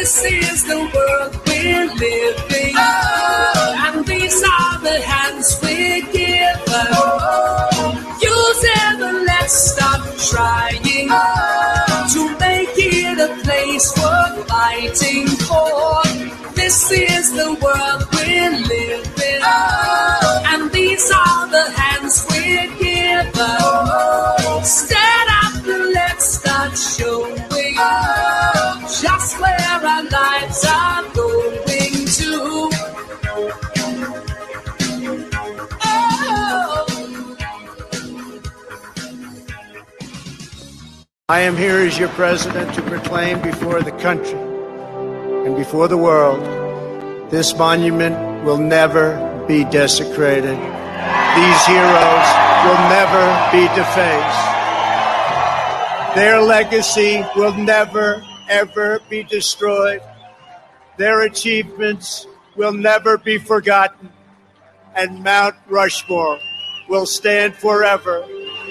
This is the world we're living. Oh. And these are the hands we're given. Oh. Use never let's stop trying oh. to make it a place worth fighting for. This is the world we're living. Oh. And these are the hands we're given. Oh. Oh. just where our lives are going to. Oh. I am here as your president to proclaim before the country and before the world this monument will never be desecrated. These heroes will never be defaced. Their legacy will never, ever be destroyed. Their achievements will never be forgotten. And Mount Rushmore will stand forever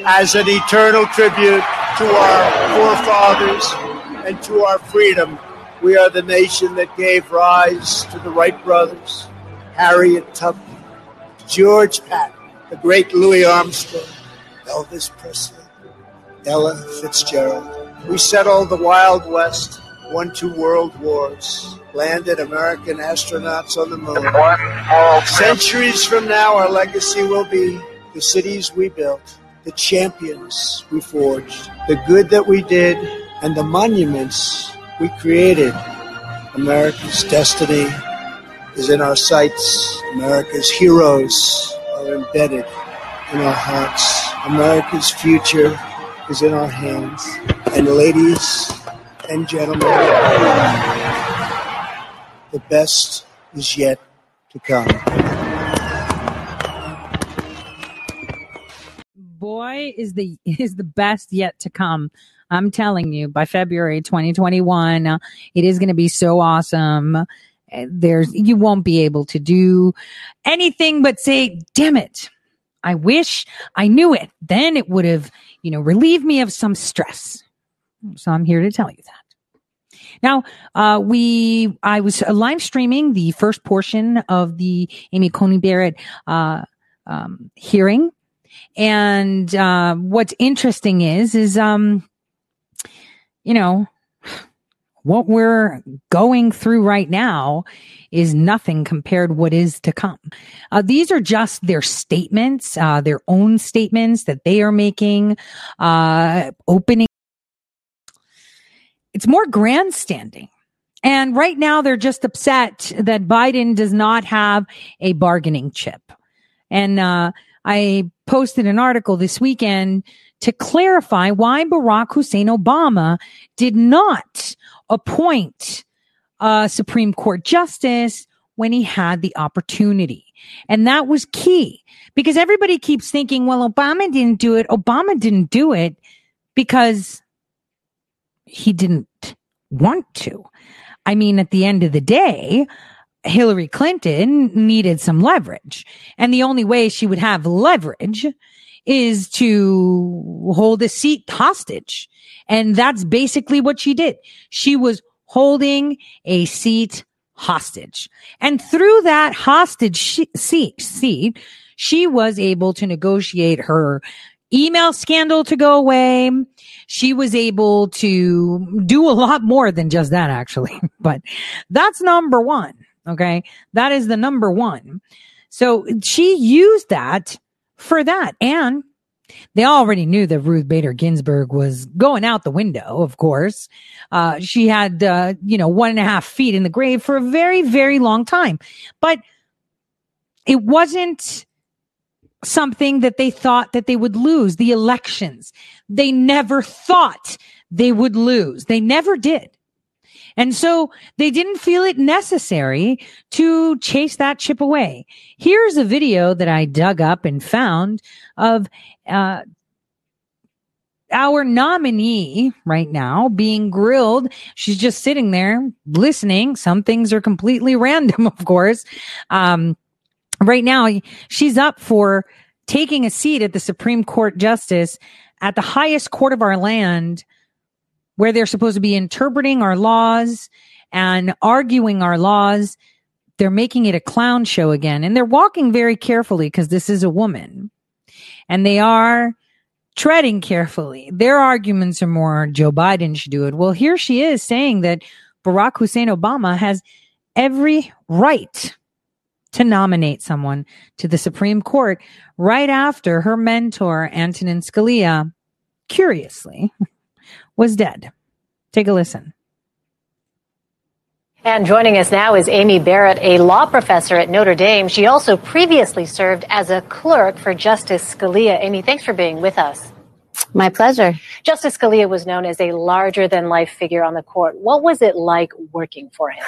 as an eternal tribute to our forefathers and to our freedom. We are the nation that gave rise to the Wright brothers, Harriet Tubman, George Patton, the great Louis Armstrong, Elvis Presley, Ella Fitzgerald. We settled the Wild West, won two world wars, landed American astronauts on the moon. Centuries from now, our legacy will be the cities we built, the champions we forged, the good that we did, and the monuments we created. America's destiny is in our sights. America's heroes are embedded in our hearts. America's future is in our hands. And ladies and gentlemen, the best is yet to come. Boy, is the is the best yet to come. I'm telling you, by February 2021, uh, it is going to be so awesome. There's you won't be able to do anything but say, "Damn it." I wish I knew it. Then it would have, you know, relieve me of some stress. So I'm here to tell you that. Now, uh, we, I was uh, live streaming the first portion of the Amy Coney Barrett, uh, um, hearing. And, uh, what's interesting is, is, um, you know, what we're going through right now is nothing compared what is to come. Uh, these are just their statements, uh, their own statements that they are making, uh, opening. It's more grandstanding. And right now they're just upset that Biden does not have a bargaining chip. And, uh, I posted an article this weekend to clarify why Barack Hussein Obama did not appoint a Supreme Court justice when he had the opportunity. And that was key because everybody keeps thinking, well, Obama didn't do it. Obama didn't do it because he didn't want to. I mean, at the end of the day, Hillary Clinton needed some leverage. And the only way she would have leverage is to hold a seat hostage. And that's basically what she did. She was holding a seat hostage. And through that hostage seat, seat, she was able to negotiate her email scandal to go away. She was able to do a lot more than just that, actually. but that's number one. Okay. That is the number one. So she used that for that. And they already knew that Ruth Bader Ginsburg was going out the window, of course. Uh, she had, uh, you know, one and a half feet in the grave for a very, very long time. But it wasn't something that they thought that they would lose the elections. They never thought they would lose. They never did. And so they didn't feel it necessary to chase that chip away. Here's a video that I dug up and found of uh, our nominee right now being grilled. She's just sitting there listening. Some things are completely random, of course. Um, right now, she's up for taking a seat at the Supreme Court justice at the highest court of our land where they're supposed to be interpreting our laws and arguing our laws, they're making it a clown show again. And they're walking very carefully because this is a woman. And they are treading carefully. Their arguments are more Joe Biden should do it. Well, here she is saying that Barack Hussein Obama has every right to nominate someone to the Supreme Court right after her mentor, Antonin Scalia, curiously, was dead. Take a listen. And joining us now is Amy Barrett, a law professor at Notre Dame. She also previously served as a clerk for Justice Scalia. Amy, thanks for being with us. My pleasure. Justice Scalia was known as a larger than life figure on the court. What was it like working for him?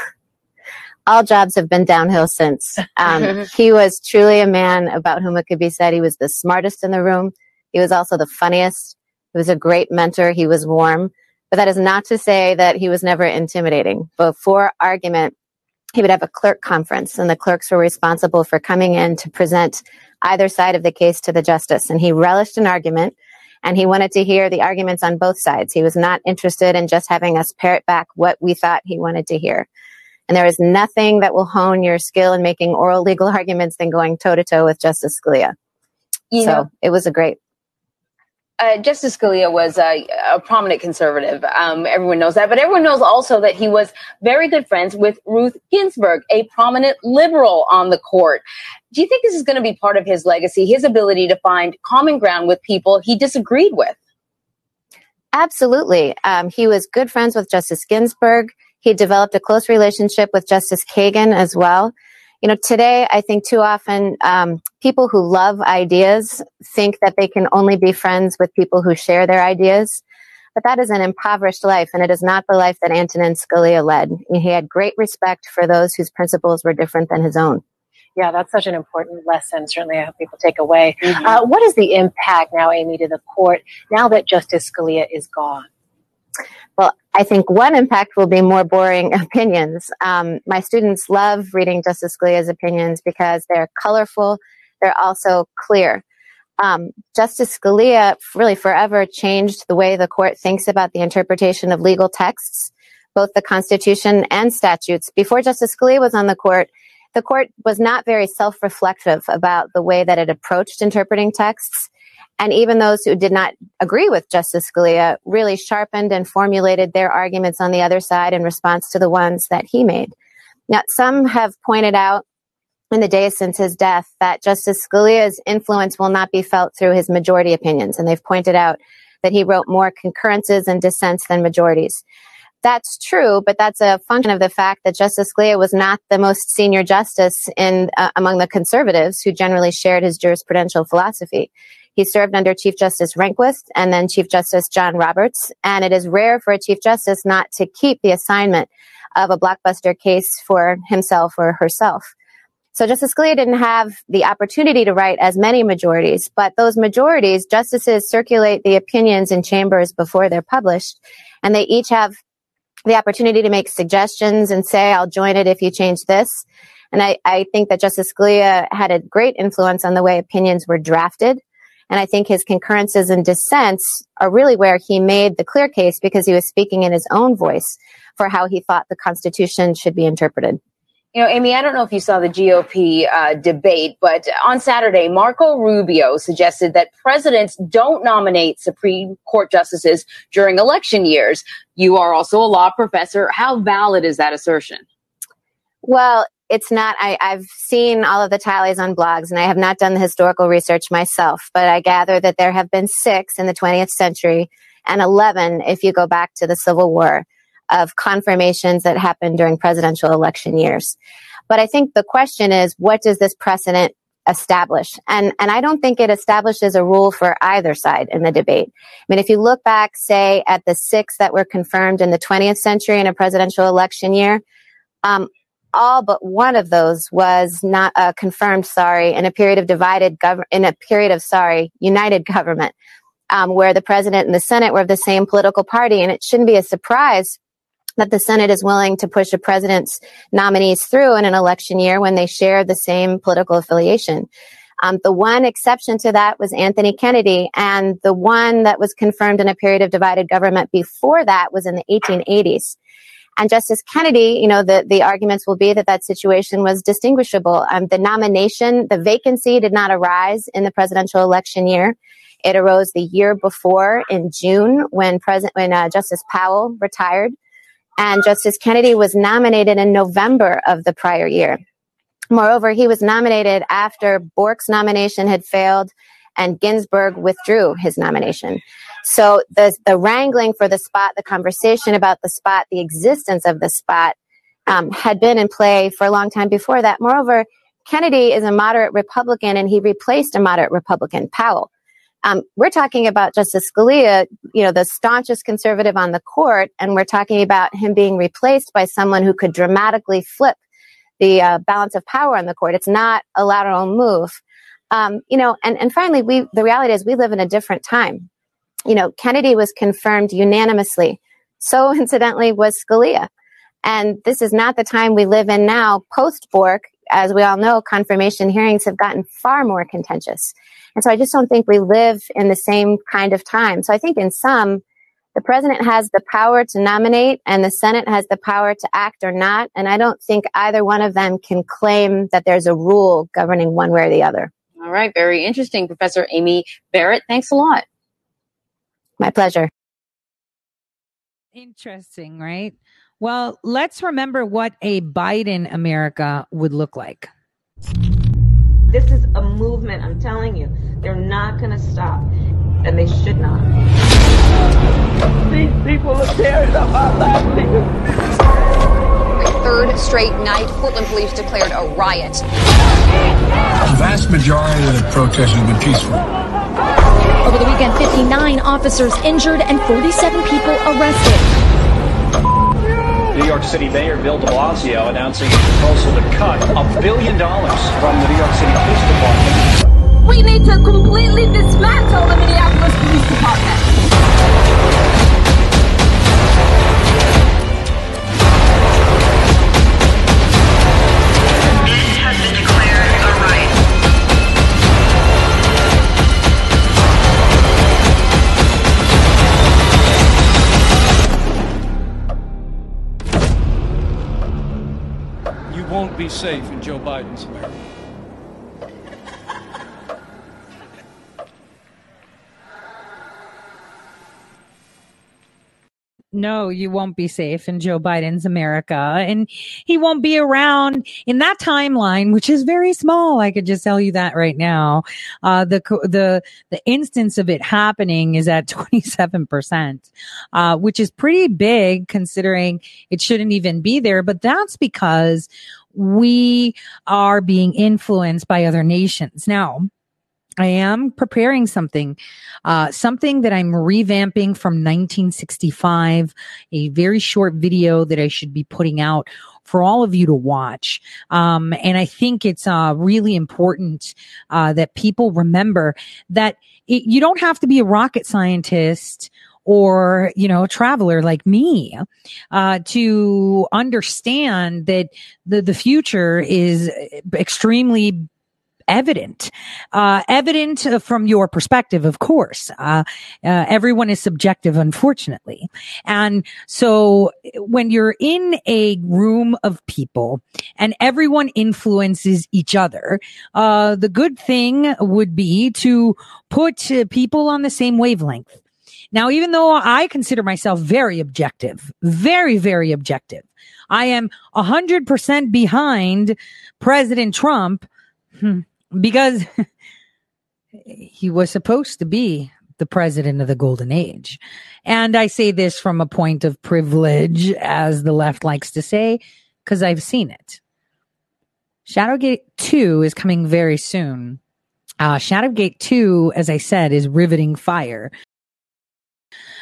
All jobs have been downhill since. Um, he was truly a man about whom it could be said he was the smartest in the room. He was also the funniest. He was a great mentor. He was warm. But that is not to say that he was never intimidating. Before argument, he would have a clerk conference, and the clerks were responsible for coming in to present either side of the case to the justice. And he relished an argument, and he wanted to hear the arguments on both sides. He was not interested in just having us parrot back what we thought he wanted to hear. And there is nothing that will hone your skill in making oral legal arguments than going toe to toe with Justice Scalia. You so know, it was a great uh, Justice Scalia was a, a prominent conservative. Um, everyone knows that, but everyone knows also that he was very good friends with Ruth Ginsburg, a prominent liberal on the court. Do you think this is going to be part of his legacy, his ability to find common ground with people he disagreed with? Absolutely. Um, he was good friends with Justice Ginsburg. He developed a close relationship with Justice Kagan as well you know, today I think too often um, people who love ideas think that they can only be friends with people who share their ideas. But that is an impoverished life, and it is not the life that Antonin Scalia led. He had great respect for those whose principles were different than his own. Yeah, that's such an important lesson. Certainly, I hope people take away. Mm-hmm. Uh, what is the impact now, Amy, to the court now that Justice Scalia is gone? I think one impact will be more boring opinions. Um, my students love reading Justice Scalia's opinions because they're colorful, they're also clear. Um, Justice Scalia really forever changed the way the court thinks about the interpretation of legal texts, both the Constitution and statutes. Before Justice Scalia was on the court, the court was not very self reflective about the way that it approached interpreting texts. And even those who did not agree with Justice Scalia really sharpened and formulated their arguments on the other side in response to the ones that he made. Now, some have pointed out in the days since his death that Justice Scalia's influence will not be felt through his majority opinions. And they've pointed out that he wrote more concurrences and dissents than majorities. That's true, but that's a function of the fact that Justice Scalia was not the most senior justice in uh, among the conservatives who generally shared his jurisprudential philosophy. He served under Chief Justice Rehnquist and then Chief Justice John Roberts. And it is rare for a Chief Justice not to keep the assignment of a blockbuster case for himself or herself. So Justice Scalia didn't have the opportunity to write as many majorities, but those majorities, justices circulate the opinions in chambers before they're published, and they each have the opportunity to make suggestions and say, I'll join it if you change this. And I, I think that Justice Scalia had a great influence on the way opinions were drafted. And I think his concurrences and dissents are really where he made the clear case because he was speaking in his own voice for how he thought the Constitution should be interpreted. You know, Amy, I don't know if you saw the GOP uh, debate, but on Saturday, Marco Rubio suggested that presidents don't nominate Supreme Court justices during election years. You are also a law professor. How valid is that assertion? Well, it's not I, i've seen all of the tallies on blogs and i have not done the historical research myself but i gather that there have been six in the 20th century and 11 if you go back to the civil war of confirmations that happened during presidential election years. But i think the question is what does this precedent establish? And and i don't think it establishes a rule for either side in the debate. I mean if you look back say at the six that were confirmed in the 20th century in a presidential election year um, all but one of those was not uh, confirmed. Sorry, in a period of divided government, in a period of sorry, united government, um, where the president and the Senate were of the same political party, and it shouldn't be a surprise that the Senate is willing to push a president's nominees through in an election year when they share the same political affiliation. Um, the one exception to that was Anthony Kennedy, and the one that was confirmed in a period of divided government before that was in the 1880s. And Justice Kennedy, you know, the, the arguments will be that that situation was distinguishable. Um, the nomination, the vacancy did not arise in the presidential election year. It arose the year before in June when President, when uh, Justice Powell retired. And Justice Kennedy was nominated in November of the prior year. Moreover, he was nominated after Bork's nomination had failed and Ginsburg withdrew his nomination. So the, the wrangling for the spot, the conversation about the spot, the existence of the spot um, had been in play for a long time before that. Moreover, Kennedy is a moderate Republican and he replaced a moderate Republican, Powell. Um, we're talking about Justice Scalia, you know, the staunchest conservative on the court, and we're talking about him being replaced by someone who could dramatically flip the uh, balance of power on the court. It's not a lateral move. Um, you know, and, and finally, we, the reality is we live in a different time. You know, Kennedy was confirmed unanimously. So incidentally was Scalia. And this is not the time we live in now post Bork. As we all know, confirmation hearings have gotten far more contentious. And so I just don't think we live in the same kind of time. So I think in some, the president has the power to nominate and the Senate has the power to act or not. And I don't think either one of them can claim that there's a rule governing one way or the other. All right, very interesting, Professor Amy Barrett. Thanks a lot. My pleasure. Interesting, right? Well, let's remember what a Biden America would look like. This is a movement, I'm telling you. They're not going to stop, and they should not. These people are tearing up our livelihoods. Third straight night, Portland police declared a riot. The vast majority of the protests have been peaceful. Over the weekend, 59 officers injured and 47 people arrested. New York City Mayor Bill de Blasio announcing a proposal to cut a billion dollars from the New York City Police Department. We need to completely dismantle the Minneapolis Police Department. Safe in Joe Biden's America. No, you won't be safe in Joe Biden's America. And he won't be around in that timeline, which is very small. I could just tell you that right now. Uh, the, the, the instance of it happening is at 27%, uh, which is pretty big considering it shouldn't even be there. But that's because we are being influenced by other nations. Now, I am preparing something, uh, something that I'm revamping from 1965, a very short video that I should be putting out for all of you to watch. Um, and I think it's, uh, really important, uh, that people remember that it, you don't have to be a rocket scientist or you know a traveler like me uh, to understand that the the future is extremely evident, uh, evident from your perspective, of course. Uh, uh, everyone is subjective, unfortunately. And so when you're in a room of people and everyone influences each other, uh, the good thing would be to put uh, people on the same wavelength. Now, even though I consider myself very objective, very, very objective, I am a hundred percent behind President Trump. Hmm because he was supposed to be the president of the golden age. And I say this from a point of privilege, as the left likes to say, because I've seen it. Shadowgate 2 is coming very soon. Uh, Shadowgate 2, as I said, is riveting fire.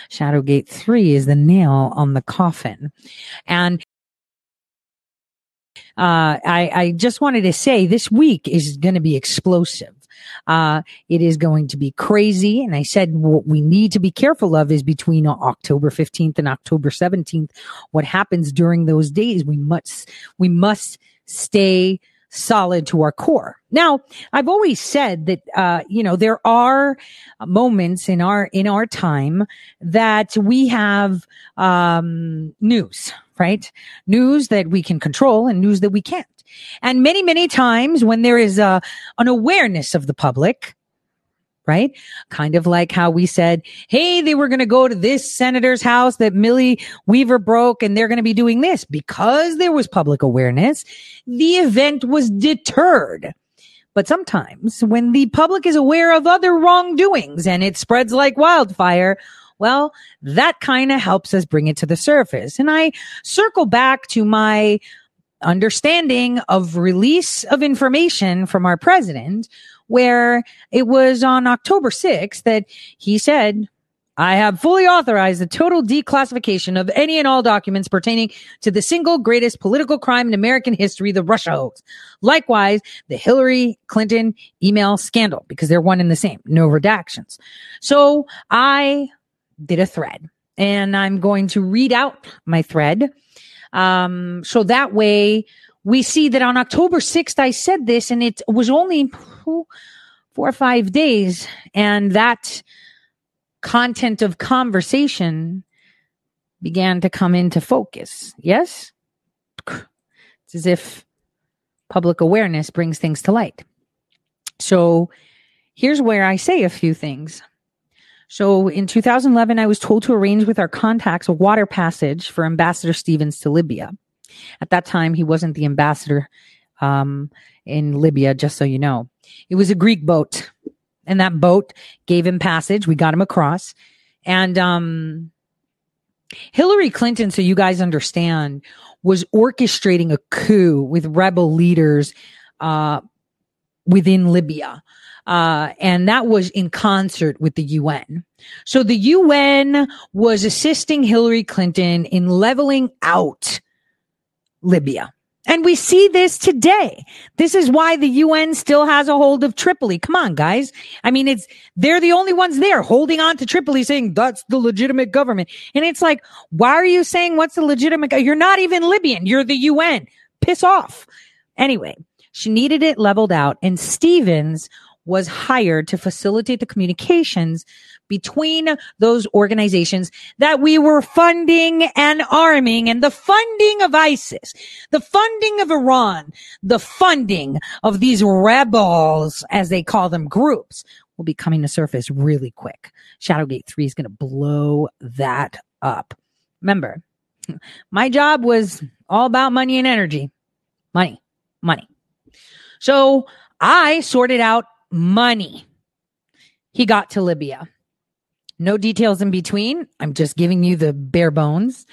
Shadowgate 3 is the nail on the coffin. And uh, I, I just wanted to say this week is going to be explosive. Uh, it is going to be crazy. And I said what we need to be careful of is between October 15th and October 17th. What happens during those days? We must, we must stay solid to our core. Now, I've always said that, uh, you know, there are moments in our, in our time that we have, um, news, right? News that we can control and news that we can't. And many, many times when there is a, an awareness of the public, right? Kind of like how we said, Hey, they were going to go to this senator's house that Millie Weaver broke and they're going to be doing this because there was public awareness. The event was deterred. But sometimes when the public is aware of other wrongdoings and it spreads like wildfire, well, that kind of helps us bring it to the surface. And I circle back to my understanding of release of information from our president, where it was on October 6th that he said, I have fully authorized the total declassification of any and all documents pertaining to the single greatest political crime in American history, the Russia hoax. Likewise, the Hillary Clinton email scandal, because they're one and the same, no redactions. So I did a thread and I'm going to read out my thread. Um, so that way we see that on October 6th, I said this and it was only four or five days. And that content of conversation began to come into focus. Yes? It's as if public awareness brings things to light. So here's where I say a few things. So in 2011, I was told to arrange with our contacts a water passage for Ambassador Stevens to Libya. At that time, he wasn't the ambassador um, in Libya, just so you know. It was a Greek boat, and that boat gave him passage. We got him across, and um, Hillary Clinton, so you guys understand, was orchestrating a coup with rebel leaders uh, within Libya. Uh, and that was in concert with the UN. So the UN was assisting Hillary Clinton in leveling out Libya. And we see this today. This is why the UN still has a hold of Tripoli. Come on, guys. I mean, it's, they're the only ones there holding on to Tripoli saying that's the legitimate government. And it's like, why are you saying what's the legitimate? You're not even Libyan. You're the UN. Piss off. Anyway, she needed it leveled out and Stevens was hired to facilitate the communications between those organizations that we were funding and arming and the funding of ISIS, the funding of Iran, the funding of these rebels, as they call them, groups will be coming to surface really quick. Shadowgate 3 is going to blow that up. Remember, my job was all about money and energy. Money, money. So I sorted out money. He got to Libya. No details in between. I'm just giving you the bare bones.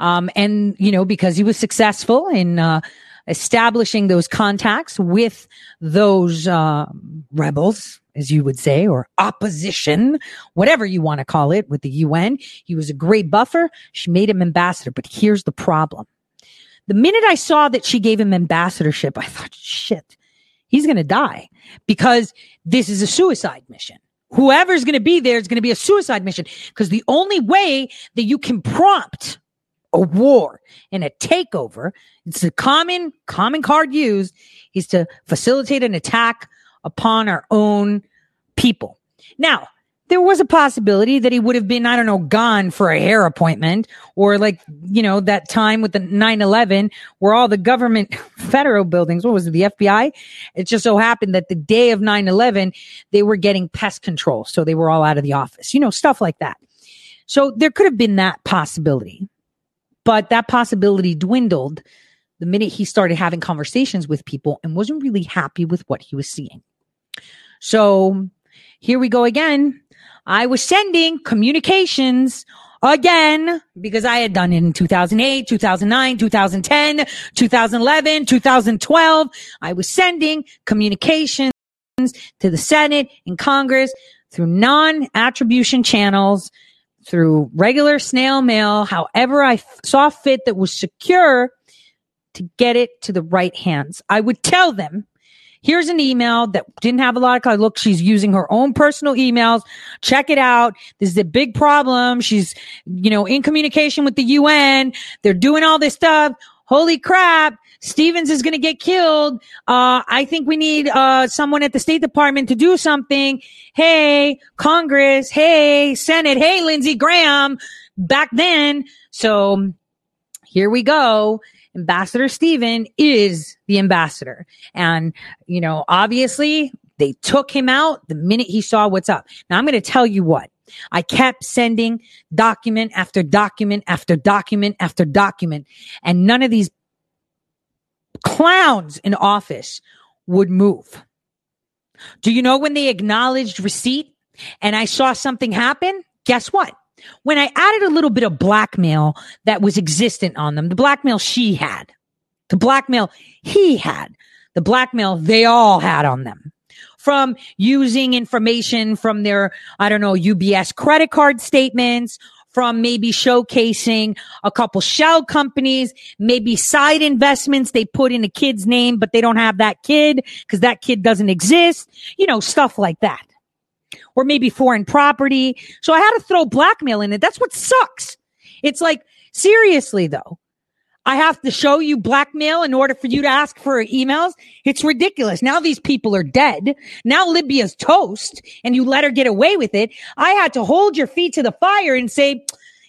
Um, and, you know, because he was successful in, uh, establishing those contacts with those, uh, rebels, as you would say, or opposition, whatever you want to call it with the UN. He was a great buffer. She made him ambassador. But here's the problem. The minute I saw that she gave him ambassadorship, I thought, shit, he's going to die because this is a suicide mission whoever's going to be there is going to be a suicide mission because the only way that you can prompt a war and a takeover, it's a common, common card used is to facilitate an attack upon our own people. Now, there was a possibility that he would have been, I don't know, gone for a hair appointment or like, you know, that time with the 9-11 where all the government federal buildings, what was it, the FBI? It just so happened that the day of 9-11, they were getting pest control. So they were all out of the office, you know, stuff like that. So there could have been that possibility, but that possibility dwindled the minute he started having conversations with people and wasn't really happy with what he was seeing. So here we go again I was sending communications again because I had done it in 2008, 2009, 2010, 2011, 2012. I was sending communications to the Senate and Congress through non-attribution channels, through regular snail mail, however I f- saw fit that was secure to get it to the right hands. I would tell them Here's an email that didn't have a lot of color. Look, she's using her own personal emails. Check it out. This is a big problem. She's, you know, in communication with the UN. They're doing all this stuff. Holy crap. Stevens is going to get killed. Uh, I think we need, uh, someone at the State Department to do something. Hey, Congress. Hey, Senate. Hey, Lindsey Graham. Back then. So here we go. Ambassador Stephen is the ambassador. And, you know, obviously they took him out the minute he saw what's up. Now I'm going to tell you what. I kept sending document after document after document after document, and none of these clowns in office would move. Do you know when they acknowledged receipt and I saw something happen? Guess what? When I added a little bit of blackmail that was existent on them, the blackmail she had, the blackmail he had, the blackmail they all had on them from using information from their, I don't know, UBS credit card statements, from maybe showcasing a couple shell companies, maybe side investments they put in a kid's name, but they don't have that kid because that kid doesn't exist, you know, stuff like that. Or maybe foreign property. So I had to throw blackmail in it. That's what sucks. It's like, seriously though, I have to show you blackmail in order for you to ask for emails. It's ridiculous. Now these people are dead. Now Libya's toast and you let her get away with it. I had to hold your feet to the fire and say,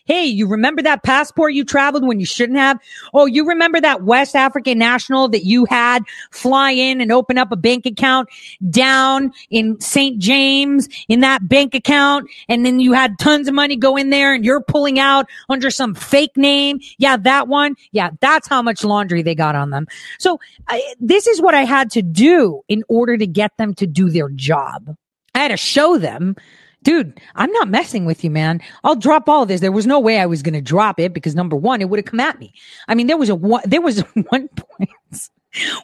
Hey, you remember that passport you traveled when you shouldn't have? Oh, you remember that West African national that you had fly in and open up a bank account down in St. James in that bank account. And then you had tons of money go in there and you're pulling out under some fake name. Yeah, that one. Yeah, that's how much laundry they got on them. So I, this is what I had to do in order to get them to do their job. I had to show them dude, I'm not messing with you, man. I'll drop all this. There was no way I was going to drop it because number one, it would have come at me. I mean, there was a one, there was one point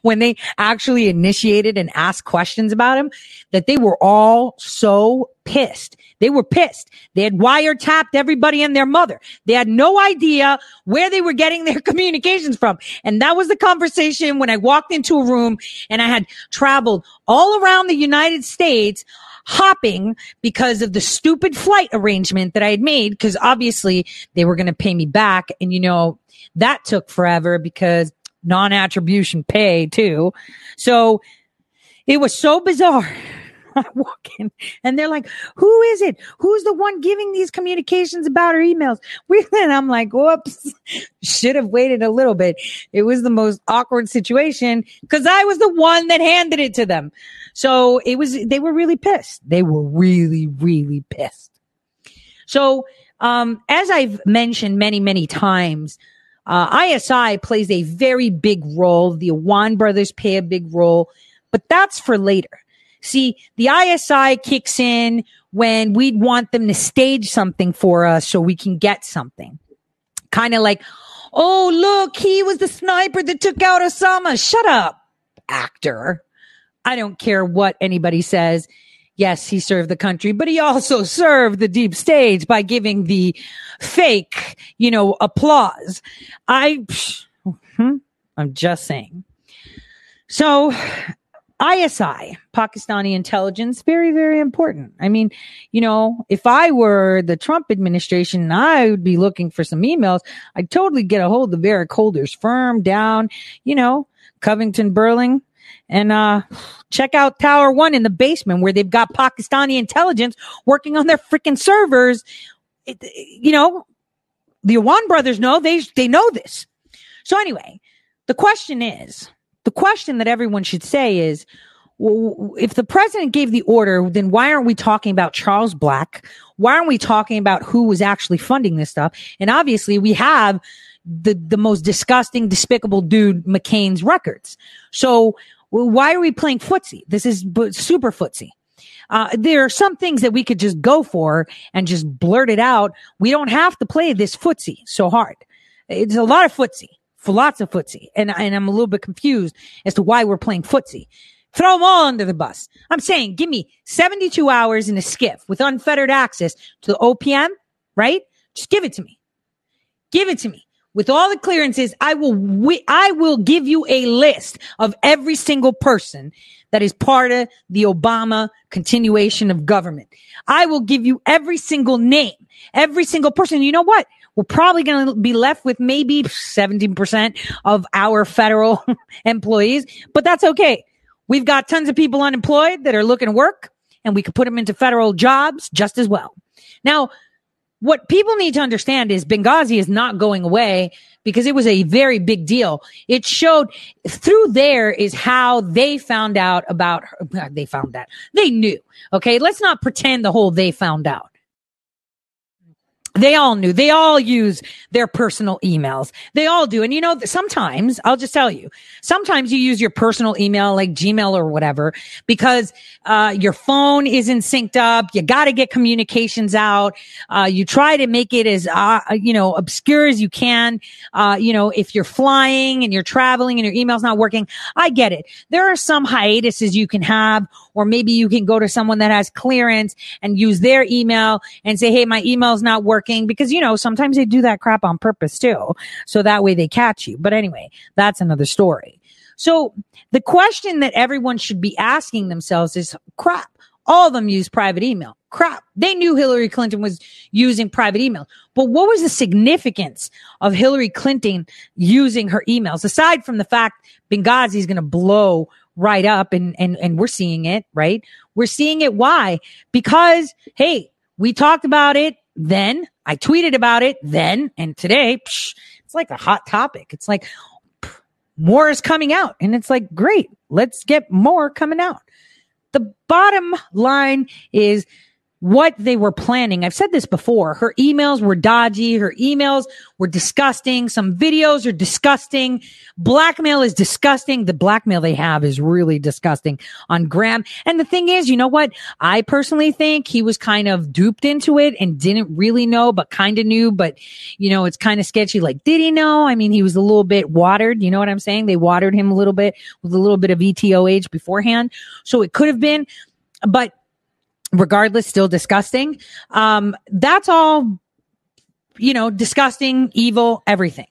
when they actually initiated and asked questions about him that they were all so pissed. They were pissed. They had wiretapped everybody and their mother. They had no idea where they were getting their communications from. And that was the conversation when I walked into a room and I had traveled all around the United States hopping because of the stupid flight arrangement that I had made. Cause obviously they were going to pay me back. And you know, that took forever because non-attribution pay too. So it was so bizarre. I walk in and they're like, who is it? Who's the one giving these communications about her emails? We, and I'm like, whoops, should have waited a little bit. It was the most awkward situation because I was the one that handed it to them. So it was, they were really pissed. They were really, really pissed. So, um, as I've mentioned many, many times, uh, ISI plays a very big role. The Awan brothers play a big role, but that's for later. See, the ISI kicks in when we'd want them to stage something for us so we can get something. Kind of like, oh, look, he was the sniper that took out Osama. Shut up, actor. I don't care what anybody says. Yes, he served the country, but he also served the deep state by giving the fake, you know, applause. I, hmm, I'm just saying. So ISI, Pakistani intelligence, very, very important. I mean, you know, if I were the Trump administration, I would be looking for some emails. I'd totally get a hold of Eric Holder's firm down, you know, Covington Burling and uh, check out Tower One in the basement where they've got Pakistani intelligence working on their freaking servers. It, you know, the Awan brothers know they they know this. So anyway, the question is, the question that everyone should say is, well, if the president gave the order, then why aren't we talking about Charles Black? Why aren't we talking about who was actually funding this stuff? And obviously, we have the the most disgusting, despicable dude McCain's records. So well, why are we playing footsie? This is super footsie. Uh, there are some things that we could just go for and just blurt it out. We don't have to play this footsie so hard. It's a lot of footsie, for lots of footsie. And, and I'm a little bit confused as to why we're playing footsie. Throw them all under the bus. I'm saying, give me 72 hours in a SCIF with unfettered access to the OPM, right? Just give it to me. Give it to me with all the clearances, I will, I will give you a list of every single person that is part of the Obama continuation of government. I will give you every single name, every single person. You know what? We're probably going to be left with maybe 17% of our federal employees, but that's okay. We've got tons of people unemployed that are looking to work and we could put them into federal jobs just as well. Now, what people need to understand is Benghazi is not going away because it was a very big deal. It showed through there is how they found out about her. They found that they knew. Okay. Let's not pretend the whole they found out. They all knew. They all use their personal emails. They all do. And you know, sometimes I'll just tell you, sometimes you use your personal email like Gmail or whatever because, uh, your phone isn't synced up. You got to get communications out. Uh, you try to make it as, uh, you know, obscure as you can. Uh, you know, if you're flying and you're traveling and your email's not working, I get it. There are some hiatuses you can have, or maybe you can go to someone that has clearance and use their email and say, Hey, my email's not working because, you know, sometimes they do that crap on purpose too. So that way they catch you. But anyway, that's another story. So the question that everyone should be asking themselves is crap. All of them use private email. Crap. They knew Hillary Clinton was using private email. But what was the significance of Hillary Clinton using her emails aside from the fact Benghazi is going to blow right up and, and, and we're seeing it, right? We're seeing it. Why? Because, hey, we talked about it then. I tweeted about it then and today. Psh, it's like a hot topic. It's like pff, more is coming out and it's like, great. Let's get more coming out. The bottom line is what they were planning. I've said this before. Her emails were dodgy. Her emails were disgusting. Some videos are disgusting. Blackmail is disgusting. The blackmail they have is really disgusting on Graham. And the thing is, you know what? I personally think he was kind of duped into it and didn't really know, but kind of knew. But, you know, it's kind of sketchy. Like, did he know? I mean, he was a little bit watered. You know what I'm saying? They watered him a little bit with a little bit of ETOH beforehand. So it could have been, but regardless, still disgusting. Um, that's all, you know, disgusting, evil, everything.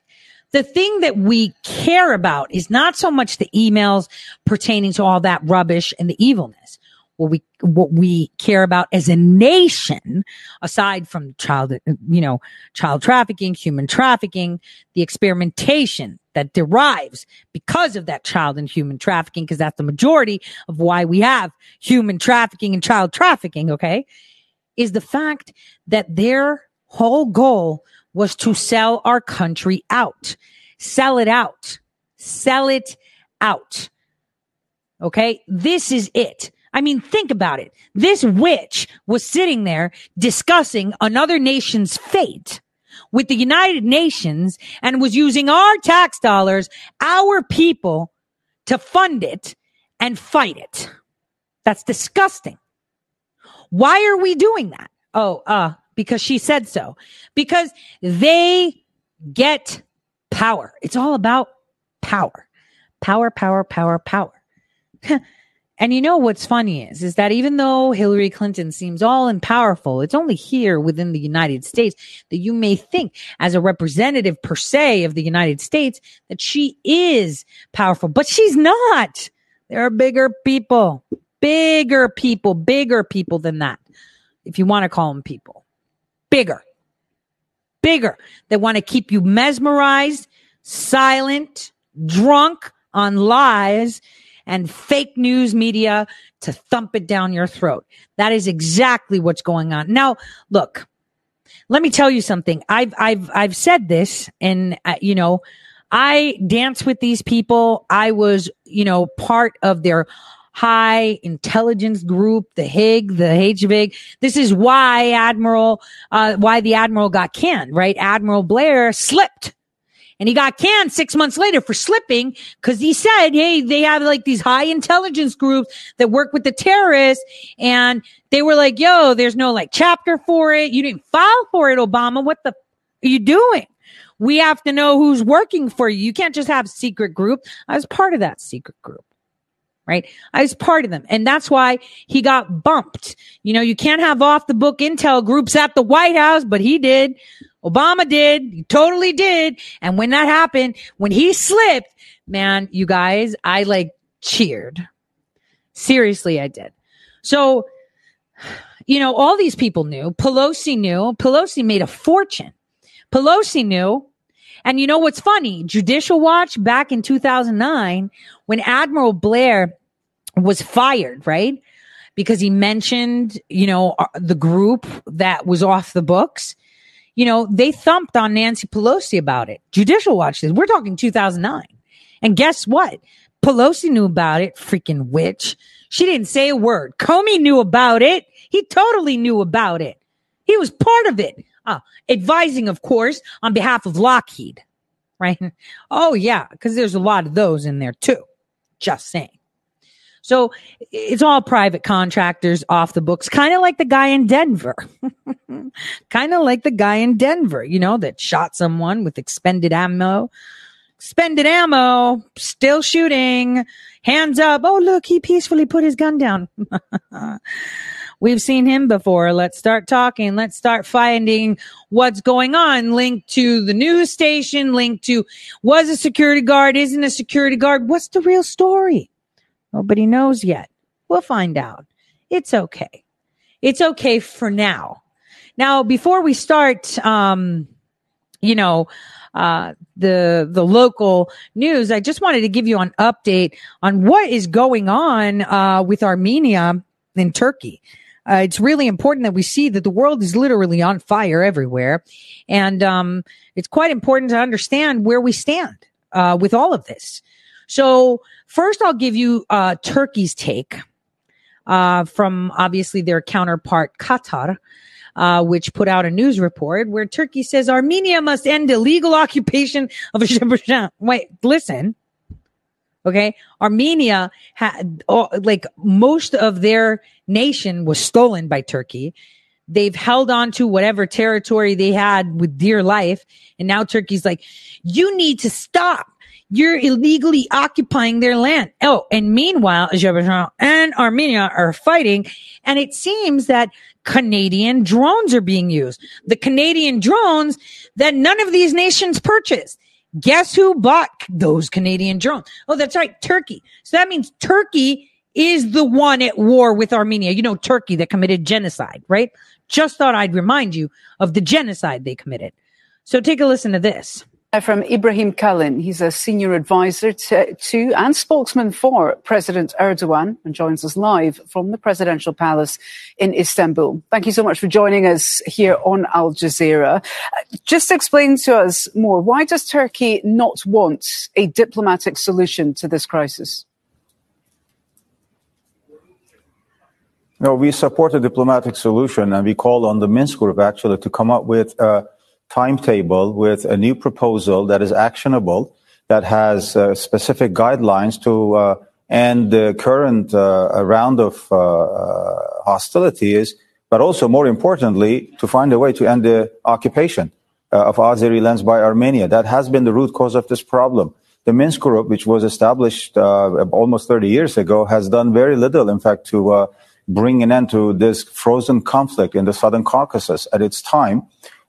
The thing that we care about is not so much the emails pertaining to all that rubbish and the evilness. What we, what we care about as a nation, aside from child, you know, child trafficking, human trafficking, the experimentation, that derives because of that child and human trafficking, because that's the majority of why we have human trafficking and child trafficking, okay, is the fact that their whole goal was to sell our country out. Sell it out. Sell it out. Okay. This is it. I mean, think about it. This witch was sitting there discussing another nation's fate with the United Nations and was using our tax dollars, our people to fund it and fight it. That's disgusting. Why are we doing that? Oh, uh, because she said so. Because they get power. It's all about power. Power, power, power, power. And you know what's funny is, is that even though Hillary Clinton seems all and powerful, it's only here within the United States that you may think as a representative per se of the United States that she is powerful, but she's not. There are bigger people, bigger people, bigger people than that. If you want to call them people, bigger, bigger that want to keep you mesmerized, silent, drunk on lies and fake news media to thump it down your throat. That is exactly what's going on. Now, look, let me tell you something. I've, I've, I've said this and, uh, you know, I dance with these people. I was, you know, part of their high intelligence group, the HIG, the HVIG. This is why Admiral, uh, why the Admiral got canned, right? Admiral Blair slipped and he got canned six months later for slipping because he said, Hey, they have like these high intelligence groups that work with the terrorists. And they were like, yo, there's no like chapter for it. You didn't file for it, Obama. What the are you doing? We have to know who's working for you. You can't just have secret group. I was part of that secret group right? I was part of them. And that's why he got bumped. You know, you can't have off the book intel groups at the White House, but he did. Obama did. He totally did. And when that happened, when he slipped, man, you guys, I like cheered. Seriously, I did. So, you know, all these people knew. Pelosi knew. Pelosi made a fortune Pelosi knew. And you know what's funny? Judicial Watch back in 2009, when Admiral Blair was fired, right? Because he mentioned, you know, uh, the group that was off the books. You know, they thumped on Nancy Pelosi about it. Judicial Watch says, we're talking 2009. And guess what? Pelosi knew about it, freaking witch. She didn't say a word. Comey knew about it. He totally knew about it. He was part of it. Uh, advising, of course, on behalf of Lockheed, right? Oh, yeah, because there's a lot of those in there too. Just saying. So it's all private contractors off the books, kind of like the guy in Denver. kind of like the guy in Denver, you know, that shot someone with expended ammo. Expended ammo, still shooting, hands up. Oh, look, he peacefully put his gun down. We've seen him before. Let's start talking. Let's start finding what's going on. Linked to the news station, linked to was a security guard, isn't a security guard. What's the real story? Nobody knows yet. We'll find out. It's okay. It's okay for now. Now, before we start, um, you know, uh, the the local news, I just wanted to give you an update on what is going on uh, with Armenia and Turkey. Uh, it's really important that we see that the world is literally on fire everywhere. And um, it's quite important to understand where we stand uh, with all of this. So, first, I'll give you uh, Turkey's take uh, from obviously their counterpart, Qatar. Uh, which put out a news report where Turkey says Armenia must end illegal occupation of Azerbaijan. Wait, listen. Okay. Armenia had, oh, like most of their nation was stolen by Turkey. They've held on to whatever territory they had with dear life. And now Turkey's like, you need to stop. You're illegally occupying their land. Oh, and meanwhile, Azerbaijan and Armenia are fighting. And it seems that Canadian drones are being used. The Canadian drones that none of these nations purchased. Guess who bought those Canadian drones? Oh, that's right. Turkey. So that means Turkey is the one at war with Armenia. You know, Turkey that committed genocide, right? Just thought I'd remind you of the genocide they committed. So take a listen to this. Uh, from Ibrahim Kalin. He's a senior advisor to, to, and spokesman for President Erdogan and joins us live from the presidential palace in Istanbul. Thank you so much for joining us here on Al Jazeera. Uh, just explain to us more. Why does Turkey not want a diplomatic solution to this crisis? No, we support a diplomatic solution and we call on the Minsk group actually to come up with a timetable with a new proposal that is actionable, that has uh, specific guidelines to uh, end the current uh, round of uh, uh, hostilities, but also more importantly, to find a way to end the occupation uh, of Azeri lands by Armenia. That has been the root cause of this problem. The Minsk group, which was established almost 30 years ago, has done very little, in fact, to bring an end to this frozen conflict in the Southern Caucasus at its time.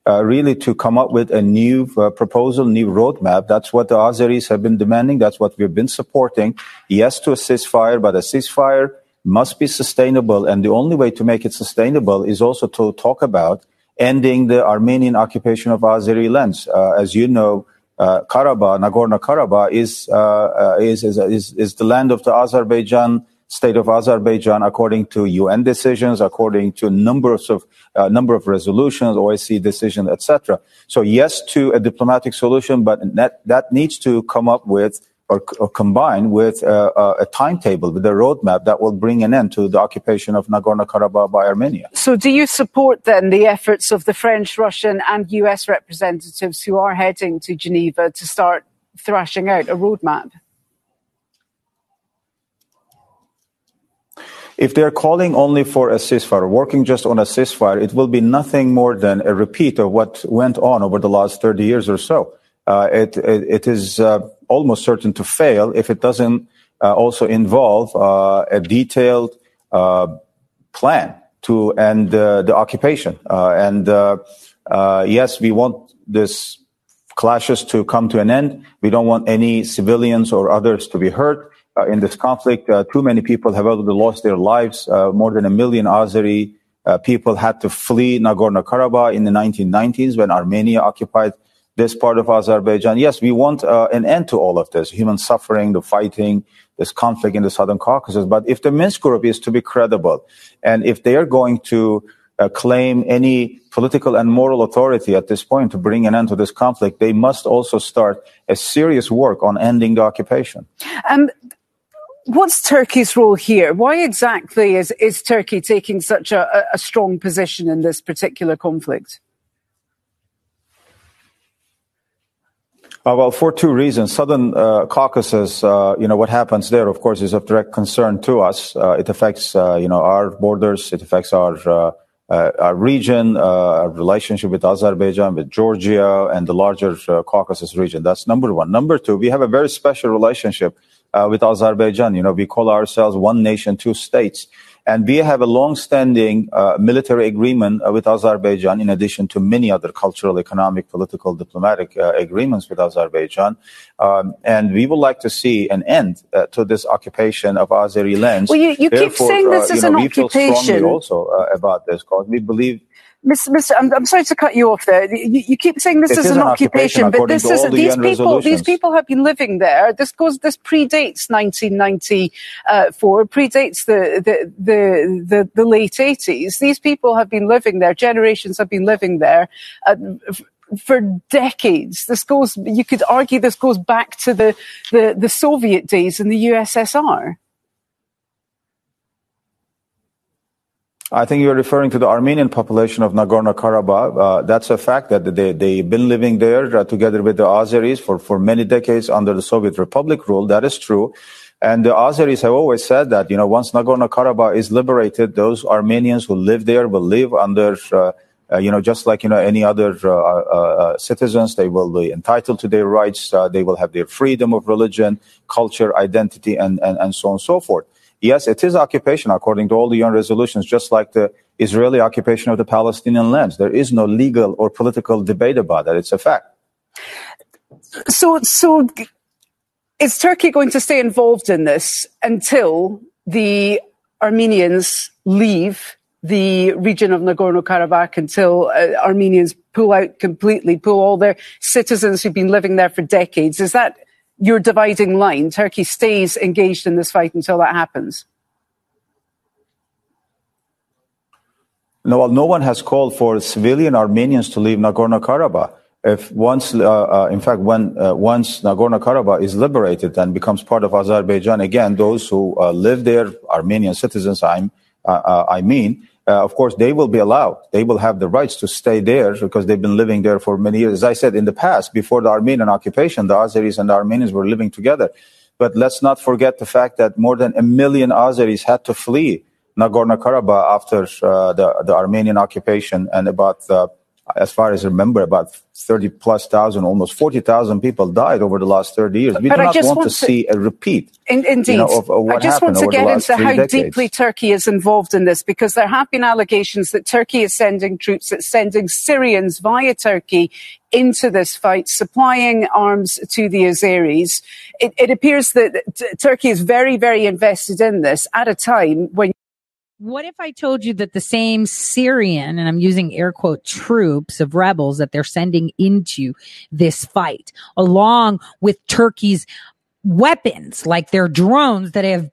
Uh, really to come up with a new uh, proposal, new roadmap. That's what the Azeris have been demanding. That's what we've been supporting. Yes to a ceasefire, but a ceasefire must be sustainable. And the only way to make it sustainable is also to talk about ending the Armenian occupation of Azeri lands. Uh, as you know, uh, Karabakh, Nagorno-Karabakh is, uh, uh, is, is, is, is the land of the Azerbaijan state of Azerbaijan according to UN decisions, according to numbers of uh, number of resolutions, OSCE decision, etc. So yes to a diplomatic solution, but that that needs to come up with or, or combine with uh, uh, a timetable, with a roadmap that will bring an end to the occupation of Nagorno-Karabakh by Armenia. So do you support then the efforts of the French, Russian and US representatives who are heading to Geneva to start thrashing out a roadmap? If they're calling only for a ceasefire, working just on a ceasefire, it will be nothing more than a repeat of what went on over the last 30 years or so. Uh, it, it, it is uh, almost certain to fail if it doesn't uh, also involve uh, a detailed uh, plan to end uh, the occupation. and yes, we want this clashes to come to an end. We don't want any civilians or others to be hurt in this conflict. Uh, too many people have already lost their lives. Uh, more than a million Azeri Uh, people had to flee Nagorno-Karabakh in the 1990s when Armenia occupied this part of Azerbaijan. Yes, we want uh, an end to all of this, human suffering, the fighting, this conflict in the Southern Caucasus. But if the Minsk group is to be credible, and if they are going to uh, claim any political and moral authority at this point to bring an end to this conflict, they must also start a serious work on ending the occupation. Um, what's Turkey's role here? Why exactly is, is Turkey taking such a, a strong position in this particular conflict? Uh, well, for two reasons. Southern uh, Caucasus, uh, you know, what happens there, of course, is of direct concern to us. Uh, it affects, uh, you know, our borders. It affects our uh, our region, our relationship with Azerbaijan, with Georgia, and the larger Caucasus region. That's number one. Number two, we have a very special relationship with Azerbaijan. You know, we call ourselves one nation, two states. And we have a long-standing uh, military agreement uh, with Azerbaijan, in addition to many other cultural, economic, political, diplomatic uh, agreements with Azerbaijan. Um, and we would like to see an end uh, to this occupation of Azeri lands. Well, you, you keep saying this uh, is you know, an we feel occupation. strongly also uh, about this because we believe Mr. Mr. I'm, I'm sorry to cut you off there. You, you keep saying this is is an an occupation but this is the these UN people. These people have been living there. This goes. This predates 1994. Predates the the the the, the late 80s. These people have been living there. Generations have been living there. Uh, for decades, this goes. You could argue this goes back to the, the, the Soviet days in the USSR. I think you're referring to the Armenian population of Nagorno-Karabakh. Uh, that's a fact that they, they've been living there uh, together with the Azeris for, for many decades under the Soviet Republic rule. That is true. And the Azeris have always said that, you know, once Nagorno-Karabakh is liberated, those Armenians who live there will live under, uh, uh, you know, just like, you know, any other uh, uh, citizens, they will be entitled to their rights. They will have their freedom of religion, culture, identity, and, and, and so on and so forth. Yes, it is occupation according to all the UN resolutions, just like the Israeli occupation of the Palestinian lands. There is no legal or political debate about that. It's a fact. So, so is Turkey going to stay involved in this until the Armenians leave the region of Nagorno-Karabakh, until uh, Armenians pull out completely, pull all their citizens who've been living there for decades? Is that your dividing line? Turkey stays engaged in this fight until that happens. No, well, no one has called for civilian Armenians to leave Nagorno-Karabakh. If once, uh, uh, in fact, when uh, once Nagorno-Karabakh is liberated and becomes part of Azerbaijan, again, those who uh, live there, Armenian citizens, I'm, uh, uh, I mean, uh, of course, they will be allowed. They will have the rights to stay there because they've been living there for many years. As I said in the past, before the Armenian occupation, the Azeris and the Armenians were living together. But let's not forget the fact that more than a million Azeris had to flee Nagorno-Karabakh after uh, the, the Armenian occupation and about, uh, as far as I remember, about 30 plus thousand, almost 40,000 people died over the last 30 years. We But do I not want, want to to- see a repeat. In, indeed. You know, of- of I just want to get into how decades. deeply Turkey is involved in this because there have been allegations that Turkey is sending troops, it's sending Syrians via Turkey into this fight, supplying arms to the Azeris. It, it appears that t- Turkey is very, very invested in this at a time when What if I told you that the same Syrian, and I'm using air quote troops of rebels that they're sending into this fight, along with Turkey's weapons, like their drones that have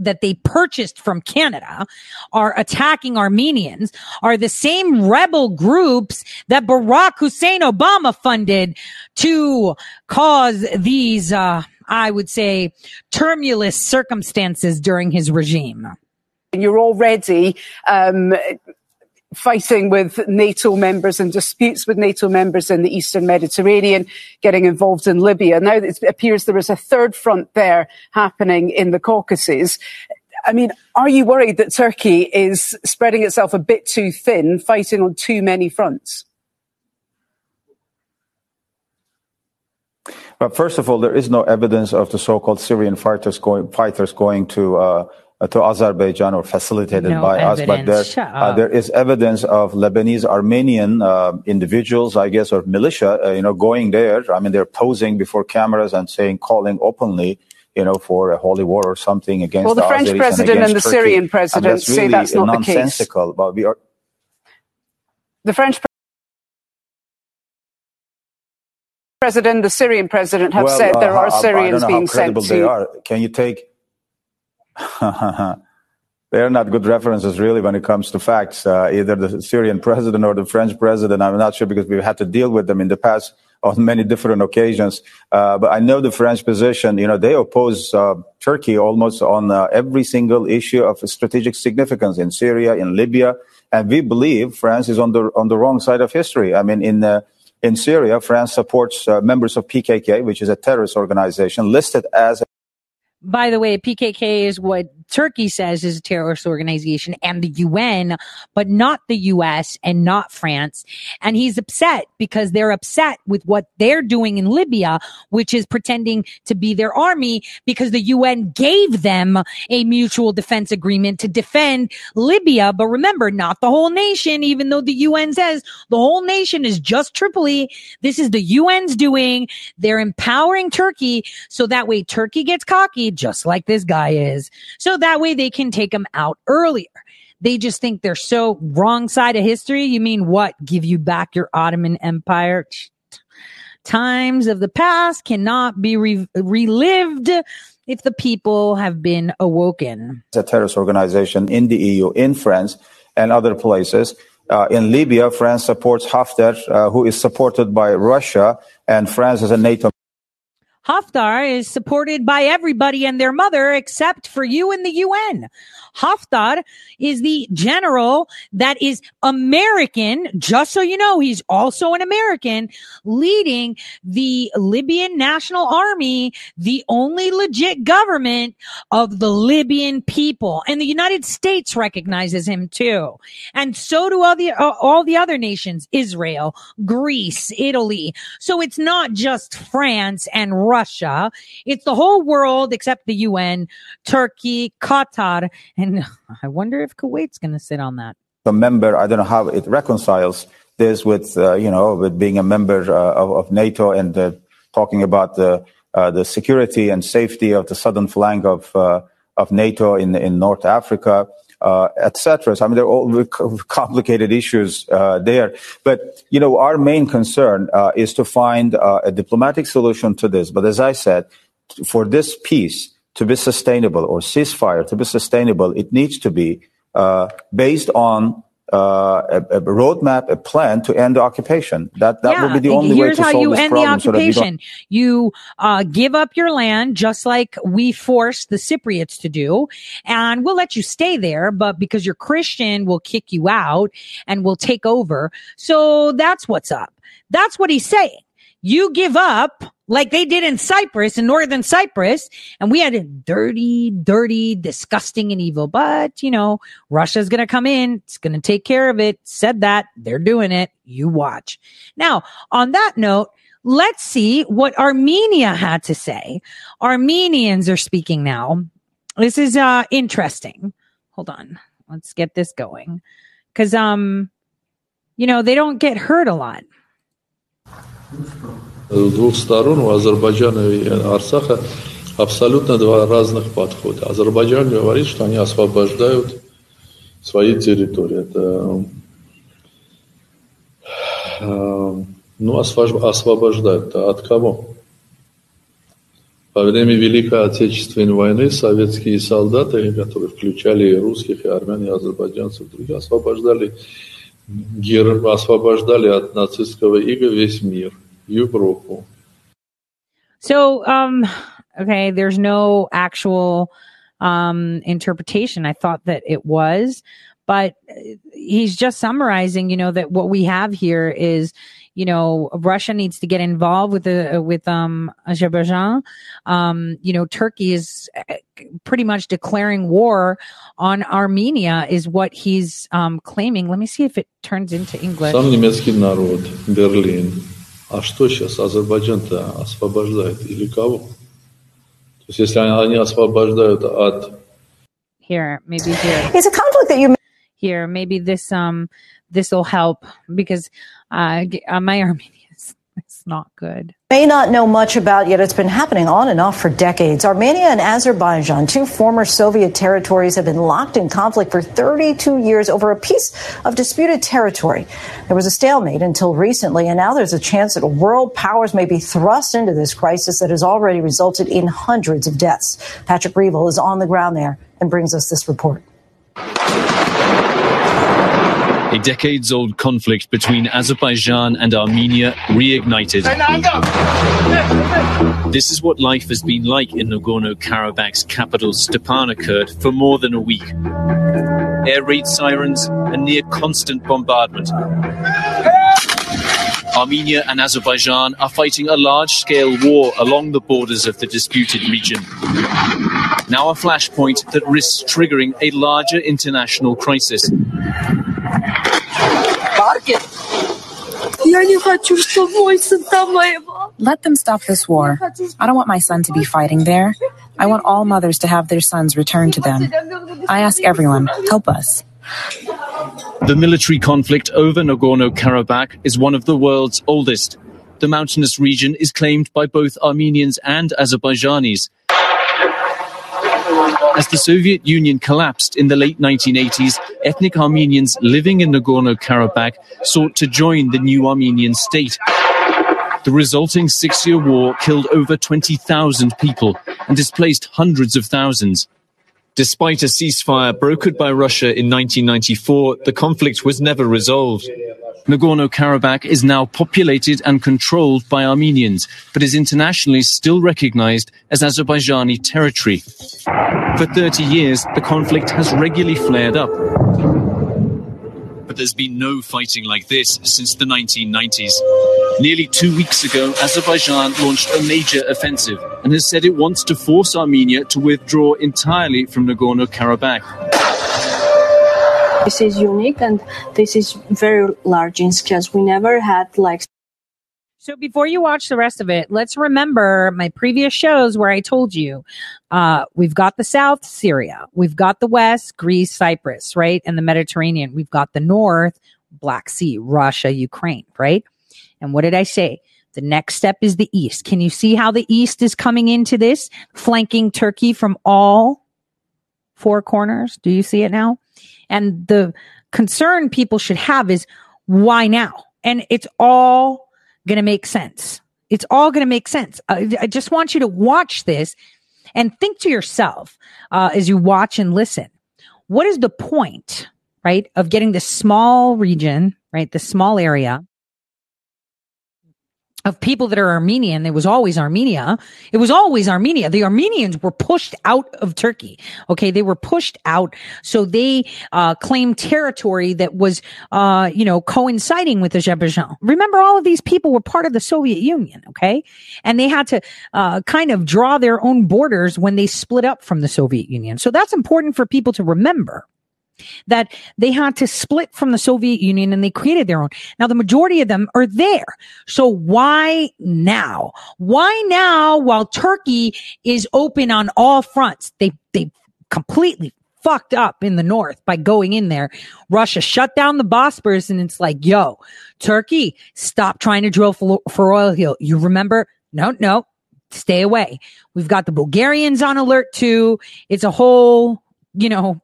that they purchased from Canada, are attacking Armenians, are the same rebel groups that Barack Hussein Obama funded to cause these, uh, I would say, tumultuous circumstances during his regime. You're already um, fighting with NATO members and disputes with NATO members in the Eastern Mediterranean, getting involved in Libya. Now it appears there is a third front there happening in the Caucasus. I mean, are you worried that Turkey is spreading itself a bit too thin, fighting on too many fronts? Well, first of all, there is no evidence of the so-called Syrian fighters going, fighters going to uh, to Azerbaijan or facilitated No by us. But there, uh, there is evidence of Lebanese Armenian uh, individuals, I guess, or militia, uh, you know, going there. I mean, they're posing before cameras and saying, calling openly. You know, for a holy war or something against Well, the French Azeris president against and the Turkey. Syrian And president say really that's not the case. nonsensical. But we are The French president, the Syrian president have well, said there uh, are how- I Syrians don't know being how credible sent they to. are. Can you take? They're not good references, really, when it comes to facts. Uh, either the Syrian president or the French president. I'm not sure because we've had to deal with them in the past on many different occasions. Uh, but I know the French position. You know, they oppose uh, Turkey almost on uh, every single issue of strategic significance in Syria, in Libya, and we believe France is on the on the wrong side of history. I mean, in uh, in Syria, France supports uh, members of PKK, which is a terrorist organization listed as By the way, PKK is what Turkey says is a terrorist organization and the UN, but not the US and not France. And he's upset because they're upset with what they're doing in Libya, which is pretending to be their army because the UN gave them a mutual defense agreement to defend Libya. But remember, not the whole nation, even though the UN says the whole nation is just Tripoli. This is the UN's doing. They're empowering Turkey so that way Turkey gets cocky, just like this guy is. So that way they can take him out earlier. They just think they're so wrong side of history. You mean what? Give you back your Ottoman Empire? Times of the past cannot be re- relived if the people have been awoken. It's a terrorist organization in the EU, in France, and other places. Uh, in Libya, France supports Haftar, uh, who is supported by Russia, and France is a NATO Haftar is supported by everybody and their mother except for you and the UN. Haftar is the general that is American, just so you know, he's also an American leading the Libyan National Army, the only legit government of the Libyan people. And the United States recognizes him too. And so do all the, uh, all the other nations, Israel, Greece, Italy. So it's not just France and Russia. It's the whole world except the UN, Turkey, Qatar, and I wonder if Kuwait's going to sit on that. a member. I don't know how it reconciles this with, uh, you know, with being a member uh, of, of NATO and uh, talking about the uh, the security and safety of the southern flank of uh, of NATO in in North Africa, uh, etc. So I mean, there are all complicated issues uh, there. But you know, our main concern uh, is to find uh, a diplomatic solution to this. But as I said, for this peace to be sustainable or ceasefire to be sustainable, it needs to be uh, based on uh, a, a roadmap, a plan to end the occupation. That that will be the only way here's to how solve you this end problem. the so that we don't- occupation. You uh, give up your land, just like we forced the Cypriots to do, and we'll let you stay there. But because you're Christian, we'll kick you out and we'll take over. So that's what's up. That's what he's saying. You give up like they did in Cyprus, in northern Cyprus, and we had it dirty, dirty, disgusting, and evil. But you know, Russia's going to come in. It's going to take care of it. Said that they're doing it. You watch. Now, on that note, let's see what Armenia had to say. Armenians are speaking now. This is uh interesting. Hold on. Let's get this going. Cause um, you know, they don't get hurt a lot. С двух сторон, у Азербайджана и Арцаха, абсолютно два разных подхода. Азербайджан говорит, что они освобождают свои территории. Это, э, ну, освобождают от кого? Во время Великой Отечественной войны советские солдаты, которые включали и русских, и армян, и азербайджанцев, других, освобождали, гер- освобождали от нацистского ига весь мир, Европу. So, um, okay, there's no actual um, interpretation. I thought that it was, but uh, he's just summarizing, you know, that what we have here is, you know, Russia needs to get involved with the with um Azerbaijan. Um, you know, Turkey is uh, pretty much declaring war on Armenia, is what he's um claiming. Let me see if it turns into English. Сам немецкий народ, Берлин. А что сейчас Азербайджан-то освобождает? Или кого? То есть, если они они освобождают от here maybe here It's a conflict that you here maybe this um this will help because uh, uh my armenian is, It's not good. May not know much about, yet it's been happening on and off for decades. Armenia and Azerbaijan, two former Soviet territories, have been locked in conflict for 32 years over a piece of disputed territory. There was a stalemate until recently, and now there's a chance that world powers may be thrust into this crisis that has already resulted in hundreds of deaths. Patrick Reevell is on the ground there and brings us this report. A decades old conflict between Azerbaijan and Armenia reignited. This is what life has been like in Nagorno Karabakh's capital, Stepanakert, for more than a week. Air raid sirens and near constant bombardment. Armenia and Azerbaijan are fighting a large scale war along the borders of the disputed region. Now, a flashpoint that risks triggering a larger international crisis. Let them stop this war. I don't want my son to be fighting there. I want all mothers to have their sons returned to them. I ask everyone, help us. The military conflict over Nagorno Karabakh is one of the world's oldest. The mountainous region is claimed by both Armenians and Azerbaijanis. As the Soviet Union collapsed in the late 1980s, ethnic Armenians living in Nagorno Karabakh sought to join the new Armenian state. The resulting six year war killed over 20,000 people and displaced hundreds of thousands. Despite a ceasefire brokered by Russia in 1994, the conflict was never resolved. Nagorno Karabakh is now populated and controlled by Armenians, but is internationally still recognized as Azerbaijani territory. For 30 years, the conflict has regularly flared up. But there's been no fighting like this since the 1990s. Nearly two weeks ago, Azerbaijan launched a major offensive and has said it wants to force Armenia to withdraw entirely from Nagorno Karabakh. This is unique and this is very large in scales. We never had like So before you watch the rest of it, let's remember my previous shows where I told you uh, we've got the South, Syria, we've got the West, Greece, Cyprus, right, and the Mediterranean. We've got the North, Black Sea, Russia, Ukraine, right. And what did I say? The next step is the East. Can you see how the East is coming into this, flanking Turkey from all four corners? Do you see it now? And the concern people should have is why now? And it's all going to make sense. It's all going to make sense. I, I, just want you to watch this and think to yourself uh, as you watch and listen. What is the point, right, of getting this small region, right, this small area of people that are Armenian. It was always Armenia. It was always Armenia. The Armenians were pushed out of Turkey. Okay. They were pushed out. So they, uh, claimed territory that was, uh, you know, coinciding with the Azerbaijan. Remember all of these people were part of the Soviet Union. Okay. And they had to, uh, kind of draw their own borders when they split up from the Soviet Union. So that's important for people to remember that they had to split from the Soviet Union and they created their own. Now, the majority of them are there. So why now? Why now while Turkey is open on all fronts? They, they completely fucked up in the north by going in there. Russia shut down the Bosporus and it's like, yo, Turkey, stop trying to drill for, for oil here. You remember? No, no, stay away. We've got the Bulgarians on alert too. It's a whole, you know,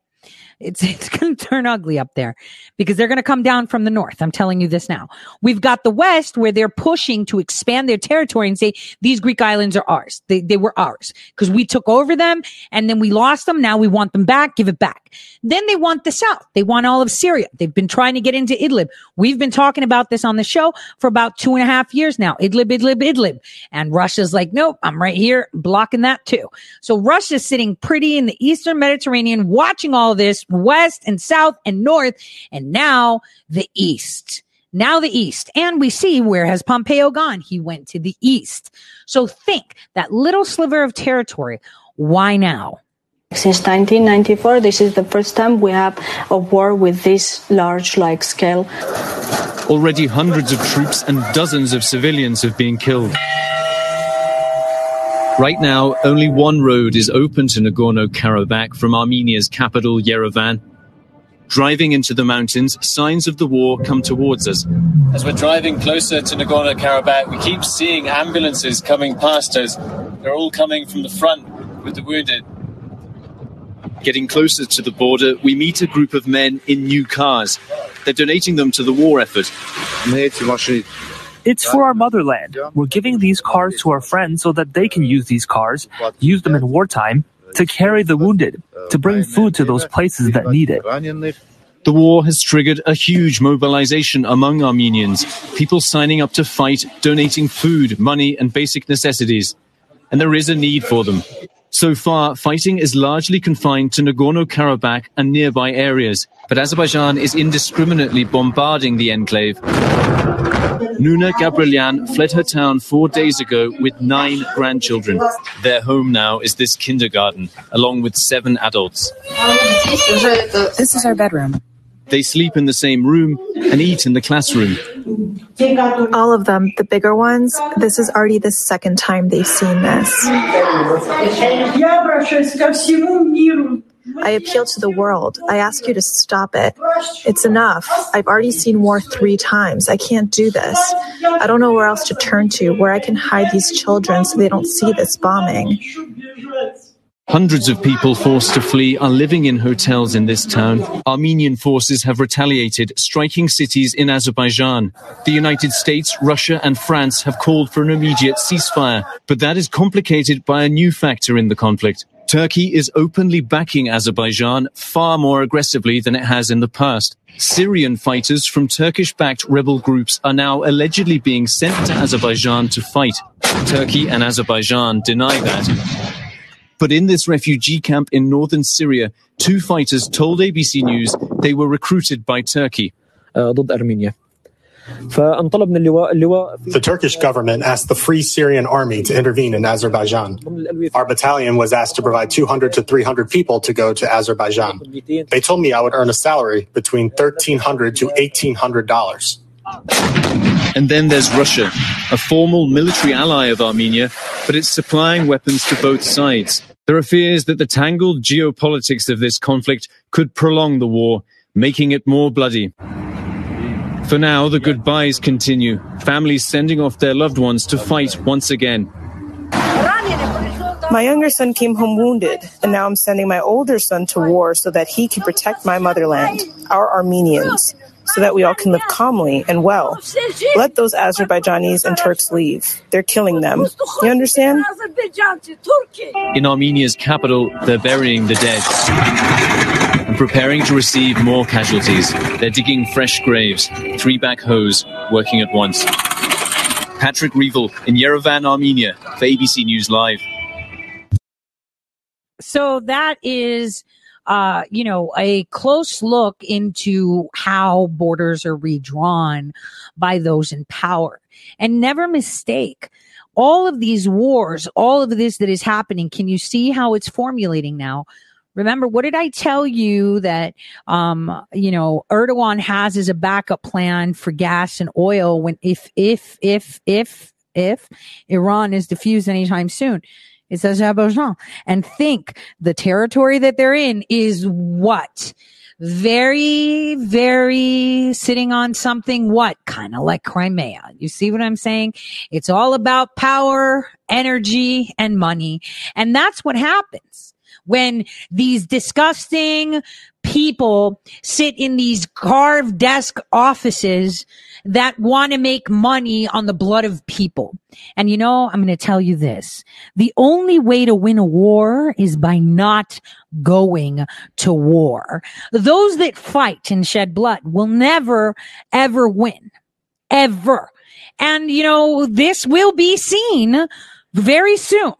it's, it's going to turn ugly up there because they're going to come down from the north. I'm telling you this now. We've got the west where they're pushing to expand their territory and say these Greek islands are ours. They, they were ours because we took over them and then we lost them. Now we want them back. Give it back. Then they want the south. They want all of Syria. They've been trying to get into Idlib. We've been talking about this on the show for about two and a half years now. Idlib, Idlib, Idlib. And Russia's like, nope, I'm right here blocking that too. So Russia's sitting pretty in the Eastern Mediterranean watching all this west and south and north, and now the east. Now the east. And we see where has Pompeo gone? He went to the east. So think that little sliver of territory. Why now? Since 1994, this is the first time we have a war with this large like scale. Already hundreds of troops and dozens of civilians have been killed. Right now, only one road is open to Nagorno Karabakh from Armenia's capital, Yerevan. Driving into the mountains, signs of the war come towards us. As we're driving closer to Nagorno Karabakh, we keep seeing ambulances coming past us. They're all coming from the front with the wounded. Getting closer to the border, we meet a group of men in new cars. They're donating them to the war effort. It's for our motherland. We're giving these cars to our friends so that they can use these cars, use them in wartime, to carry the wounded, to bring food to those places that need it. The war has triggered a huge mobilization among Armenians, people signing up to fight, donating food, money, and basic necessities. And there is a need for them. So far, fighting is largely confined to Nagorno Karabakh and nearby areas, but Azerbaijan is indiscriminately bombarding the enclave. Nuna Gabrelian fled her town four days ago with nine grandchildren. Their home now is this kindergarten, along with seven adults. This is our bedroom. They sleep in the same room and eat in the classroom. All of them, the bigger ones, this is already the second time they've seen this. I appeal to the world. I ask you to stop it. It's enough. I've already seen war three times. I can't do this. I don't know where else to turn to, where I can hide these children so they don't see this bombing. Hundreds of people forced to flee are living in hotels in this town. Armenian forces have retaliated, striking cities in Azerbaijan. The United States, Russia, and France have called for an immediate ceasefire, but that is complicated by a new factor in the conflict. Turkey is openly backing Azerbaijan far more aggressively than it has in the past. Syrian fighters from Turkish backed rebel groups are now allegedly being sent to Azerbaijan to fight. Turkey and Azerbaijan deny that. But in this refugee camp in northern Syria, two fighters told ABC News they were recruited by Turkey. ضد أرمينيا فانطلب من اللواء اللواء The Turkish government asked the Free Syrian Army to intervene in Azerbaijan. Our battalion was asked to provide 200 to 300 people to go to Azerbaijan. They told me I would earn a salary between 1300 to 1800 dollars. And then there's Russia, a formal military ally of Armenia, but it's supplying weapons to both sides. There are fears that the tangled geopolitics of this conflict could prolong the war, making it more bloody. For now, the goodbyes continue, families sending off their loved ones to fight once again. My younger son came home wounded, and now I'm sending my older son to war so that he can protect my motherland, our Armenians, so that we all can live calmly and well. Let those Azerbaijanis and Turks leave. They're killing them. You understand? In Armenia's capital, they're burying the dead and preparing to receive more casualties. They're digging fresh graves, three backhoes working at once. Patrick Reevell in Yerevan, Armenia, for ABC News Live. So that is, uh, you know, a close look into how borders are redrawn by those in power. And never mistake all of these wars, all of this that is happening. Can you see how it's formulating now? Remember, what did I tell you that, um, you know, Erdogan has as a backup plan for gas and oil when, if, if, if, if, if Iran is diffused anytime soon? It's Azerbaijan. And think the territory that they're in is what? Very, very sitting on something what? Kind of like Crimea. You see what I'm saying? It's all about power, energy, and money. And that's what happens when these disgusting people sit in these carved desk offices that want to make money on the blood of people. And you know, I'm going to tell you this. The only way to win a war is by not going to war. Those that fight and shed blood will never, ever win. Ever. And you know, this will be seen very soon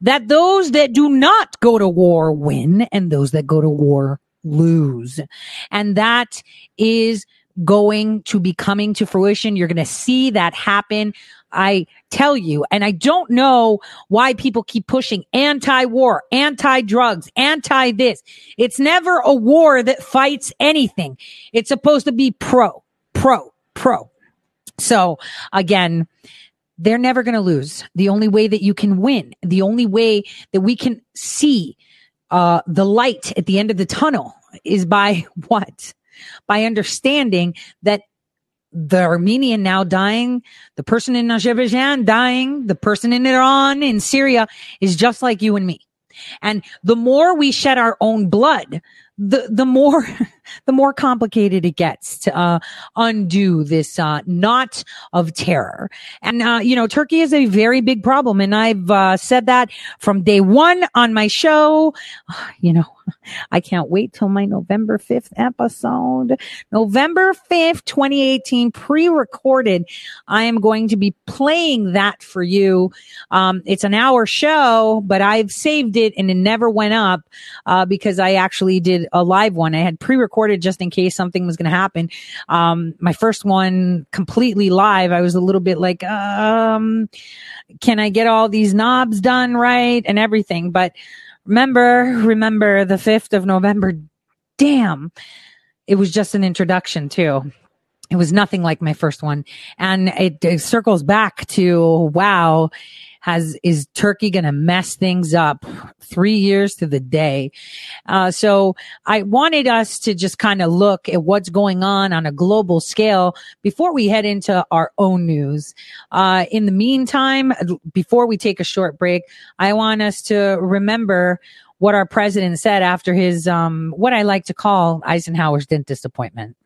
that those that do not go to war win and those that go to war lose. And that is going to be coming to fruition. You're going to see that happen. I tell you, and I don't know why people keep pushing anti-war, anti-drugs, anti-this. It's never a war that fights anything. It's supposed to be pro, pro, pro. So again, they're never going to lose. The only way that you can win, the only way that we can see uh, the light at the end of the tunnel is by what? By understanding that the Armenian now dying, the person in Azerbaijan dying, the person in Iran, in Syria is just like you and me. And the more we shed our own blood, the the more the more complicated it gets to uh, undo this uh, knot of terror. And uh, you know, Turkey is a very big problem, and I've uh, said that from day one on my show. You know, I can't wait till my November 5th episode. November 5th, 2018, pre-recorded. I am going to be playing that for you. Um, it's an hour show, but I've saved it and it never went up, uh, because I actually did a live one. I had pre-recorded just in case something was going to happen. Um, my first one completely live. I was a little bit like, um, can I get all these knobs done right and everything? But remember, remember the 5th of November. Damn. It was just an introduction too. It was nothing like my first one. And it, it circles back to, wow, has, is Turkey going to mess things up three years to the day? Uh, so I wanted us to just kind of look at what's going on on a global scale before we head into our own news. Uh, in the meantime, before we take a short break, I want us to remember what our president said after his, um, what I like to call Eisenhower's dentist appointment.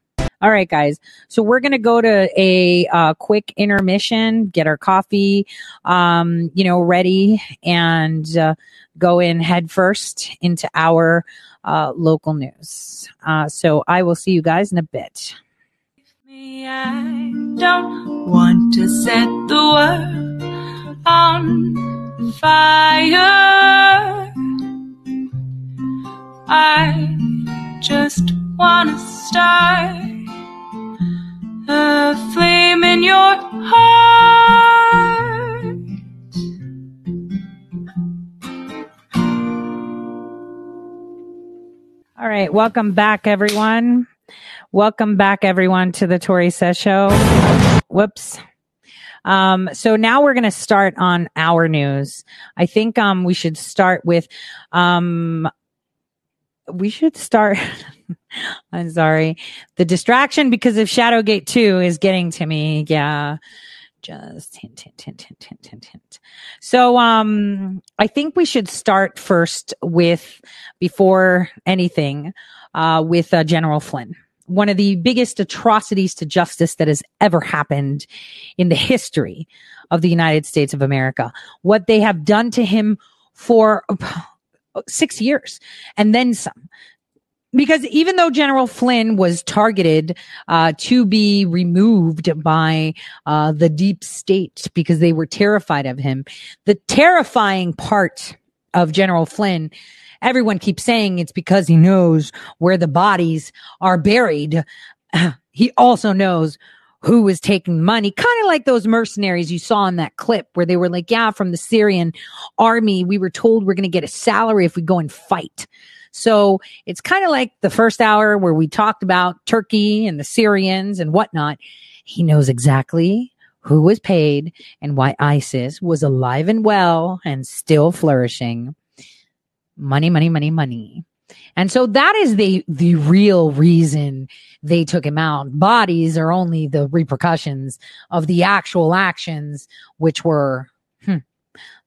All right, guys. So we're going to go to a uh, quick intermission, get our coffee, um, you know, ready and uh, go in head first into our uh, local news. Uh, so I will see you guys in a bit. I don't want to set the world on fire. I just want to start a flame in your heart. All right. Welcome back, everyone. Welcome back, everyone, to the Tore Says Show. Whoops. Um, so now we're going to start on our news. I think, um, we should start with, um, we should start. I'm sorry. The distraction because of Shadowgate 2 is getting to me. Yeah. Just hint, hint, hint, hint, hint, hint, hint. So, um, I think we should start first with, before anything, uh, with, uh, General Flynn. One of the biggest atrocities to justice that has ever happened in the history of the United States of America. What they have done to him for six years and then some because even though General Flynn was targeted uh, to be removed by uh, the deep state because they were terrified of him, the terrifying part of General Flynn, everyone keeps saying it's because he knows where the bodies are buried. he also knows who was taking money, kind of like those mercenaries you saw in that clip where they were like, yeah, from the Syrian army, we were told we're going to get a salary if we go and fight. So it's kind of like the first hour where we talked about Turkey and the Syrians and whatnot. He knows exactly who was paid and why ISIS was alive and well and still flourishing. Money, money, money, money. And so that is the, the real reason they took him out. Bodies are only the repercussions of the actual actions, which were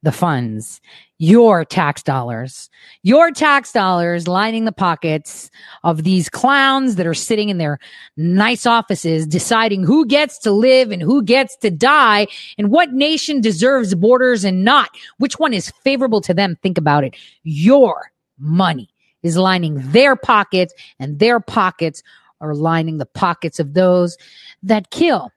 the funds, your tax dollars, your tax dollars lining the pockets of these clowns that are sitting in their nice offices deciding who gets to live and who gets to die and what nation deserves borders and not. Which one is favorable to them? Think about it. Your money is lining their pockets and their pockets are lining the pockets of those that kill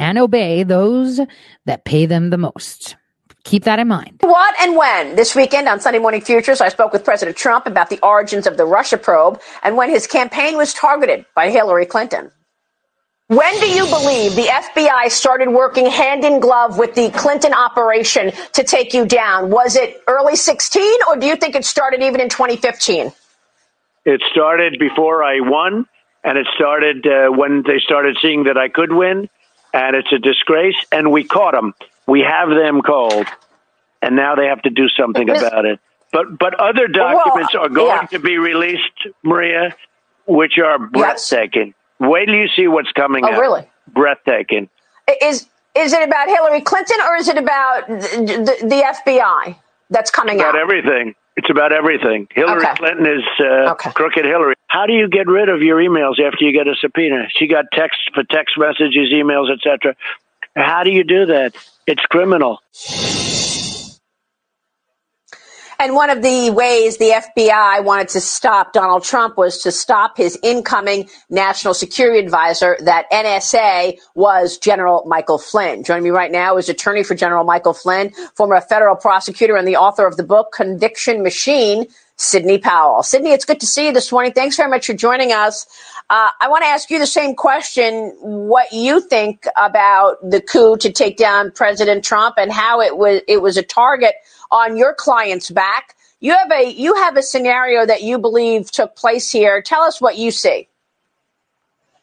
and obey those that pay them the most. Keep that in mind. What and when? This weekend on Sunday Morning Futures, I spoke with President Trump about the origins of the Russia probe and when his campaign was targeted by Hillary Clinton. When do you believe the FBI started working hand in glove with the Clinton operation to take you down? Was it early 16 or do you think it started even in 2015? It started before I won, and it started uh, when they started seeing that I could win, and it's a disgrace, and we caught them. We have them called, and now they have to do something about it. But but other documents are going yeah. to be released, Maria, which are breathtaking. Wait till you see what's coming Oh, out. really? Breathtaking. Is is it about Hillary Clinton or is it about the, the, the FBI that's coming about out? everything. It's about everything. Hillary Okay. Clinton is uh, crooked Hillary. How do you get rid of your emails after you get a subpoena? She got text for text messages, emails, etc. How do you do that? It's criminal. And one of the ways the FBI wanted to stop Donald Trump was to stop his incoming national security advisor, that NSA was General Michael Flynn. Joining me right now is attorney for General Michael Flynn, former federal prosecutor and the author of the book Conviction Machine, Sidney Powell. Sidney, it's good to see you this morning. Thanks very much for joining us. Uh, I want to ask you the same question: what you think about the coup to take down President Trump and how it was it was a target on your client's back? You have a you have a scenario that you believe took place here. Tell us what you see.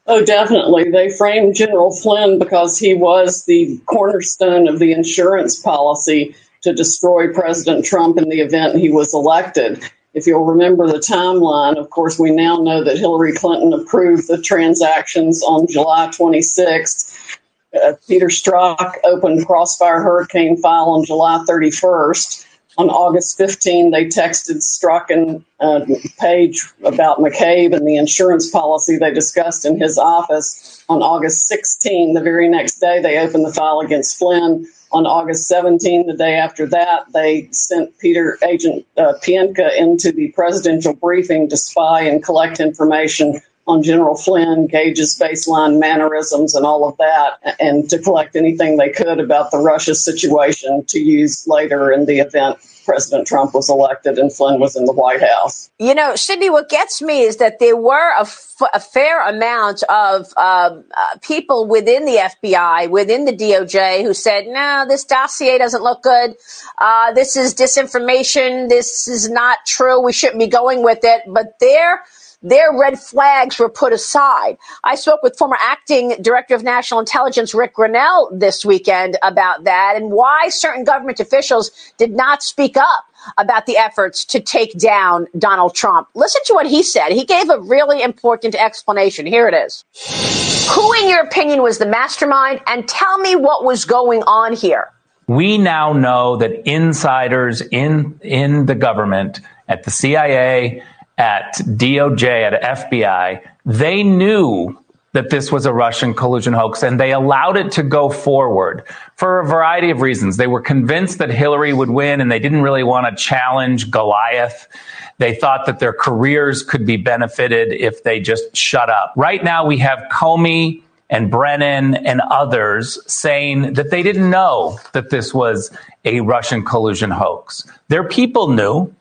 Oh, definitely. They framed General Flynn because he was the cornerstone of the insurance policy to destroy President Trump in the event he was elected. If you'll remember the timeline, of course, we now know that Hillary Clinton approved the transactions on July 26th. Uh, Peter Strzok opened Crossfire Hurricane file on July 31st. On August 15, they texted Strzok and uh, Page about McCabe and the insurance policy they discussed in his office. On August 16, the very next day, they opened the file against Flynn. On August 17, the day after that, they sent Peter Agent uh, Pientka into the presidential briefing to spy and collect information on General Flynn, Gage's baseline mannerisms, and all of that, and to collect anything they could about the Russia situation to use later in the event President Trump was elected and Flynn was in the White House. You know, Sidney, what gets me is that there were a, f- a fair amount of um, uh, people within the FBI, within the DOJ, who said, no, this dossier doesn't look good. Uh, this is disinformation. This is not true. We shouldn't be going with it. But their their red flags were put aside. I spoke with former acting director of national intelligence Rick Grenell this weekend about that and why certain government officials did not speak up about the efforts to take down Donald Trump. Listen to what he said. He gave a really important explanation. Here it is. Who, in your opinion, was the mastermind? And tell me what was going on here. We now know that insiders in in the government at the CIA, at DOJ, at FBI, they knew that this was a Russian collusion hoax and they allowed it to go forward for a variety of reasons. They were convinced that Hillary would win and they didn't really want to challenge Goliath. They thought that their careers could be benefited if they just shut up. Right now, we have Comey and Brennan and others saying that they didn't know that this was a Russian collusion hoax. Their people knew.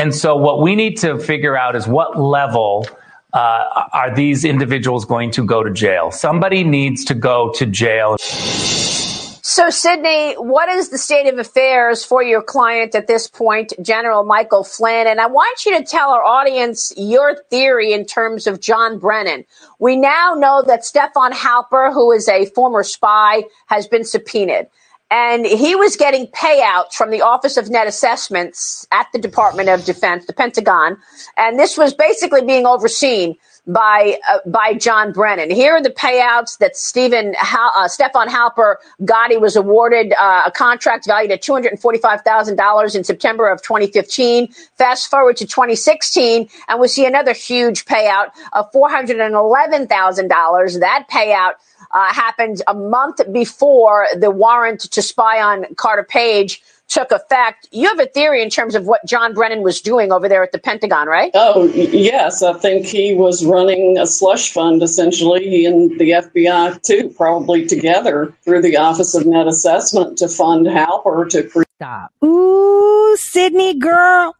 And so, what we need to figure out is what level uh, are these individuals going to go to jail? Somebody needs to go to jail. So, Sidney, what is the state of affairs for your client at this point, General Michael Flynn? And I want you to tell our audience your theory in terms of John Brennan. We now know that Stefan Halper, who is a former spy, has been subpoenaed. And he was getting payouts from the Office of Net Assessments at the Department of Defense, the Pentagon. And this was basically being overseen by uh, by John Brennan. Here are the payouts that Stephen uh, Stefan Halper got. He was awarded uh, a contract valued at two hundred and forty five thousand dollars in September of twenty fifteen. Fast forward to twenty sixteen, and we see another huge payout of four hundred and eleven thousand dollars. That payout. Uh, happened a month before the warrant to spy on Carter Page took effect. You have a theory in terms of what John Brennan was doing over there at the Pentagon, right? Oh, yes. I think he was running a slush fund, essentially, he and the FBI, too, probably together through the Office of Net Assessment to fund Halper to create. Stop. Ooh, Sidney girl,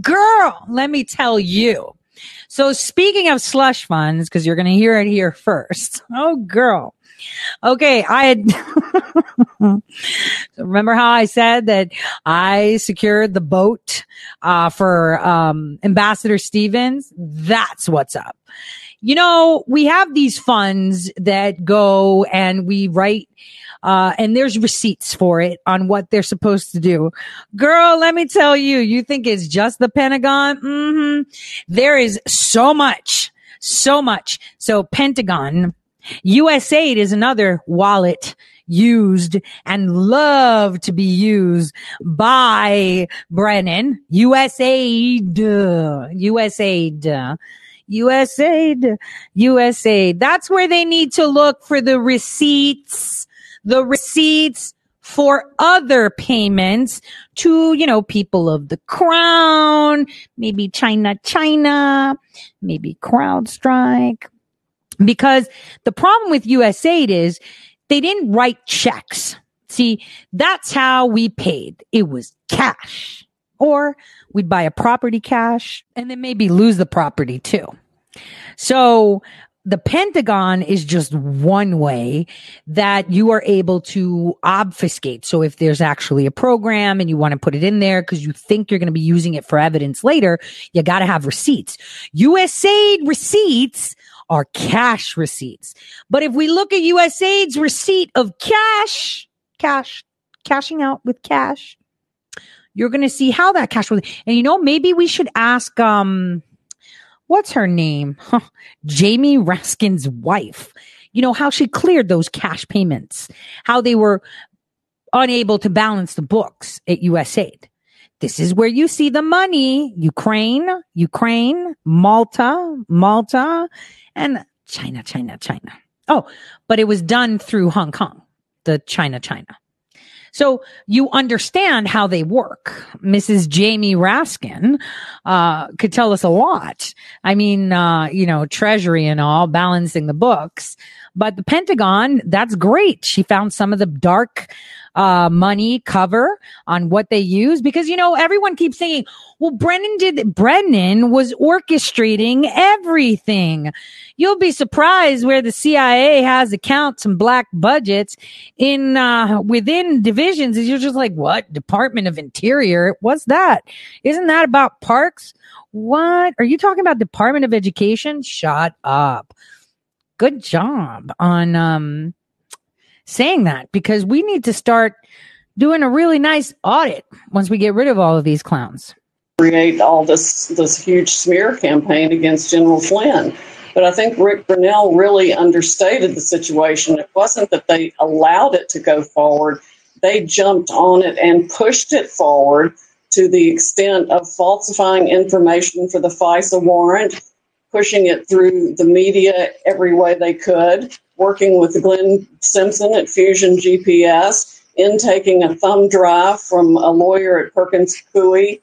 girl, let me tell you. So speaking of slush funds, because you're going to hear it here first. Oh, girl. Okay. I had, remember how I said that I secured the boat, uh, for, um, Ambassador Stevens? That's what's up. You know, we have these funds that go and we write, Uh, and there's receipts for it on what they're supposed to do. Girl, let me tell you, you think it's just the Pentagon? hmm There is so much, so much. So Pentagon, USAID is another wallet used and love to be used by Brennan. USAID, USAID. USAID, USAID. That's where they need to look for the receipts, the receipts for other payments to, you know, people of the crown, maybe China, China, maybe CrowdStrike. Because the problem with USAID is they didn't write checks. See, that's how we paid. It was cash. Or we'd buy a property cash and then maybe lose the property too. So the Pentagon is just one way that you are able to obfuscate. So if there's actually a program and you want to put it in there because you think you're going to be using it for evidence later, you got to have receipts. USAID receipts are cash receipts. But if we look at USAID's receipt of cash, cash, cashing out with cash, you're going to see how that cash was. And you know, maybe we should ask, um, what's her name? Huh, Jamie Raskin's wife. You know, how she cleared those cash payments, how they were unable to balance the books at USAID. This is where you see the money. Ukraine, Ukraine, Malta, Malta, and China, China, China. Oh, but it was done through Hong Kong, the China, China. So you understand how they work. Mrs. Jamie Raskin uh, could tell us a lot. I mean, uh, you know, Treasury and all, balancing the books. But the Pentagon, that's great. She found some of the dark uh, money cover on what they use because, you know, everyone keeps saying, well, Brennan did, Brennan was orchestrating everything. You'll be surprised where the CIA has accounts and black budgets in, uh, within divisions. Is you're just like, what? Department of Interior? What's that? Isn't that about parks? What? Are you talking about Department of Education? Shut up. Good job on, um, saying that because we need to start doing a really nice audit once we get rid of all of these clowns create all this this huge smear campaign against General Flynn. But I think Rick Grenell really understated the situation. It wasn't that they allowed it to go forward; they jumped on it and pushed it forward to the extent of falsifying information for the FISA warrant, pushing it through the media every way they could, working with Glenn Simpson at Fusion GPS, intaking a thumb drive from a lawyer at Perkins Coie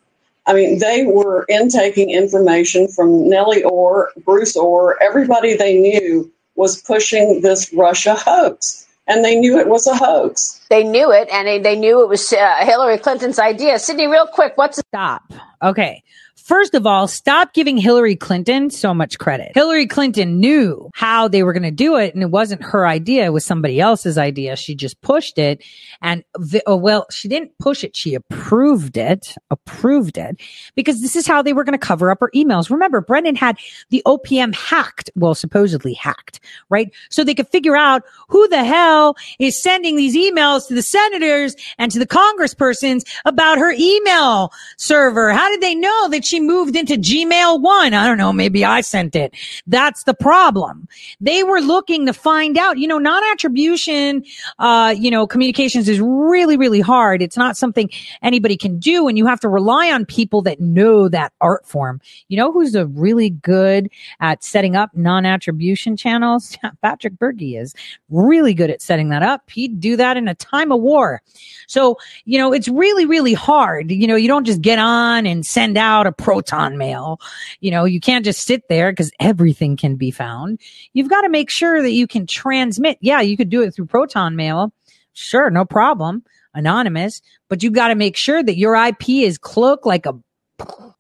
I mean, they were intaking information from Nellie Ohr, Bruce Ohr, everybody they knew was pushing this Russia hoax. And they knew it was a hoax. They knew it, and they, they knew it was uh, Hillary Clinton's idea. Sidney, real quick, what's stop? Okay. First of all, stop giving Hillary Clinton so much credit. Hillary Clinton knew how they were going to do it and it wasn't her idea. It was somebody else's idea. She just pushed it and oh, well, she didn't push it. She approved it, approved it because this is how they were going to cover up her emails. Remember, Brennan had the OPM hacked. Well, supposedly hacked, right? So they could figure out who the hell is sending these emails to the senators and to the congresspersons about her email server. How did they know that she moved into Gmail one. I don't know. Maybe I sent it. That's the problem. They were looking to find out, you know, non-attribution, uh, you know, communications is really, really hard. It's not something anybody can do. And you have to rely on people that know that art form. You know, who's a really good at setting up non-attribution channels? Patrick Berge is really good at setting that up. He'd do that in a time of war. So, you know, it's really, really hard. You know, you don't just get on and send out a proton mail. You know, you can't just sit there because everything can be found. You've got to make sure that you can transmit. Yeah, you could do it through proton mail. Sure, no problem. Anonymous, but you've got to make sure that your IP is cloaked like a,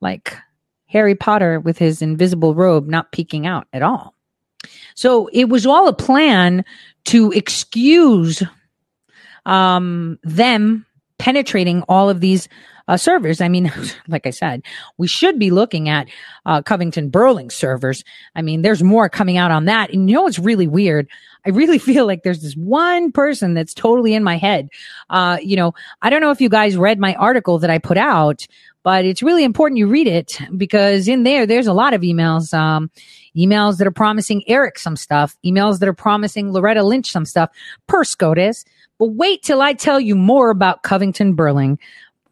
like Harry Potter with his invisible robe not peeking out at all. So it was all a plan to excuse um, them penetrating all of these uh, servers. I mean, like I said, we should be looking at uh, Covington Burling servers. I mean, there's more coming out on that. And you know what's really weird? I really feel like there's this one person that's totally in my head. Uh, you know, I don't know if you guys read my article that I put out, but it's really important you read it because in there, there's a lot of emails, um, emails that are promising Eric some stuff, emails that are promising Loretta Lynch some stuff per SCOTUS. But wait till I tell you more about Covington Burling.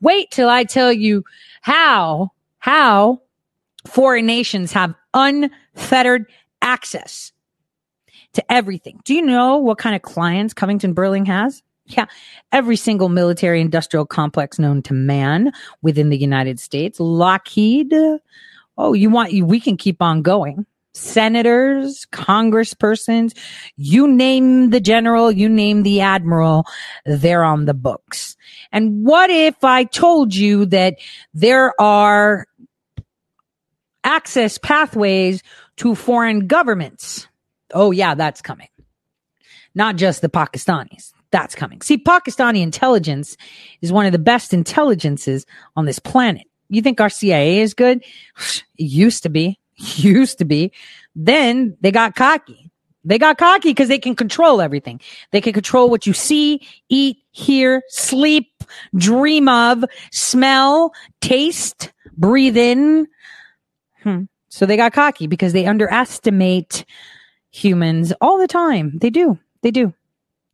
Wait till I tell you how, how foreign nations have unfettered access to everything. Do you know what kind of clients Covington Burling has? Yeah, every single military industrial complex known to man within the United States. Lockheed. Oh, you want? We can keep on going. Senators, congresspersons, you name the general, you name the admiral, they're on the books. And what if I told you that there are access pathways to foreign governments? Oh, yeah, that's coming. Not just the Pakistanis. That's coming. See, Pakistani intelligence is one of the best intelligences on this planet. You think our CIA is good? It used to be. Used to be. Then they got cocky. They got cocky because they can control everything. They can control what you see, eat, hear, sleep, dream of, smell, taste, breathe in. Hmm. So they got cocky because they underestimate humans all the time. They do. They do.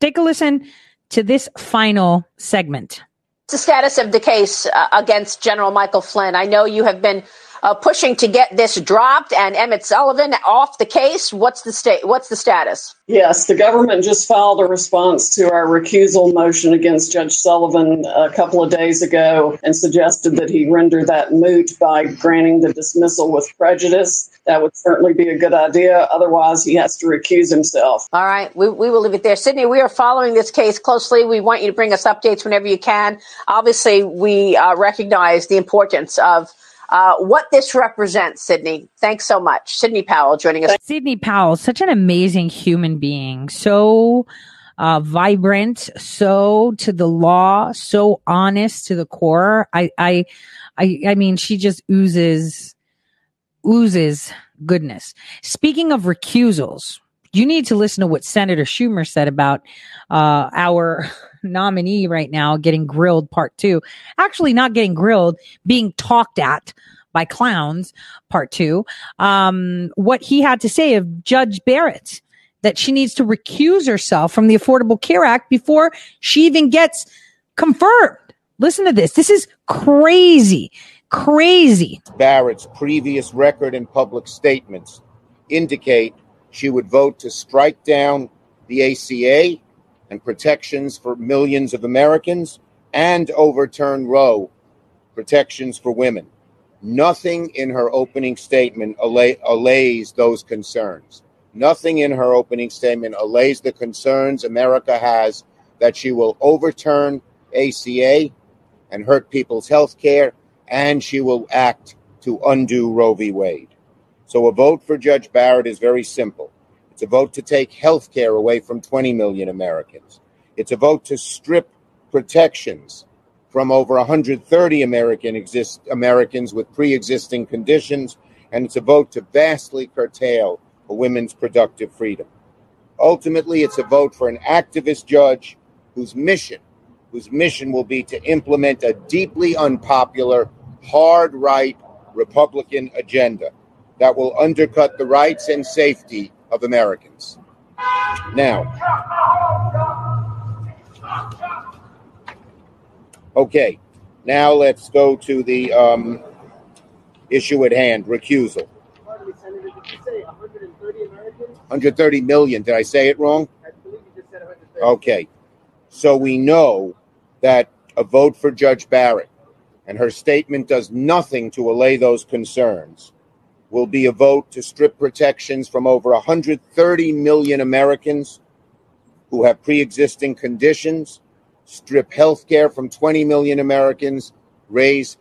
Take a listen to this final segment. The status of the case uh, against General Michael Flynn? I know you have been uh, pushing to get this dropped and Emmett Sullivan off the case. What's the state? What's the status? Yes, the government just filed a response to our recusal motion against Judge Sullivan a couple of days ago and suggested that he render that moot by granting the dismissal with prejudice. That would certainly be a good idea. Otherwise, he has to recuse himself. All right, we, we will leave it there. Sidney, we are following this case closely. We want you to bring us updates whenever you can. Obviously, we uh, recognize the importance of uh, what this represents, Sidney. Thanks so much. Sidney Powell joining us. Sidney Powell, such an amazing human being. So uh, vibrant, so to the law, so honest to the core. I, I, I, I mean, she just oozes, oozes goodness. Speaking of recusals, you need to listen to what Senator Schumer said about uh, our nominee right now getting grilled part two. Actually, not getting grilled, being talked at by clowns part two. Um, what he had to say of Judge Barrett that she needs to recuse herself from the Affordable Care Act before she even gets confirmed. Listen to this. This is crazy, crazy. Barrett's previous record and public statements indicate she would vote to strike down the ACA and protections for millions of Americans and overturn Roe protections for women. Nothing in her opening statement allay, allays those concerns. Nothing in her opening statement allays the concerns America has that she will overturn ACA and hurt people's health care, and she will act to undo Roe v. Wade. So a vote for Judge Barrett is very simple. It's a vote to take health care away from 20 million Americans. It's a vote to strip protections from over 130 American exist, Americans with pre-existing conditions, and it's a vote to vastly curtail a women's productive freedom. Ultimately, it's a vote for an activist judge whose mission, whose mission will be to implement a deeply unpopular, hard right Republican agenda that will undercut the rights and safety of Americans. Now, okay, now let's go to the um, issue at hand recusal. 130 million. Did I say it wrong? Okay. So we know that a vote for Judge Barrett and her statement does nothing to allay those concerns will be a vote to strip protections from over 130 million Americans who have pre existing conditions, strip health care from 20 million Americans, raise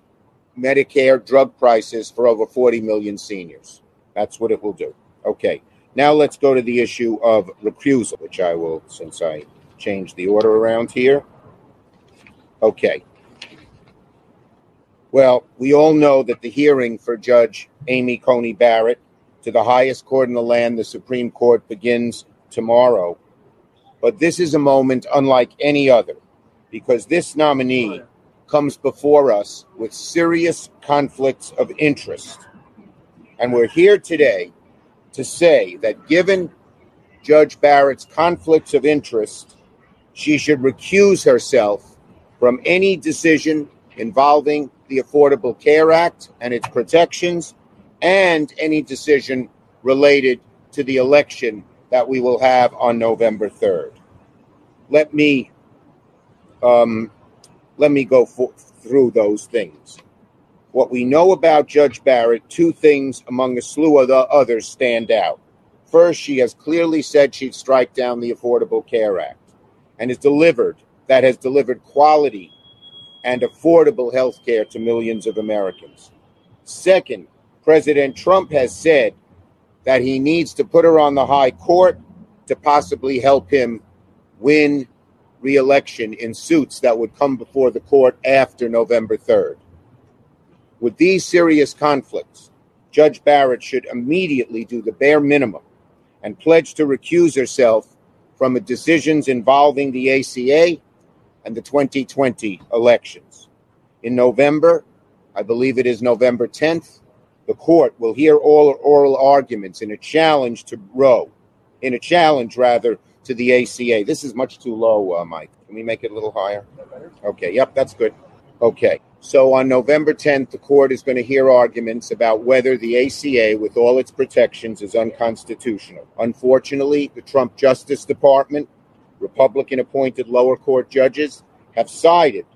Medicare drug prices for over 40 million seniors. That's what it will do. Okay. Now let's go to the issue of recusal, which I will, since I changed the order around here. Okay. Well, we all know that the hearing for Judge Amy Coney Barrett to the highest court in the land, the Supreme Court, begins tomorrow. But this is a moment unlike any other because this nominee comes before us with serious conflicts of interest. And we're here today to say that given Judge Barrett's conflicts of interest, she should recuse herself from any decision involving the Affordable Care Act and its protections and any decision related to the election that we will have on November 3rd. Let me um, let me go for, through those things. What we know about Judge Barrett, two things among a slew of the others stand out. First, she has clearly said she'd strike down the Affordable Care Act and has delivered, that has delivered quality and affordable health care to millions of Americans. Second, President Trump has said that he needs to put her on the high court to possibly help him win reelection in suits that would come before the court after November 3rd. With these serious conflicts, Judge Barrett should immediately do the bare minimum and pledge to recuse herself from decisions involving the ACA and the 2020 elections. In November, I believe it is November 10th, the court will hear all oral arguments in a challenge to Roe, in a challenge rather to the ACA. This is much too low, uh, Mike. Can we make it a little higher? Okay, yep, that's good. Okay. So on November 10th, the court is going to hear arguments about whether the ACA, with all its protections, is unconstitutional. Unfortunately, the Trump Justice Department, Republican appointed lower court judges, have sided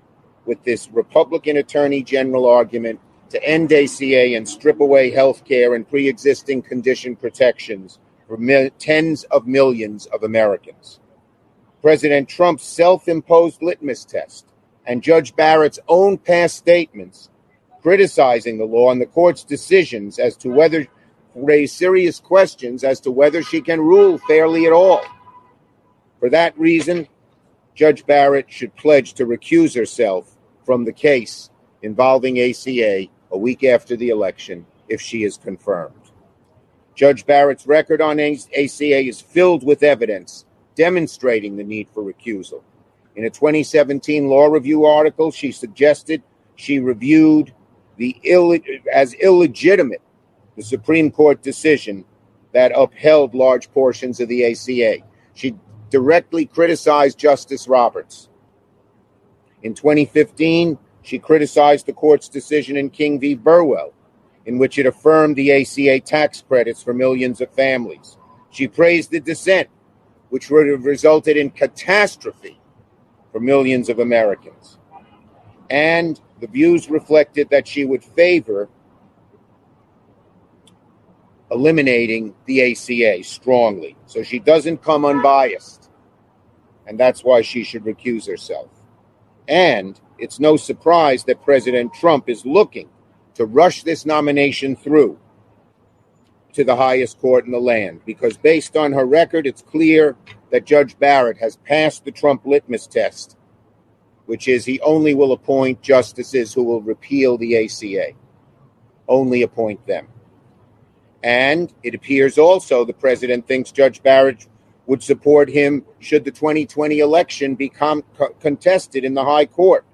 with this Republican Attorney General argument to end ACA and strip away health care and pre existing condition protections for tens of millions of Americans. President Trump's self imposed litmus test and Judge Barrett's own past statements criticizing the law and the court's decisions as to whether raise serious questions as to whether she can rule fairly at all. For that reason, Judge Barrett should pledge to recuse herself from the case involving ACA a week after the election if she is confirmed. Judge Barrett's record on ACA is filled with evidence demonstrating the need for recusal. In a 2017 law review article, she suggested she reviewed the Ill- as illegitimate the Supreme Court decision that upheld large portions of the ACA. She directly criticized Justice Roberts. In 2015, she criticized the court's decision in King v. Burwell, in which it affirmed the ACA tax credits for millions of families. She praised the dissent, which would have resulted in catastrophe for millions of Americans. And the views reflected that she would favor eliminating the ACA strongly. So she doesn't come unbiased. And that's why she should recuse herself. And it's no surprise that President Trump is looking to rush this nomination through to the highest court in the land because, based on her record, it's clear that Judge Barrett has passed the Trump litmus test, which is he only will appoint justices who will repeal the ACA, only appoint them. And it appears also the president thinks Judge Barrett would support him should the 2020 election be com- contested in the high court.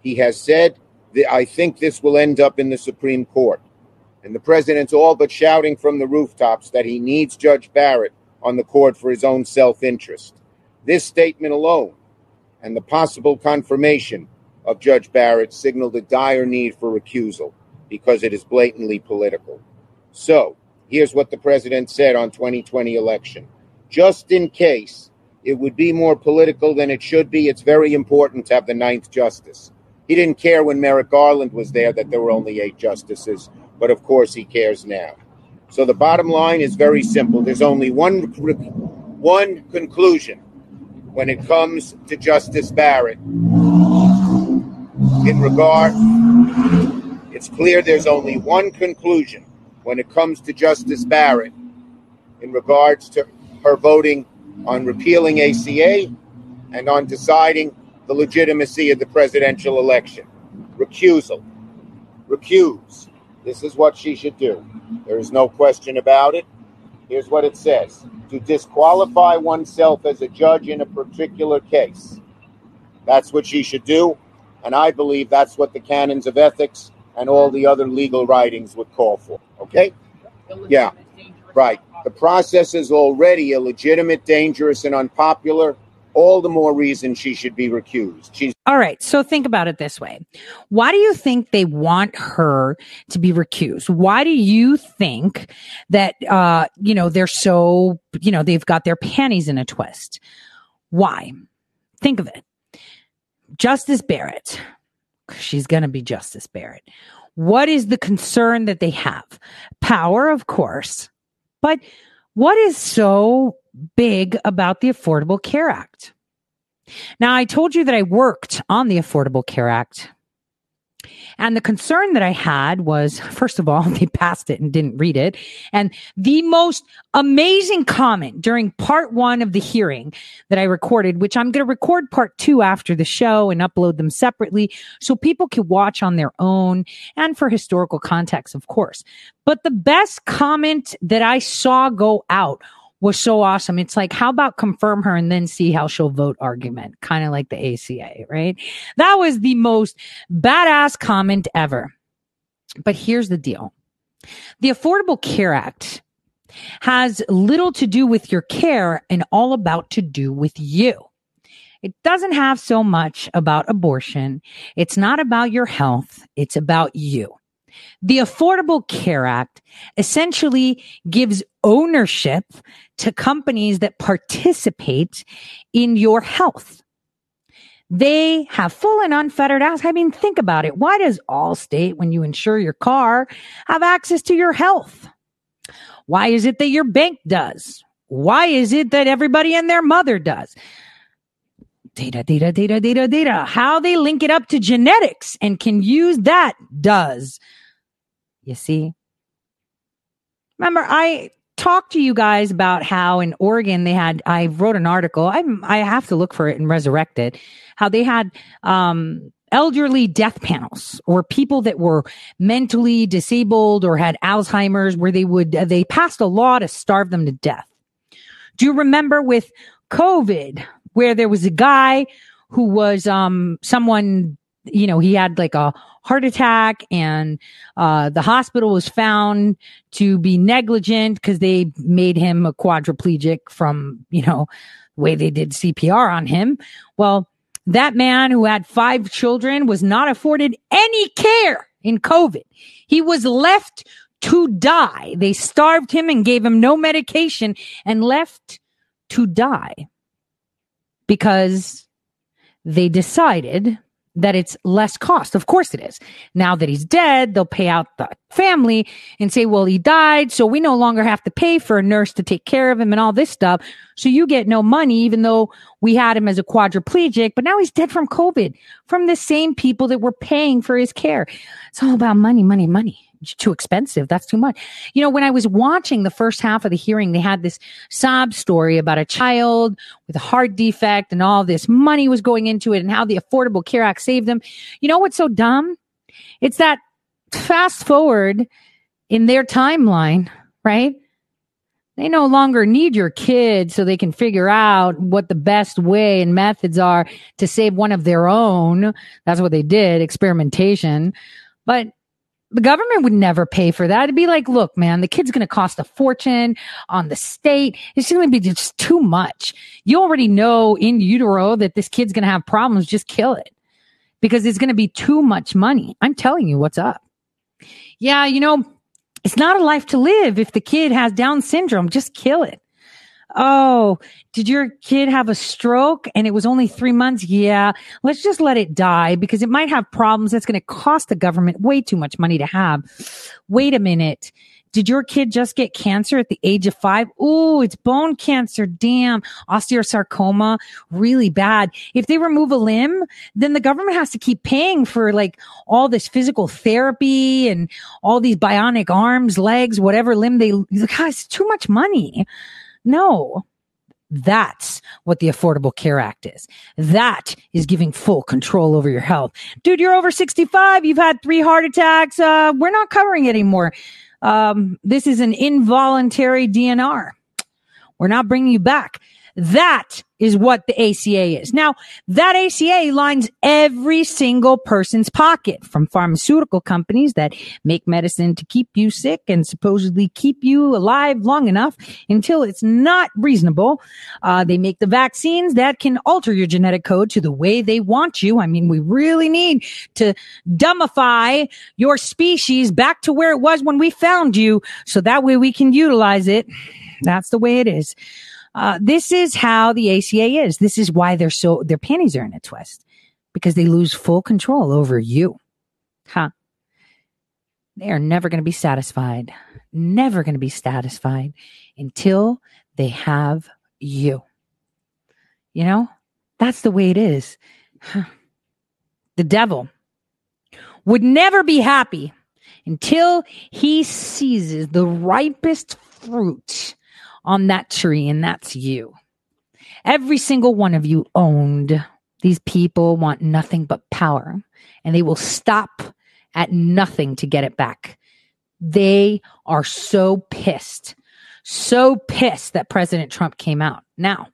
He has said that I think this will end up in the Supreme Court. And the president's all but shouting from the rooftops that he needs Judge Barrett on the court for his own self interest. This statement alone and the possible confirmation of Judge Barrett signaled a dire need for recusal because it is blatantly political. So, here's what the president said on 2020 election. Just in case it would be more political than it should be, it's very important to have the ninth justice. He didn't care when Merrick Garland was there that there were only eight justices, but of course he cares now. So the bottom line is very simple. There's only one one conclusion when it comes to Justice Barrett. In regard, it's clear there's only one conclusion when it comes to Justice Barrett in regards to her voting on repealing ACA and on deciding the legitimacy of the presidential election. recusal. Recuse. This is what she should do. There is no question about it. Here's what it says to disqualify oneself as a judge in a particular case. That's what she should do. And I believe that's what the canons of ethics and all the other legal writings would call for. Okay? Yeah. Right. The process is already illegitimate, dangerous, and unpopular. All the more reason she should be recused. She's All right. So think about it this way. Why do you think they want her to be recused? Why do you think that, uh, you know, they're so, you know, they've got their panties in a twist? Why? Think of it. Justice Barrett. She's going to be Justice Barrett. What is the concern that they have? Power, of course. But what is so big about the Affordable Care Act? Now, I told you that I worked on the Affordable Care Act. And the concern that I had was, first of all, they passed it and didn't read it. And the most amazing comment during part one of the hearing that I recorded, which I'm going to record part two after the show and upload them separately so people can watch on their own and for historical context, of course. But the best comment that I saw go out was so awesome. It's like, how about confirm her and then see how she'll vote argument? Kind of like the ACA, right? That was the most badass comment ever. But here's the deal. The Affordable Care Act has little to do with your care and all about to do with you. It doesn't have so much about abortion. It's not about your health. It's about you. The Affordable Care Act essentially gives ownership to companies that participate in your health. They have full and unfettered access. I mean, think about it. Why does Allstate, when you insure your car, have access to your health? Why is it that your bank does? Why is it that everybody and their mother does? Data, data, data, data, data. How they link it up to genetics and can use that does. You see? Remember, I talked to you guys about how in Oregon they had, I wrote an article. I, I have to look for it and resurrect it. How they had, um, elderly death panels or people that were mentally disabled or had Alzheimer's where they would, they passed a law to starve them to death. Do you remember with COVID where there was a guy who was, um, someone, you know, he had like a heart attack and uh, the hospital was found to be negligent because they made him a quadriplegic from you know the way they did cpr on him. Well that man who had five children was not afforded any care in covid. He was left to die. They starved him and gave him no medication and left to die because they decided that it's less cost. Of course it is. Now that he's dead, they'll pay out the family and say, well, he died. So we no longer have to pay for a nurse to take care of him and all this stuff. So you get no money, even though we had him as a quadriplegic, but now he's dead from COVID from the same people that were paying for his care. It's all about money, money, money too expensive. That's too much. You know, when I was watching the first half of the hearing, they had this sob story about a child with a heart defect and all this money was going into it and how the Affordable Care Act saved them. You know what's so dumb? It's that fast forward in their timeline, right? They no longer need your kid so they can figure out what the best way and methods are to save one of their own. That's what they did, experimentation. But the government would never pay for that. It'd be like, look, man, the kid's going to cost a fortune on the state. It's going to be just too much. You already know in utero that this kid's going to have problems. Just kill it because it's going to be too much money. I'm telling you what's up. Yeah, you know, it's not a life to live if the kid has Down syndrome. Just kill it. Oh, did your kid have a stroke and it was only three months? Yeah. Let's just let it die because it might have problems. That's going to cost the government way too much money to have. Wait a minute. Did your kid just get cancer at the age of five? Oh, it's bone cancer. Damn. Osteosarcoma. Really bad. If they remove a limb, then the government has to keep paying for like all this physical therapy and all these bionic arms, legs, whatever limb they, guys, too much money. No, That's what the Affordable Care Act is. That is giving full control over your health. Dude, you're over 65. You've had three heart attacks. Uh, we're not covering it anymore. Um, this is an involuntary DNR. We're not bringing you back. That is what the ACA is. Now, that ACA lines every single person's pocket from pharmaceutical companies that make medicine to keep you sick and supposedly keep you alive long enough until it's not reasonable. Uh, they make the vaccines that can alter your genetic code to the way they want you. I mean, we really need to dumbify your species back to where it was when we found you so that way we can utilize it. That's the way it is. Uh, this is how the ACA is. This is why they're so, their panties are in a twist because they lose full control over you. Huh. They are never going to be satisfied, never going to be satisfied until they have you. You know, that's the way it is. Huh. The devil would never be happy until he seizes the ripest fruit on that tree, and that's you. Every single one of you owned. These people want nothing but power, and they will stop at nothing to get it back. They are so pissed, so pissed that President Trump came out. Now,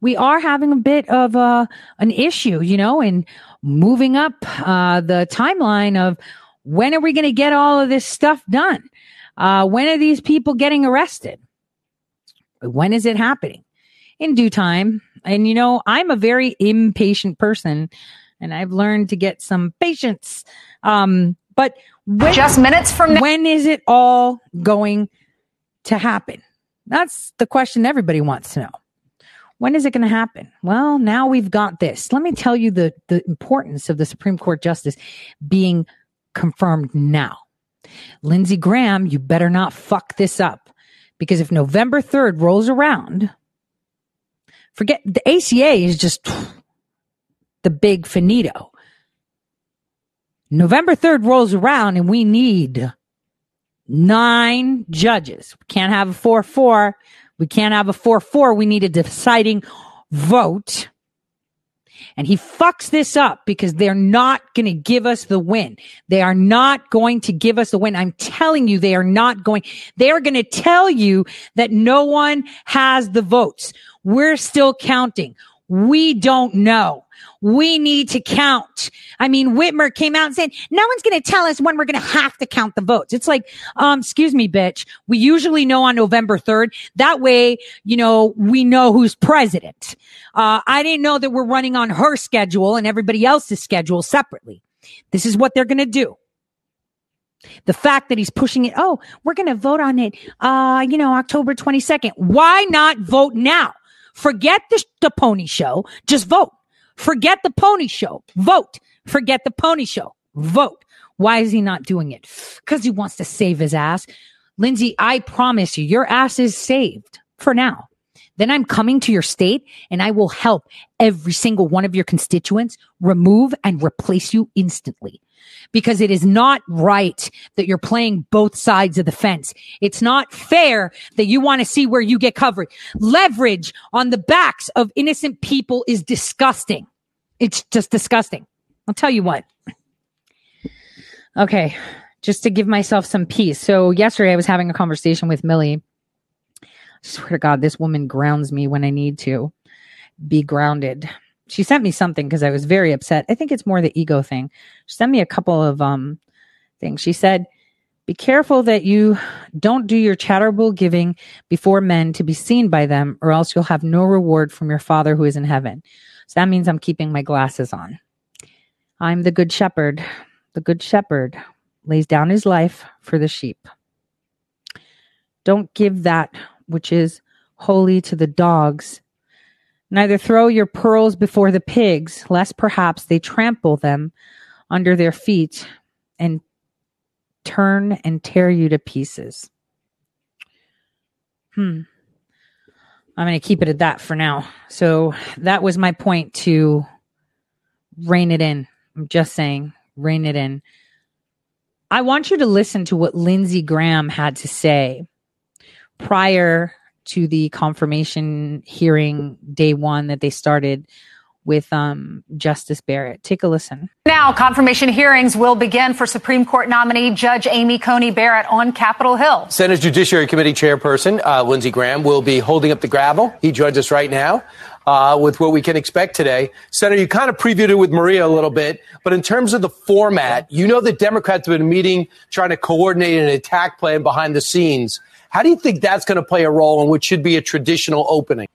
we are having a bit of uh, an issue, you know, in moving up uh, the timeline of when are we going to get all of this stuff done? Uh, when are these people getting arrested? When is it happening? In due time. And you know, I'm a very impatient person and I've learned to get some patience. Um, but when, just minutes from now, when is it all going to happen? That's the question everybody wants to know. When is it going to happen? Well, now we've got this. Let me tell you the, the importance of the Supreme Court justice being confirmed now. Lindsey Graham, you better not fuck this up. Because if November 3rd rolls around, forget the ACA is just the big finito. November 3rd rolls around and we need nine judges. We can't have a 4 4. We can't have a 4 4. We need a deciding vote. And he fucks this up because they're not going to give us the win. They are not going to give us the win. I'm telling you, they are not going. They are going to tell you that no one has the votes. We're still counting. We don't know. We need to count. I mean, Whitmer came out and said, no one's going to tell us when we're going to have to count the votes. It's like, um, excuse me, bitch. We usually know on November 3rd. That way, you know, we know who's president. Uh, I didn't know that we're running on her schedule and everybody else's schedule separately. This is what they're going to do. The fact that he's pushing it, oh, we're going to vote on it, uh, you know, October 22nd. Why not vote now? Forget the, the pony show. Just vote. Forget the pony show. Vote. Forget the pony show. Vote. Why is he not doing it? Because he wants to save his ass. Lindsey, I promise you, your ass is saved for now. Then I'm coming to your state and I will help every single one of your constituents remove and replace you instantly because it is not right that you're playing both sides of the fence. It's not fair that you want to see where you get covered. Leverage on the backs of innocent people is disgusting. It's just disgusting. I'll tell you what. Okay. Just to give myself some peace. So yesterday I was having a conversation with Millie. I swear to God, this woman grounds me when I need to be grounded she sent me something because I was very upset. I think it's more the ego thing. She sent me a couple of um things. She said, "Be careful that you don't do your charitable giving before men to be seen by them, or else you'll have no reward from your Father who is in heaven." So that means I'm keeping my glasses on. I'm the good shepherd. The good shepherd lays down his life for the sheep. Don't give that which is holy to the dogs Neither throw your pearls before the pigs, lest perhaps they trample them under their feet and turn and tear you to pieces. Hmm. I'm going to keep it at that for now. So that was my point to rein it in. I'm just saying, rein it in. I want you to listen to what Lindsey Graham had to say prior to the confirmation hearing day one that they started with um, Justice Barrett. Take a listen. Now, confirmation hearings will begin for Supreme Court nominee Judge Amy Coney Barrett on Capitol Hill. Senate Judiciary Committee Chairperson uh, Lindsey Graham will be holding up the gravel. He joins us right now. Uh, with what we can expect today. Senator, you kind of previewed it with Maria a little bit, but in terms of the format, you know the Democrats have been meeting, trying to coordinate an attack plan behind the scenes. How do you think that's going to play a role in what should be a traditional opening?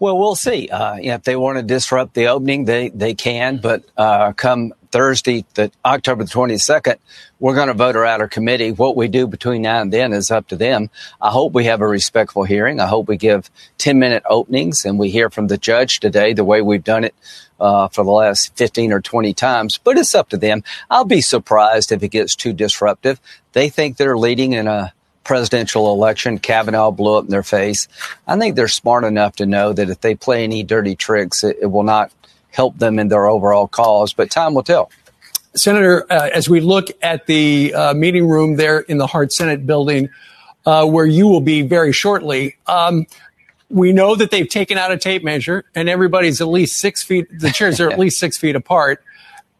Well, we'll see. Uh, if they want to disrupt the opening, they, they can. But uh, come Thursday, the October the 22nd, we're going to vote her out of committee. What we do between now and then is up to them. I hope we have a respectful hearing. I hope we give 10 minute openings and we hear from the judge today the way we've done it uh, for the last 15 or 20 times. But it's up to them. I'll be surprised if it gets too disruptive. They think they're leading in a presidential election. Kavanaugh blew up in their face. I think they're smart enough to know that if they play any dirty tricks, it, it will not help them in their overall cause. But time will tell. Senator, uh, as we look at the uh, meeting room there in the Hart Senate building, uh, where you will be very shortly, um, we know that they've taken out a tape measure and everybody's at least six feet, the chairs are at least six feet apart.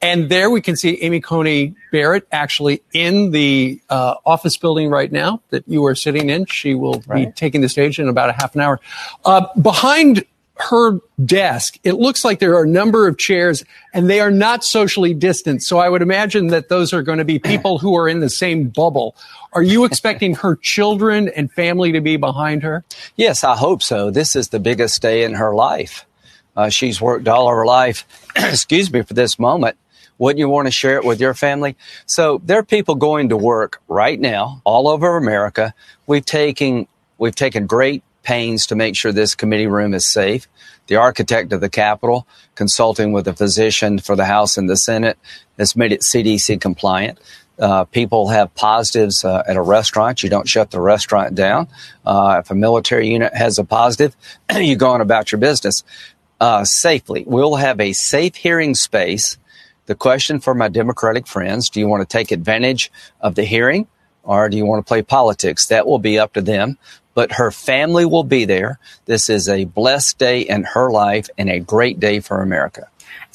And there we can see Amy Coney Barrett actually in the uh, office building right now that you are sitting in. She will right. be taking the stage in about a half an hour. Uh, behind her desk, it looks like there are a number of chairs and they are not socially distanced. So I would imagine that those are going to be people who are in the same bubble. Are you expecting her children and family to be behind her? Yes, I hope so. This is the biggest day in her life. Uh, she's worked all her life, excuse me, for this moment. Wouldn't you want to share it with your family? So there are people going to work right now all over America. We've taken, we've taken great pains to make sure this committee room is safe. The architect of the Capitol, consulting with a physician for the House and the Senate, has made it CDC compliant. Uh, people have positives uh, at a restaurant. You don't shut the restaurant down. Uh, if a military unit has a positive, you go on about your business uh, safely. We'll have a safe hearing space the question for my Democratic friends do you want to take advantage of the hearing or do you want to play politics? That will be up to them. But her family will be there. This is a blessed day in her life and a great day for America.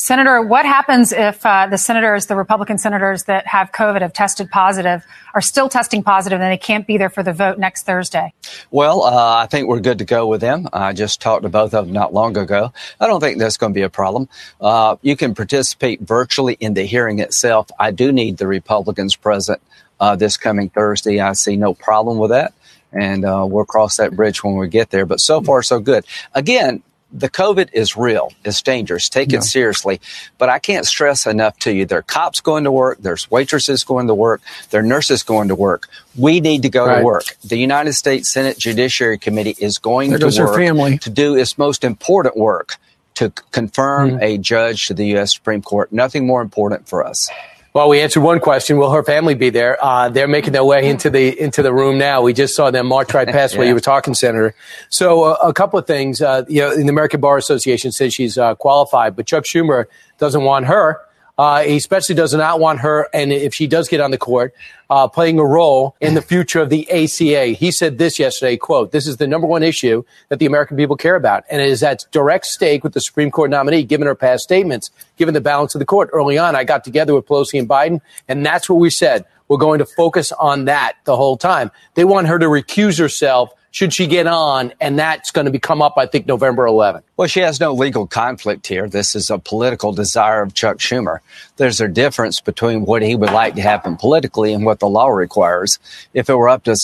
Senator, what happens if uh, the senators, the Republican senators that have COVID, have tested positive, are still testing positive, and they can't be there for the vote next Thursday? Well, uh, I think we're good to go with them. I just talked to both of them not long ago. I don't think that's going to be a problem. Uh, you can participate virtually in the hearing itself. I do need the Republicans present uh, this coming Thursday. I see no problem with that and uh, we'll cross that bridge when we get there. But so far, so good. Again, the COVID is real. It's dangerous. Take it seriously. But I can't stress enough to you. There are cops going to work. There's waitresses going to work. There are nurses going to work. We need to go right. to work. The United States Senate Judiciary Committee is going there to work family. to do its most important work to confirm mm. a judge to the U.S. Supreme Court. Nothing more important for us. Well, we answered one question. Will her family be there? Uh, they're making their way into the into the room now. We just saw them march right past yeah. where you were talking, Senator. So uh, a couple of things. Uh, you know, the American Bar Association says she's uh, qualified, but Chuck Schumer doesn't want her. Uh, he especially does not want her, and if she does get on the court, uh, playing a role in the future of the ACA. He said this yesterday, quote, this is the number one issue that the American people care about. And it is at direct stake with the Supreme Court nominee, given her past statements, given the balance of the court. Early on, I got together with Pelosi and Biden, and that's what we said. We're going to focus on that the whole time. They want her to recuse herself should she get on? And that's going to be come up, I think, November 11th. Well, she has no legal conflict here. This is a political desire of Chuck Schumer. There's a difference between what he would like to happen politically and what the law requires. If it were up to,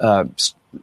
uh,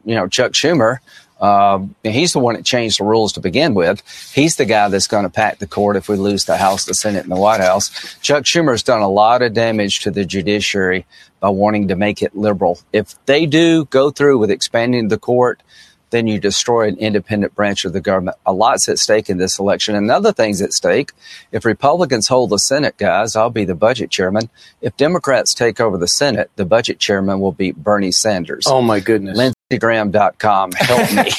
you know, Chuck Schumer, uh, he's the one that changed the rules to begin with. He's the guy that's going to pack the court if we lose the House, the Senate, and the White House. Chuck Schumer's done a lot of damage to the judiciary by wanting to make it liberal. If they do go through with expanding the court, then you destroy an independent branch of the government. A lot's at stake in this election. And other things at stake. If Republicans hold the Senate, guys, I'll be the budget chairman. If Democrats take over the Senate, the budget chairman will be Bernie Sanders. Oh, my goodness. LindseyGraham.com. Help me.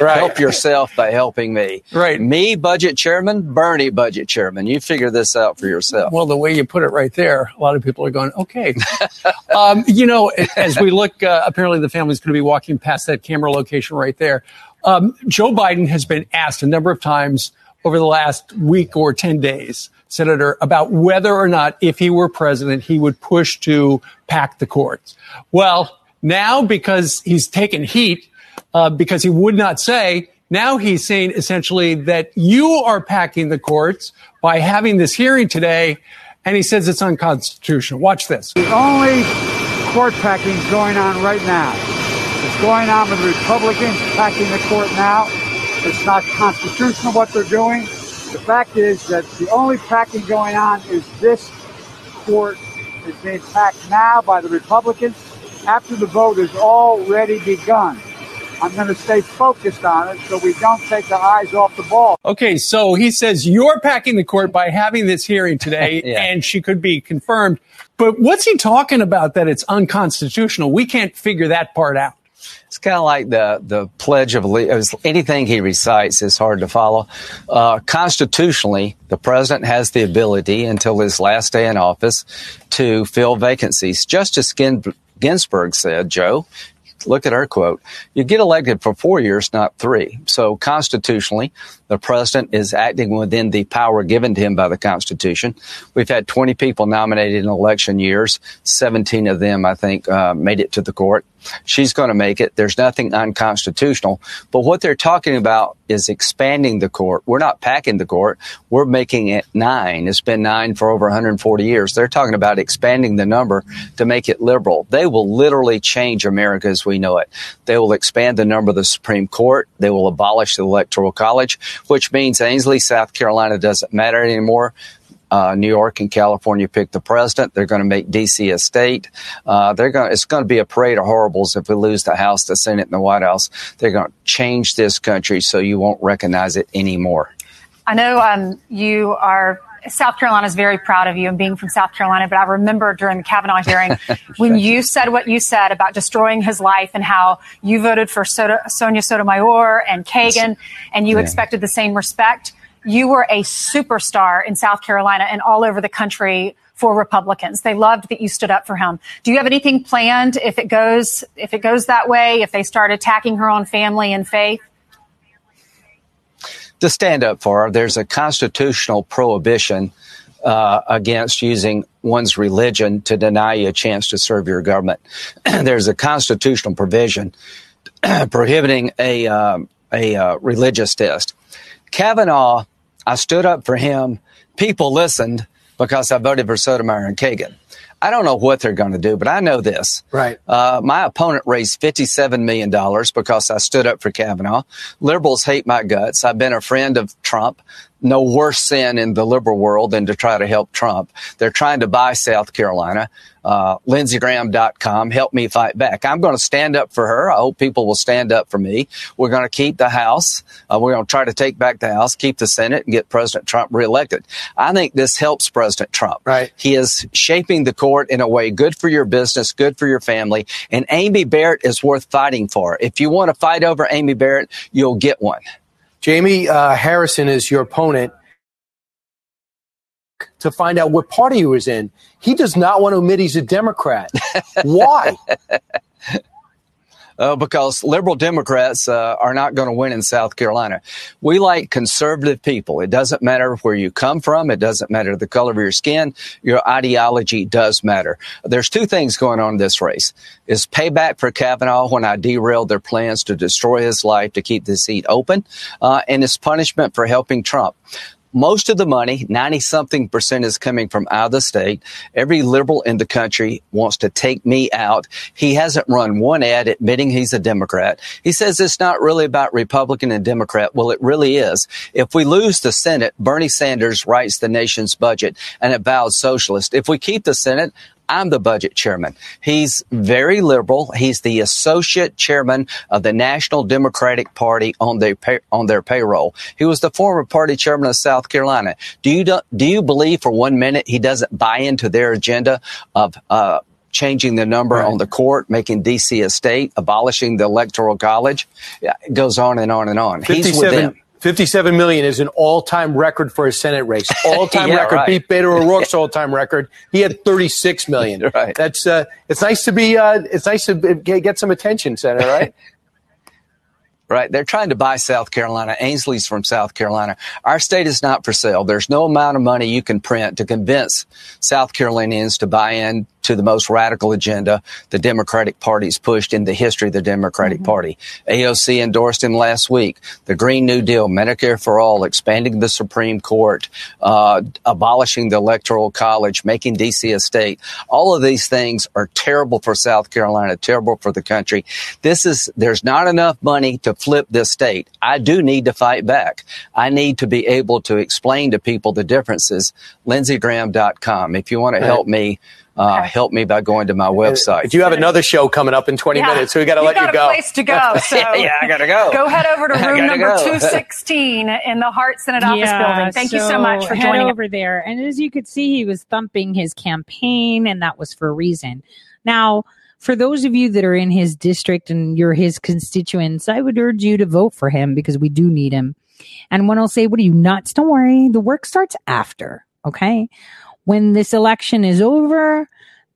right. Help yourself by helping me. Right. Me, budget chairman, Bernie, budget chairman. You figure this out for yourself. Well, the way you put it right there, a lot of people are going, okay. um, you know, as we look, uh, apparently the family's going to be walking past that camera location right right there. Um, Joe Biden has been asked a number of times over the last week or 10 days, Senator, about whether or not, if he were president, he would push to pack the courts. Well, now because he's taken heat, uh, because he would not say, now he's saying essentially that you are packing the courts by having this hearing today, and he says it's unconstitutional. Watch this. The only court packing going on right now. It's going on with Republicans packing the court now. It's not constitutional what they're doing. The fact is that the only packing going on is this court is being packed now by the Republicans after the vote has already begun. I'm going to stay focused on it so we don't take the eyes off the ball. Okay, so he says you're packing the court by having this hearing today, Yeah. and she could be confirmed. But what's he talking about that it's unconstitutional? We can't figure that part out. It's kind of like the the Pledge of Allegiance. Anything he recites is hard to follow. Uh, constitutionally, the president has the ability until his last day in office to fill vacancies. Justice Gin- Ginsburg said, "Joe." Look at her quote. You get elected for four years, not three. So constitutionally, the president is acting within the power given to him by the Constitution. We've had 20 people nominated in election years. 17 of them, I think, uh, made it to the court. She's going to make it. There's nothing unconstitutional. But what they're talking about is expanding the court. We're not packing the court. We're making it nine. It's been nine for over 140 years. They're talking about expanding the number to make it liberal. They will literally change America as we know it. They will expand the number of the Supreme Court. They will abolish the Electoral College, which means Ainsley, South Carolina doesn't matter anymore. Uh, New York and California pick the president. They're going to make DC a state. Uh, they're going. It's going to be a parade of horribles if we lose the House, the Senate, and the White House. They're going to change this country so you won't recognize it anymore. I know um, you are. South Carolina is very proud of you and being from South Carolina, but I remember during the Kavanaugh hearing when you said what you said about destroying his life and how you voted for Soto, Sonia Sotomayor and Kagan and you Yeah. expected the same respect. You were a superstar in South Carolina and all over the country for Republicans. They loved that you stood up for him. Do you have anything planned if it goes if it goes that way, if they start attacking her own family and faith? to stand up for her. There's a constitutional prohibition uh, against using one's religion to deny you a chance to serve your government. There's a constitutional provision prohibiting a um, a uh, religious test. Kavanaugh, I stood up for him. People listened because I voted for Sotomayor and Kagan. I don't know what they're going to do, but I know this. Right. Uh, my opponent raised $57 million because I stood up for Kavanaugh. Liberals hate my guts. I've been a friend of Trump. No worse sin in the liberal world than to try to help Trump. They're trying to buy South Carolina. Uh, LindseyGraham.com. Help me fight back. I'm going to stand up for her. I hope people will stand up for me. We're going to keep the House. Uh, we're going to try to take back the House, keep the Senate, and get President Trump reelected. I think this helps President Trump. Right. He is shaping the court in a way good for your business, good for your family. And Amy Barrett is worth fighting for. If you want to fight over Amy Barrett, you'll get one. Jamie uh, Harrison is your opponent. To find out what party he was in, he does not want to admit he's a Democrat. Why? Uh, because liberal Democrats uh, are not going to win in South Carolina. We like conservative people. It doesn't matter where you come from. It doesn't matter the color of your skin. Your ideology does matter. There's two things going on in this race. Is payback for Kavanaugh when I derailed their plans to destroy his life to keep the seat open, uh, and it's punishment for helping Trump. Most of the money, 90 something percent, is coming from out of the state. Every liberal in the country wants to take me out. He hasn't run one ad admitting he's a Democrat. He says it's not really about Republican and Democrat. Well, it really is. If we lose the Senate, Bernie Sanders writes the nation's budget and vows socialist. If we keep the Senate, I'm the budget chairman. He's very liberal. He's the associate chairman of the National Democratic Party on their pay, on their payroll. He was the former party chairman of South Carolina. Do you do, do you believe for one minute he doesn't buy into their agenda of uh, changing the number on the court, making DC a state, abolishing the electoral college? It goes on and on and on. He's with them. 57 million is an all-time record for a Senate race. All-time Yeah, record. right. Beat Beto O'Rourke's all-time record. He had 36 million. right. That's uh, it's nice to be. Uh, it's nice to get get some attention, Senator. Right? right? They're trying to buy South Carolina. Ainsley's from South Carolina. Our state is not for sale. There's no amount of money you can print to convince South Carolinians to buy in to the most radical agenda the Democratic Party's pushed in the history of the Democratic Party. AOC endorsed him last week. The Green New Deal, Medicare for all, expanding the Supreme Court, uh, abolishing the Electoral College, making DC a state. All of these things are terrible for South Carolina, terrible for the country. This is, there's not enough money to flip this state. I do need to fight back. I need to be able to explain to people the differences. LindseyGraham.com. If you want to Right. help me, uh, help me by going to my website. If you have another show coming up in 20 Yeah. minutes, so we got to You've let got you a go. place to go, so- yeah, I gotta go. Go head over to room number go. 216 in the Hart Senate office building. Thank you so much for head joining us. over there. And as you could see, he was thumping his campaign, and that was for a reason. Now, for those of you that are in his district and you're his constituents, I would urge you to vote for him because we do need him. And one will say, What are you nuts? Don't worry. The work starts after. Okay. When this election is over,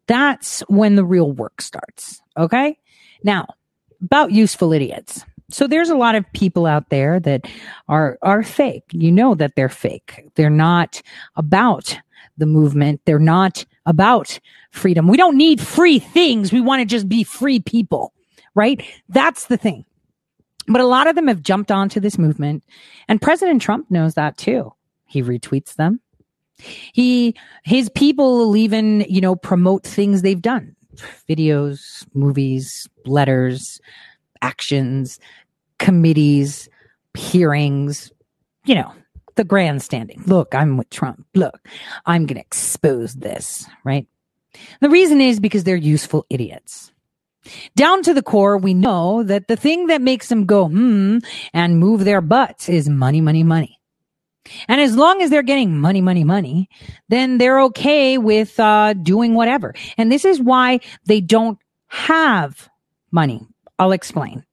that's when the real work starts. Okay. Now, about useful idiots. So there's a lot of people out there that are are fake. You know that they're fake. They're not about the movement. They're not about freedom. We don't need free things. We want to just be free people, right? That's the thing. But a lot of them have jumped onto this movement and President Trump knows that too. He retweets them. He his people will even, you know, promote things they've done. Videos, movies, letters, actions, committees, hearings, you know, the grandstanding. Look, I'm with Trump. Look, I'm going to expose this, right? The reason is because they're useful idiots. Down to the core, we know that the thing that makes them go, hmm, and move their butts is money, money, money. And as long as they're getting money, money, money, then they're okay with uh, doing whatever. And this is why they don't have money. I'll explain.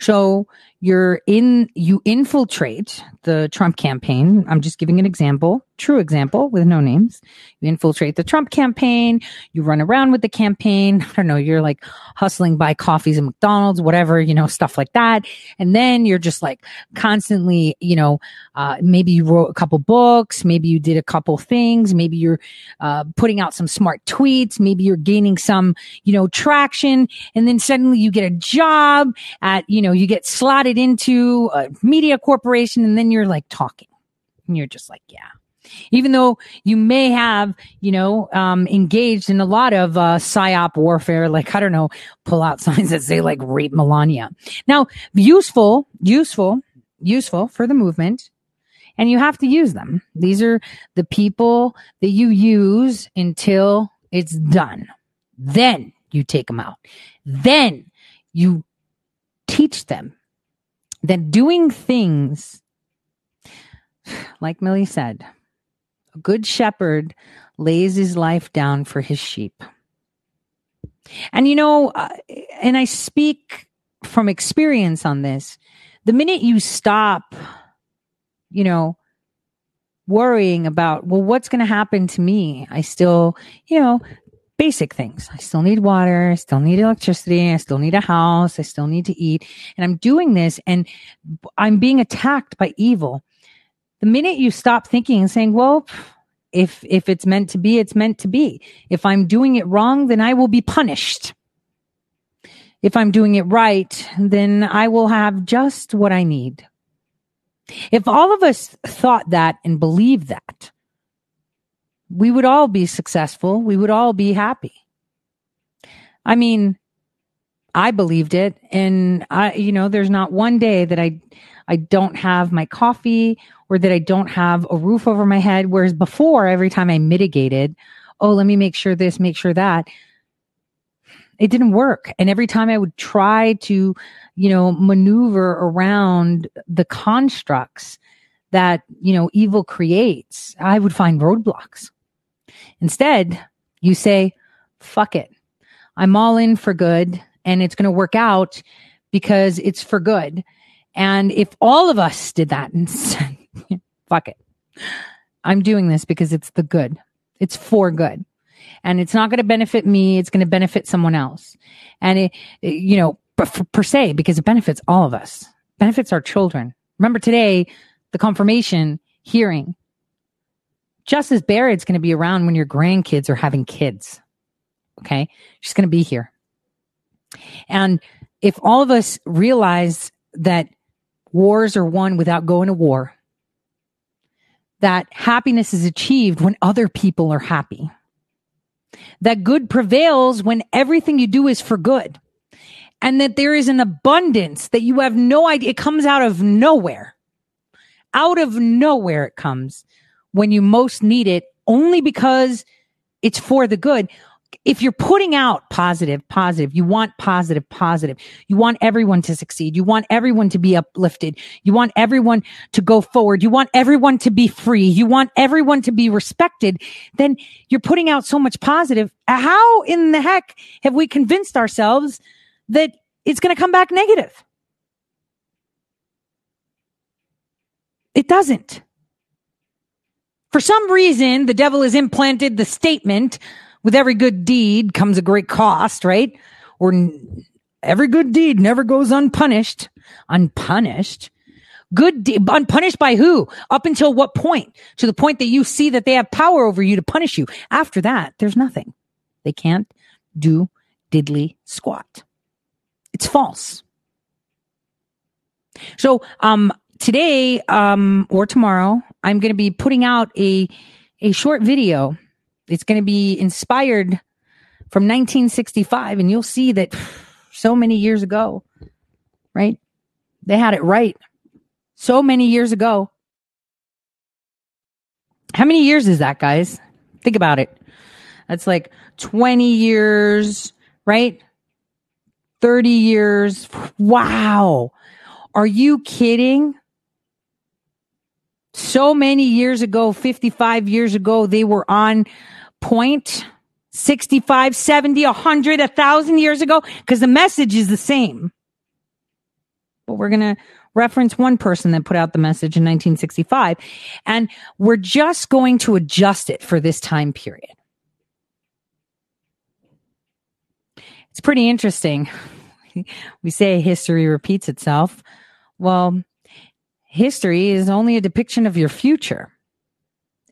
So you're in, you infiltrate the Trump campaign. I'm just giving an example, true example with no names. You infiltrate the Trump campaign. You run around with the campaign. I don't know. You're like hustling by coffees and McDonald's, whatever, you know, stuff like that. And then you're just like constantly, you know, uh, maybe you wrote a couple books. Maybe you did a couple things. Maybe you're, uh, putting out some smart tweets. Maybe you're gaining some, you know, traction. And then suddenly you get a job at, you know, you get slotted into a media corporation and then you're like talking and you're just like, yeah. Even though you may have, you know, um, engaged in a lot of uh, psyop warfare, like I don't know, pull out signs that say like "rape Melania." Now, useful, useful, useful for the movement, and you have to use them. These are the people that you use until it's done. Then you take them out. Then you teach them that doing things like Millie said, a good shepherd lays his life down for his sheep. And you know, uh, and I speak from experience on this. The minute you stop, you know, worrying about, well, what's going to happen to me? I still, you know, basic things. I still need water. I still need electricity. I still need a house. I still need to eat. And I'm doing this and I'm being attacked by evil. The minute you stop thinking and saying, well, if, if it's meant to be, it's meant to be. If I'm doing it wrong, then I will be punished. If I'm doing it right, then I will have just what I need. If all of us thought that and believed that, we would all be successful. We would all be happy. I mean, I believed it and I, you know, there's not one day that I, I don't have my coffee or that I don't have a roof over my head. Whereas before, every time I mitigated, oh, let me make sure this, make sure that, it didn't work. And every time I would try to, you know, maneuver around the constructs that, you know, evil creates, I would find roadblocks. Instead, you say, fuck it. I'm all in for good and it's going to work out because it's for good. And if all of us did that and said, fuck it, I'm doing this because it's the good, it's for good. And it's not going to benefit me. It's going to benefit someone else. And it, it- you know, per, per se, because it benefits all of us. benefits our children. Remember today, the confirmation hearing. Justice Barrett's going to be around when your grandkids are having kids. Okay. She's going to be here. And if all of us realize that wars are won without going to war, that happiness is achieved when other people are happy, that good prevails when everything you do is for good, and that there is an abundance that you have no idea. It comes out of nowhere. Out of nowhere, it comes when you most need it, only because it's for the good if you're putting out positive, positive, you want positive, positive, you want everyone to succeed. You want everyone to be uplifted. You want everyone to go forward. You want everyone to be free. You want everyone to be respected. Then you're putting out so much positive. How in the heck have we convinced ourselves that it's going to come back negative? It doesn't. For some reason, the devil has implanted the statement with every good deed comes a great cost, right? Or every good deed never goes unpunished. Unpunished. Good de- unpunished by who? Up until what point? To the point that you see that they have power over you to punish you. After that, there's nothing. They can't do diddly squat. It's false. So, um, today, um, or tomorrow, I'm going to be putting out a, a short video it's going to be inspired from 1965, and you'll see that so many years ago, right? They had it right. So many years ago. How many years is that, guys? Think about it. That's like 20 years, right? 30 years. Wow. Are you kidding? So many years ago, 55 years ago, they were on point 65, 70, 100, 1,000 years ago? Because the message is the same. But we're going to reference one person that put out the message in 1965. And we're just going to adjust it for this time period. It's pretty interesting. we say history repeats itself. Well, history is only a depiction of your future,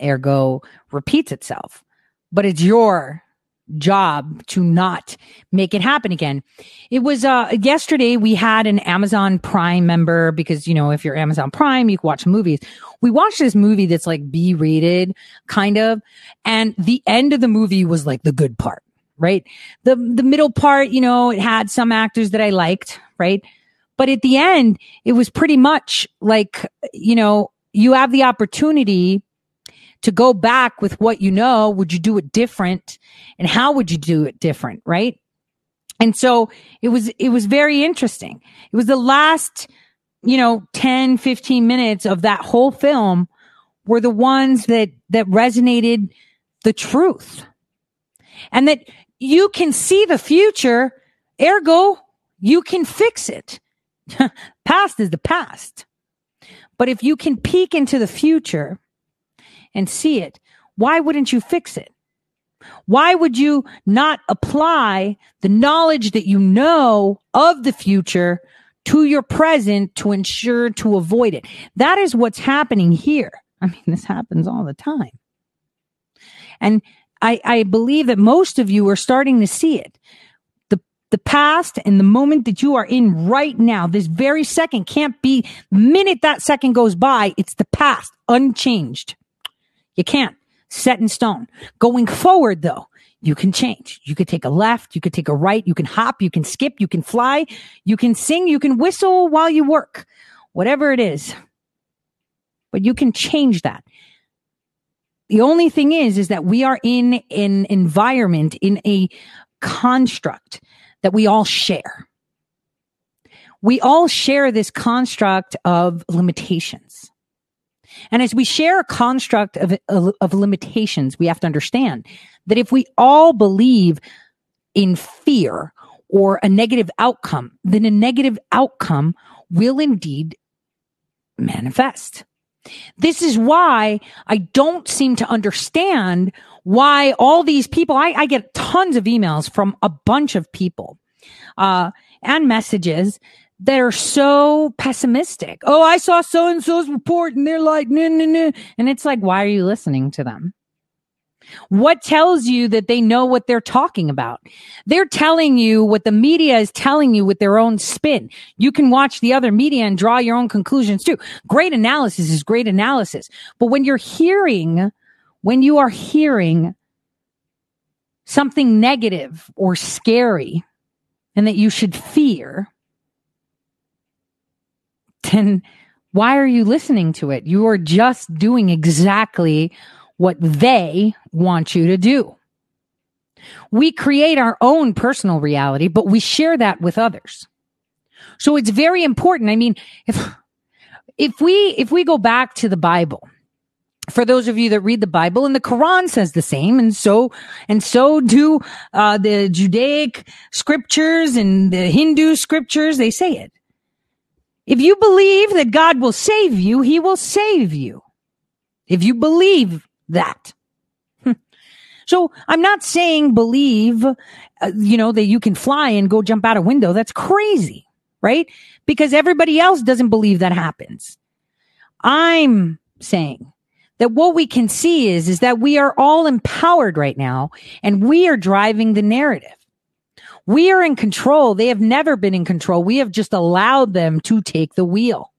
ergo, repeats itself but it's your job to not make it happen again. It was uh yesterday we had an Amazon Prime member because you know if you're Amazon Prime you can watch movies. We watched this movie that's like B rated kind of and the end of the movie was like the good part, right? The the middle part, you know, it had some actors that I liked, right? But at the end it was pretty much like you know, you have the opportunity to go back with what you know, would you do it different? And how would you do it different? Right. And so it was, it was very interesting. It was the last, you know, 10, 15 minutes of that whole film were the ones that, that resonated the truth and that you can see the future. Ergo, you can fix it. past is the past. But if you can peek into the future and see it, why wouldn't you fix it? Why would you not apply the knowledge that you know of the future to your present to ensure to avoid it? That is what's happening here. I mean, this happens all the time. And I, I believe that most of you are starting to see it. The, past and the moment that you are in right now, this very second can't be minute that second goes by. It's the past unchanged. You can't. Set in stone. Going forward, though, you can change. You could take a left. You could take a right. You can hop. You can skip. You can fly. You can sing. You can whistle while you work. Whatever it is. But you can change that. The only thing is, is that we are in an environment, in a construct that we all share. We all share this construct of limitations. And as we share a construct of, of limitations, we have to understand that if we all believe in fear or a negative outcome, then a negative outcome will indeed manifest. This is why I don't seem to understand why all these people, I, I get tons of emails from a bunch of people, uh, and messages that are so pessimistic. Oh, I saw so and so's report and they're like, no, no, no. And it's like, why are you listening to them? What tells you that they know what they're talking about? They're telling you what the media is telling you with their own spin. You can watch the other media and draw your own conclusions too. Great analysis is great analysis. But when you're hearing, when you are hearing something negative or scary and that you should fear, then why are you listening to it? You are just doing exactly what they want you to do. We create our own personal reality, but we share that with others. So it's very important. I mean, if, if we, if we go back to the Bible, for those of you that read the Bible and the Quran says the same. And so, and so do, uh, the Judaic scriptures and the Hindu scriptures. They say it. If you believe that God will save you, he will save you. If you believe that. so I'm not saying believe, uh, you know, that you can fly and go jump out a window. That's crazy, right? Because everybody else doesn't believe that happens. I'm saying that what we can see is, is that we are all empowered right now and we are driving the narrative. We are in control. They have never been in control. We have just allowed them to take the wheel.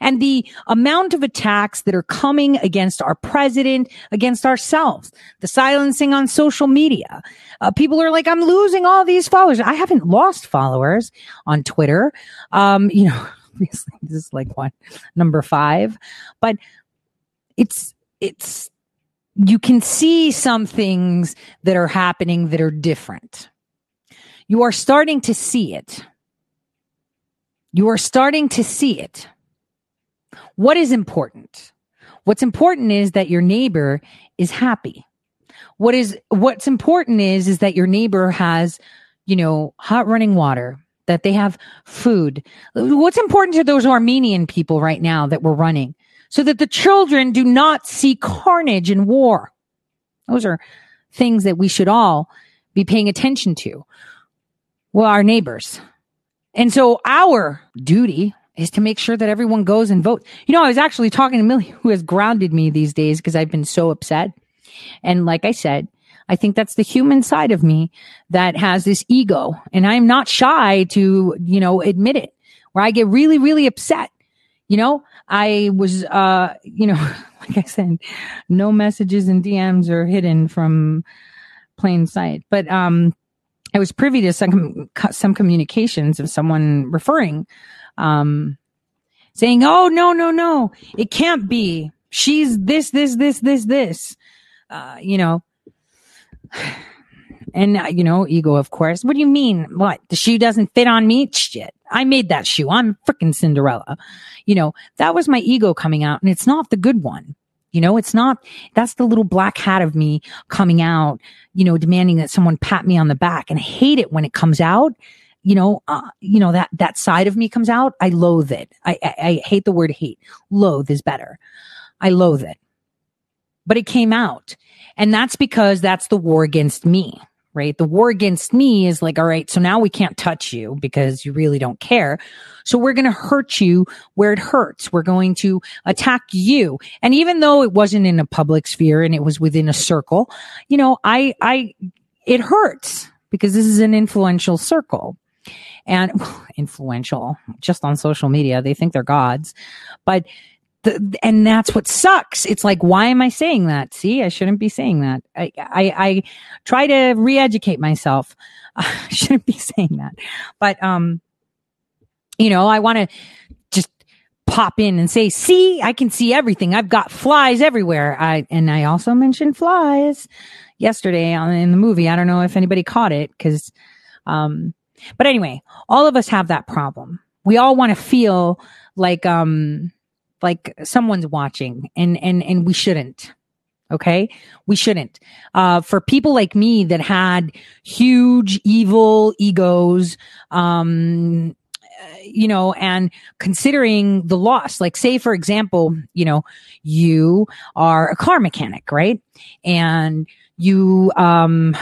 And the amount of attacks that are coming against our president, against ourselves, the silencing on social media. Uh, people are like, I'm losing all these followers. I haven't lost followers on Twitter. Um, you know, this is like what number five, but it's, it's, you can see some things that are happening that are different. You are starting to see it. You are starting to see it. What is important? What's important is that your neighbor is happy. What is, what's important is, is that your neighbor has, you know, hot running water, that they have food. What's important to those Armenian people right now that we're running so that the children do not see carnage and war? Those are things that we should all be paying attention to. Well, our neighbors. And so our duty is to make sure that everyone goes and votes. You know, I was actually talking to Millie, who has grounded me these days because I've been so upset. And like I said, I think that's the human side of me that has this ego and I'm not shy to, you know, admit it where I get really, really upset. You know, I was, uh, you know, like I said, no messages and DMs are hidden from plain sight, but, um, I was privy to some, some communications of someone referring um, saying, "Oh no, no, no, it can't be. She's this, this, this, this, this." Uh, you know, and uh, you know, ego, of course. What do you mean? What the shoe doesn't fit on me? Shit, I made that shoe. I'm freaking Cinderella. You know, that was my ego coming out, and it's not the good one. You know, it's not, that's the little black hat of me coming out, you know, demanding that someone pat me on the back. And I hate it when it comes out you know, uh, you know, that, that side of me comes out. I loathe it. I, I, I hate the word hate. Loathe is better. I loathe it. But it came out. And that's because that's the war against me, right? The war against me is like, all right, so now we can't touch you because you really don't care. So we're going to hurt you where it hurts. We're going to attack you. And even though it wasn't in a public sphere and it was within a circle, you know, I, I, it hurts because this is an influential circle and influential just on social media. They think they're gods, but the, and that's what sucks. It's like, why am I saying that? See, I shouldn't be saying that. I, I, I try to re-educate myself. I shouldn't be saying that, but, um, you know, I want to just pop in and say, see, I can see everything. I've got flies everywhere. I, and I also mentioned flies yesterday on, in the movie. I don't know if anybody caught it because, um, but anyway, all of us have that problem. We all want to feel like, um, like someone's watching and, and, and we shouldn't. Okay. We shouldn't. Uh, for people like me that had huge evil egos, um, you know, and considering the loss, like say, for example, you know, you are a car mechanic, right? And you, um,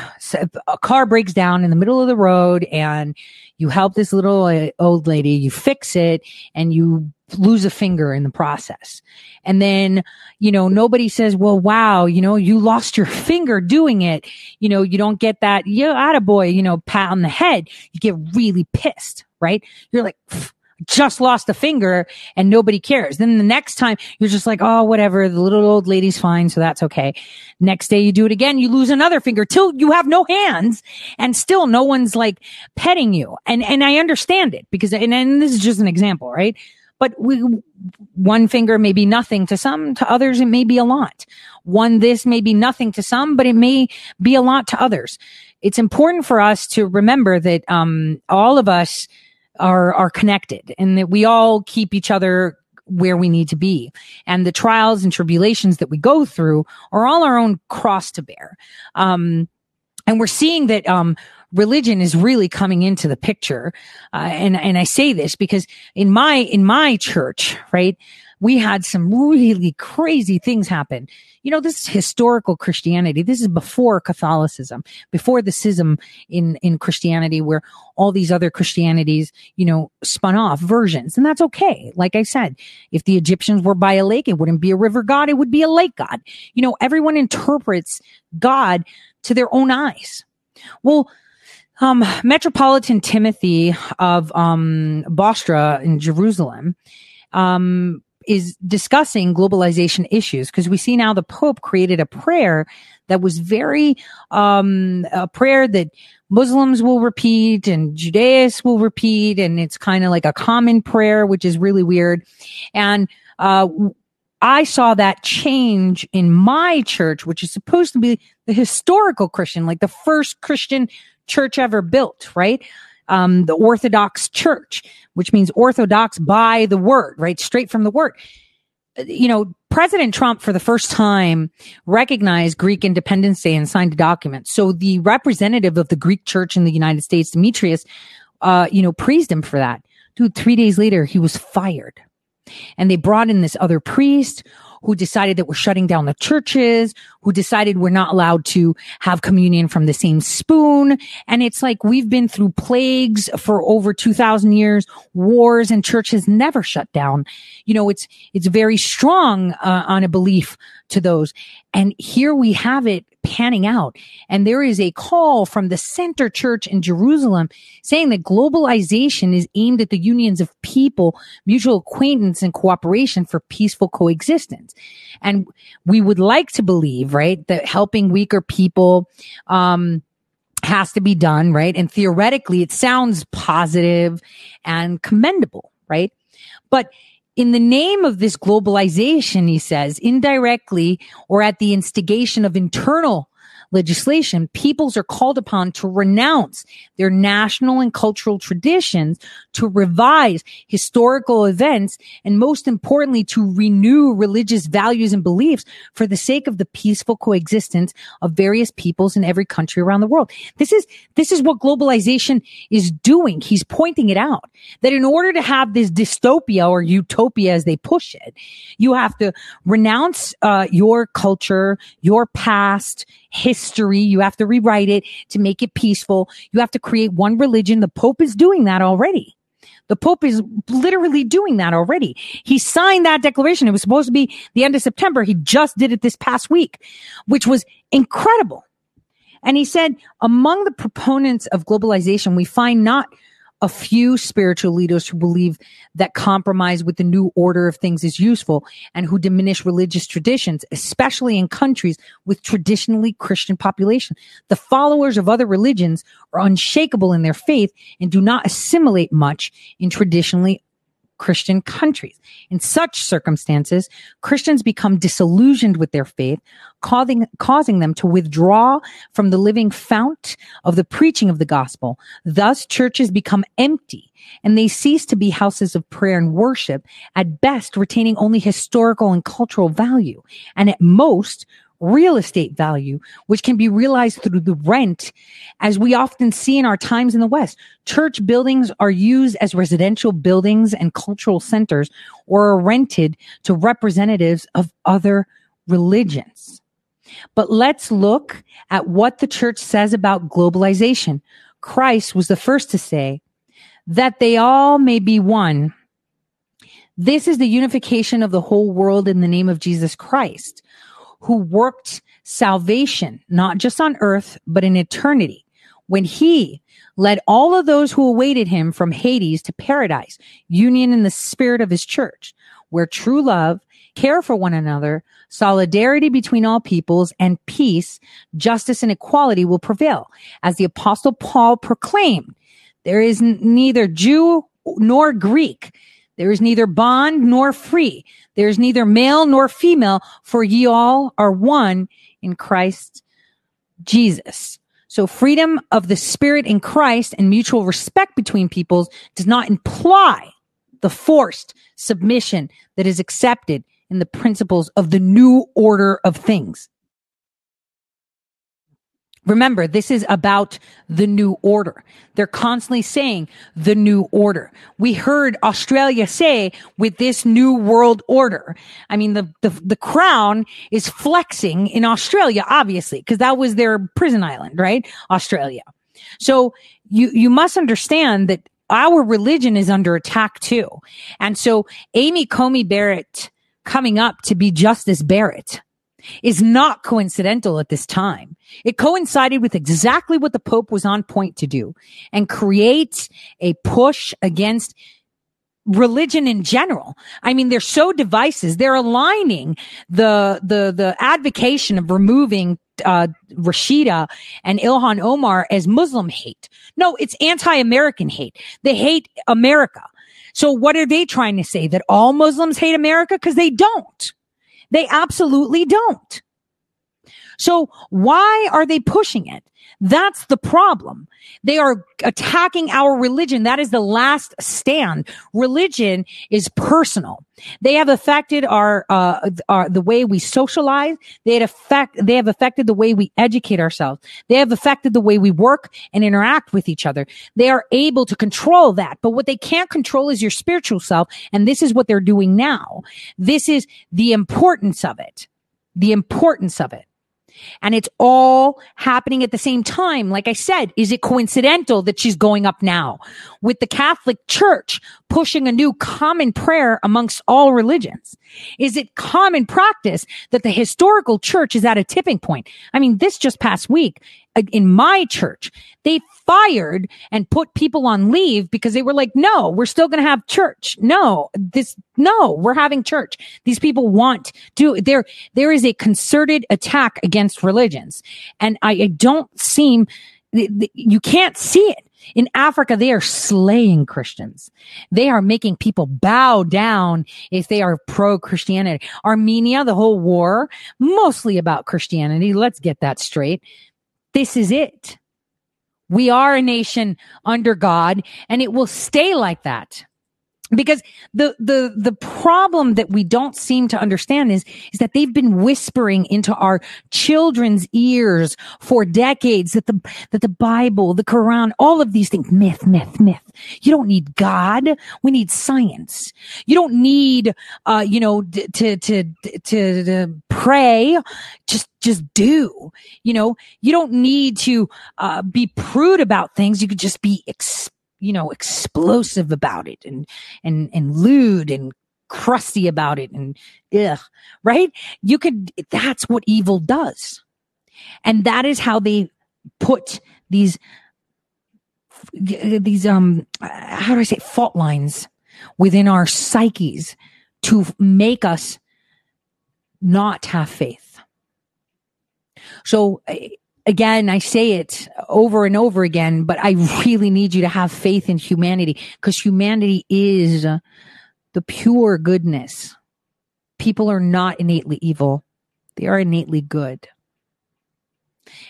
a car breaks down in the middle of the road and you help this little uh, old lady, you fix it and you lose a finger in the process. And then, you know, nobody says, well, wow, you know, you lost your finger doing it. You know, you don't get that, yeah, boy, you know, pat on the head. You get really pissed, right? You're like, just lost a finger and nobody cares. Then the next time you're just like, oh, whatever. The little old lady's fine. So that's okay. Next day you do it again. You lose another finger till you have no hands and still no one's like petting you. And, and I understand it because, and, and this is just an example, right? But we, one finger may be nothing to some, to others it may be a lot. One this may be nothing to some, but it may be a lot to others. It's important for us to remember that um, all of us are are connected and that we all keep each other where we need to be. And the trials and tribulations that we go through are all our own cross to bear. Um, and we're seeing that um, religion is really coming into the picture. Uh, and, and I say this because in my, in my church, right, we had some really crazy things happen. You know, this is historical Christianity. This is before Catholicism, before the schism in, in Christianity where all these other Christianities, you know, spun off versions. And that's okay. Like I said, if the Egyptians were by a lake, it wouldn't be a river god. It would be a lake god. You know, everyone interprets God to their own eyes. Well, um, Metropolitan Timothy of um, Bostra in Jerusalem um, is discussing globalization issues because we see now the Pope created a prayer that was very um, a prayer that Muslims will repeat and Judaists will repeat, and it's kind of like a common prayer, which is really weird. And uh, I saw that change in my church, which is supposed to be the historical Christian, like the first Christian church ever built, right? Um, the Orthodox church, which means Orthodox by the word, right? Straight from the word. You know, President Trump for the first time recognized Greek Independence Day and signed a document. So the representative of the Greek church in the United States, Demetrios, uh, you know, praised him for that. Dude, three days later, he was fired. And they brought in this other priest who decided that we're shutting down the churches, who decided we're not allowed to have communion from the same spoon. And it's like we've been through plagues for over 2000 years, wars and churches never shut down. You know, it's, it's very strong uh, on a belief to those. And here we have it panning out. And there is a call from the center church in Jerusalem saying that globalization is aimed at the unions of people, mutual acquaintance and cooperation for peaceful coexistence. And we would like to believe, right, that helping weaker people, um, has to be done, right? And theoretically, it sounds positive and commendable, right? But in the name of this globalization, he says, indirectly or at the instigation of internal legislation, peoples are called upon to renounce their national and cultural traditions, to revise historical events, and most importantly, to renew religious values and beliefs for the sake of the peaceful coexistence of various peoples in every country around the world. This is, this is what globalization is doing. He's pointing it out that in order to have this dystopia or utopia as they push it, you have to renounce uh, your culture, your past, history. You have to rewrite it to make it peaceful. You have to create one religion. The Pope is doing that already. The Pope is literally doing that already. He signed that declaration. It was supposed to be the end of September. He just did it this past week, which was incredible. And he said, among the proponents of globalization, we find not a few spiritual leaders who believe that compromise with the new order of things is useful and who diminish religious traditions, especially in countries with traditionally Christian population. The followers of other religions are unshakable in their faith and do not assimilate much in traditionally Christian countries. In such circumstances, Christians become disillusioned with their faith, causing, causing them to withdraw from the living fount of the preaching of the gospel. Thus, churches become empty and they cease to be houses of prayer and worship, at best retaining only historical and cultural value, and at most real estate value, which can be realized through the rent, as we often see in our times in the West. Church buildings are used as residential buildings and cultural centers or are rented to representatives of other religions. But let's look at what the church says about globalization. Christ was the first to say that they all may be one. This is the unification of the whole world in the name of Jesus Christ, who worked salvation, not just on earth, but in eternity, when he led all of those who awaited him from Hades to paradise, union in the spirit of his church, where true love, care for one another, solidarity between all peoples, and peace, justice, and equality will prevail. As the apostle Paul proclaimed, there is neither Jew nor Greek. There is neither bond nor free. There is neither male nor female, for ye all are one in Christ Jesus. So freedom of the spirit in Christ and mutual respect between peoples does not imply the forced submission that is accepted in the principles of the new order of things. Remember, this is about the new order. They're constantly saying the new order. We heard Australia say with this new world order. I mean, the, the, the crown is flexing in Australia, obviously, because that was their prison island, right? Australia. So you, you must understand that our religion is under attack too. And so Amy Coney Barrett coming up to be Justice Barrett is not coincidental at this time. It coincided with exactly what the Pope was on point to do and create a push against religion in general. I mean, they're so divisive. They're aligning the, the, the advocation of removing uh, Rashida and Ilhan Omar as Muslim hate. No, it's anti-American hate. They hate America. So what are they trying to say? That all Muslims hate America? Because they don't. They absolutely don't. So why are they pushing it? That's the problem. They are attacking our religion. That is the last stand. Religion is personal. They have affected our, uh, our, the way we socialize. They affect, they have affected the way we educate ourselves. They have affected the way we work and interact with each other. They are able to control that. But what they can't control is your spiritual self. And this is what they're doing now. This is the importance of it. The importance of it. And it's all happening at the same time. Like I said, is it coincidental that she's going up now with the Catholic Church pushing a new common prayer amongst all religions? Is it common practice that the historical church is at a tipping point? I mean, this just past week in my church, they fired and put people on leave because they were like, no, we're still going to have church. No, this, no, we're having church. These people want to, there, there is a concerted attack against religions. And I, I don't seem, you can't see it. In Africa, they are slaying Christians. They are making people bow down if they are pro Christianity. Armenia, the whole war, mostly about Christianity. Let's get that straight. This is it. We are a nation under God and it will stay like that. Because the, the, the problem that we don't seem to understand is, is that they've been whispering into our children's ears for decades that the, that the Bible, the Quran, all of these things, myth, myth, myth. You don't need God. We need science. You don't need, uh, you know, to, to, to, to pray. Just, just do, you know, you don't need to, uh, be prude about things. You could just be you know, explosive about it and, and, and lewd and crusty about it and ugh, right? You could, that's what evil does. And that is how they put these, these, um, how do I say, fault lines within our psyches to make us not have faith. So again, I say it over and over again, but I really need you to have faith in humanity because humanity is the pure goodness. People are not innately evil. They are innately good.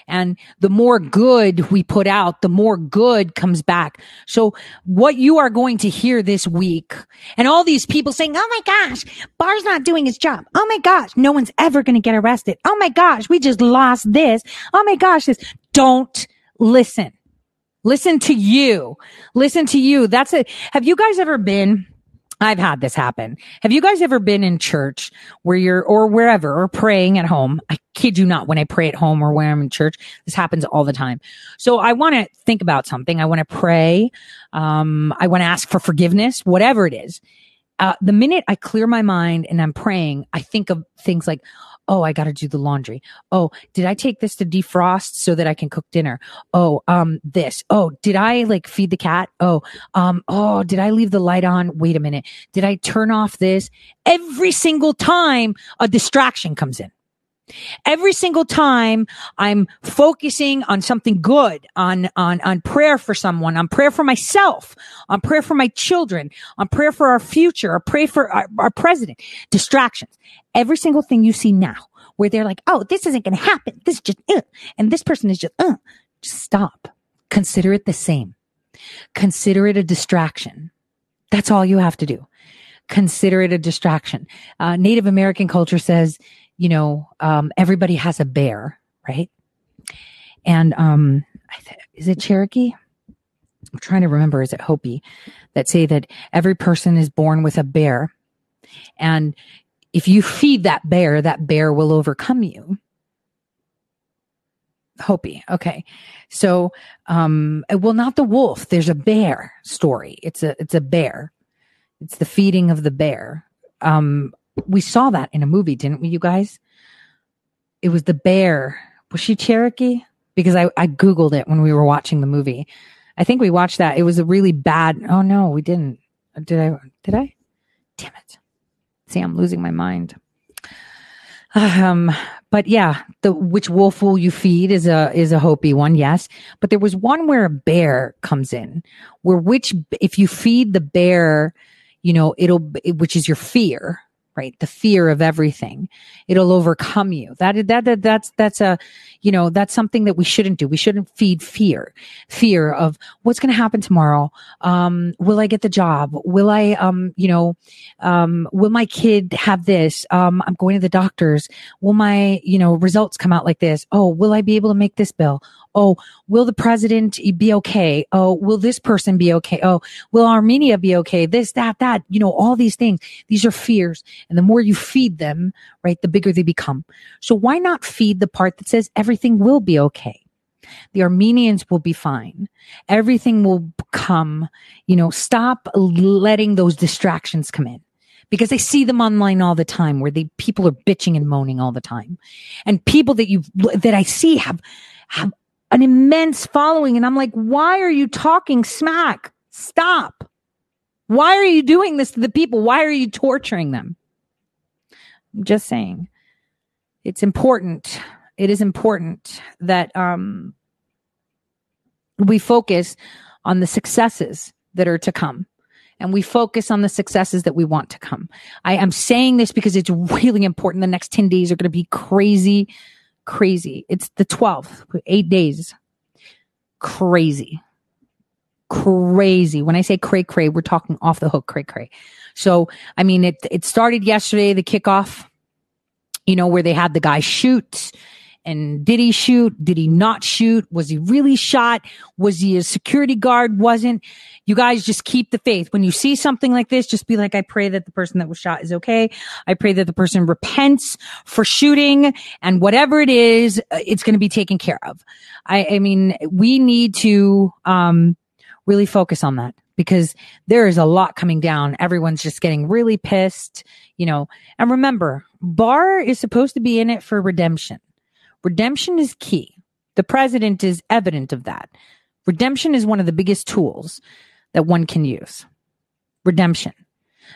And the more good we put out, the more good comes back. So what you are going to hear this week and all these people saying, Oh my gosh, Barr's not doing his job. Oh my gosh, no one's ever going to get arrested. Oh my gosh, we just lost this. Oh my gosh, this don't listen. Listen to you. Listen to you. That's it. Have you guys ever been? I've had this happen. Have you guys ever been in church where you're, or wherever, or praying at home? I kid you not, when I pray at home or when I'm in church, this happens all the time. So I want to think about something. I want to pray. Um, I want to ask for forgiveness, whatever it is. Uh, the minute I clear my mind and I'm praying, I think of things like, Oh, I got to do the laundry. Oh, did I take this to defrost so that I can cook dinner? Oh, um, this. Oh, did I like feed the cat? Oh, um, oh, did I leave the light on? Wait a minute. Did I turn off this? Every single time a distraction comes in. Every single time I'm focusing on something good, on, on, on prayer for someone, on prayer for myself, on prayer for my children, on prayer for our future, or pray for our, our president, distractions. Every single thing you see now where they're like, Oh, this isn't going to happen. This is just, uh, and this person is just, uh, just stop. Consider it the same. Consider it a distraction. That's all you have to do. Consider it a distraction. Uh, Native American culture says, you know, um, everybody has a bear, right? And um, is it Cherokee? I'm trying to remember. Is it Hopi that say that every person is born with a bear, and if you feed that bear, that bear will overcome you. Hopi. Okay. So, um, well, not the wolf. There's a bear story. It's a, it's a bear. It's the feeding of the bear. Um, we saw that in a movie, didn't we, you guys? It was the bear. Was she Cherokee? Because I, I Googled it when we were watching the movie. I think we watched that. It was a really bad. Oh no, we didn't. Did I? Did I? Damn it. See, I'm losing my mind. Um, but yeah, the which wolf will you feed is a is a Hopi one, yes. But there was one where a bear comes in, where which if you feed the bear, you know, it'll which is your fear, right? The fear of everything. It'll overcome you. That, that, that, that's, that's a, you know, that's something that we shouldn't do. We shouldn't feed fear, fear of what's going to happen tomorrow. Um, will I get the job? Will I, um, you know, um, will my kid have this? Um, I'm going to the doctors. Will my, you know, results come out like this? Oh, will I be able to make this bill? Oh, will the president be okay? Oh, will this person be okay? Oh, will Armenia be okay? This, that, that, you know, all these things. These are fears. And the more you feed them, right, the bigger they become. So why not feed the part that says everything will be okay? The Armenians will be fine. Everything will come, you know, stop letting those distractions come in because I see them online all the time where the people are bitching and moaning all the time. And people that you that I see have have an immense following and I'm like, "Why are you talking smack? Stop. Why are you doing this to the people? Why are you torturing them?" Just saying. It's important. It is important that um we focus on the successes that are to come and we focus on the successes that we want to come. I am saying this because it's really important. The next 10 days are going to be crazy, crazy. It's the 12th, eight days. Crazy. Crazy. When I say cray cray, we're talking off the hook cray cray. So, I mean, it, it started yesterday, the kickoff, you know, where they had the guy shoot and did he shoot? Did he not shoot? Was he really shot? Was he a security guard? Wasn't? You guys just keep the faith. When you see something like this, just be like, I pray that the person that was shot is okay. I pray that the person repents for shooting and whatever it is, uh, it's going to be taken care of. I, I mean, we need to, um, really focus on that because there is a lot coming down. Everyone's just getting really pissed, you know, and remember, Barr is supposed to be in it for redemption. Redemption is key. The president is evident of that. Redemption is one of the biggest tools that one can use. Redemption.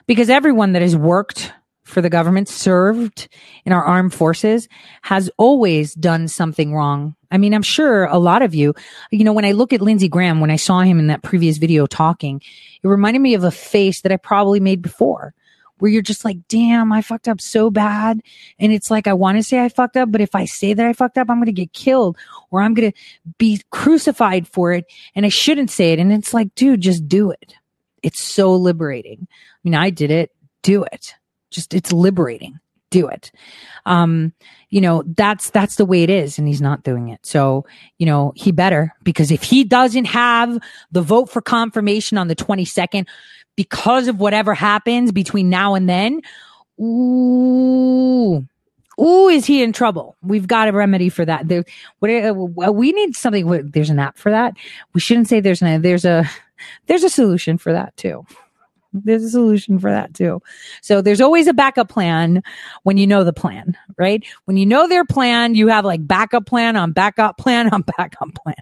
Because everyone that has worked for the government, served in our armed forces, has always done something wrong. I mean, I'm sure a lot of you, you know, when I look at Lindsey Graham, when I saw him in that previous video talking, it reminded me of a face that I probably made before where you're just like, damn, I fucked up so bad. And it's like, I want to say I fucked up, but if I say that I fucked up, I'm going to get killed or I'm going to be crucified for it. And I shouldn't say it. And it's like, dude, just do it. It's so liberating. I mean, I did it. Do it. Just, it's liberating. Do it. Um, you know, that's, that's the way it is. And he's not doing it. So, you know, he better because if he doesn't have the vote for confirmation on the 22nd, because of whatever happens between now and then, ooh, ooh, is he in trouble? We've got a remedy for that. There, what, uh, we need something. There's an app for that. We shouldn't say there's an. There's a there's a solution for that too. There's a solution for that too. So there's always a backup plan when you know the plan, right? When you know their plan, you have like backup plan on backup plan on backup plan.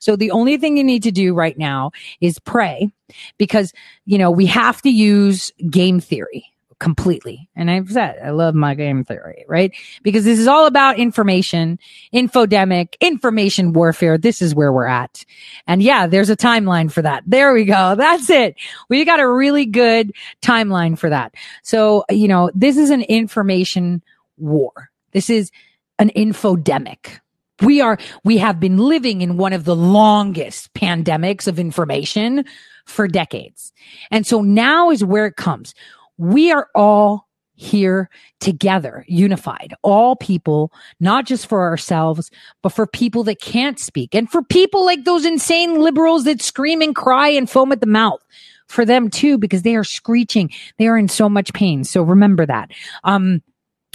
So the only thing you need to do right now is pray because, you know, we have to use game theory completely. And I've said, I love my game theory, right? Because this is all about information, infodemic, information warfare. This is where we're at. And yeah, there's a timeline for that. There we go. That's it. We got a really good timeline for that. So, you know, this is an information war. This is an infodemic. We are, we have been living in one of the longest pandemics of information for decades. And so now is where it comes we are all here together, unified, all people, not just for ourselves, but for people that can't speak and for people like those insane liberals that scream and cry and foam at the mouth for them too, because they are screeching. They are in so much pain. So remember that. Um,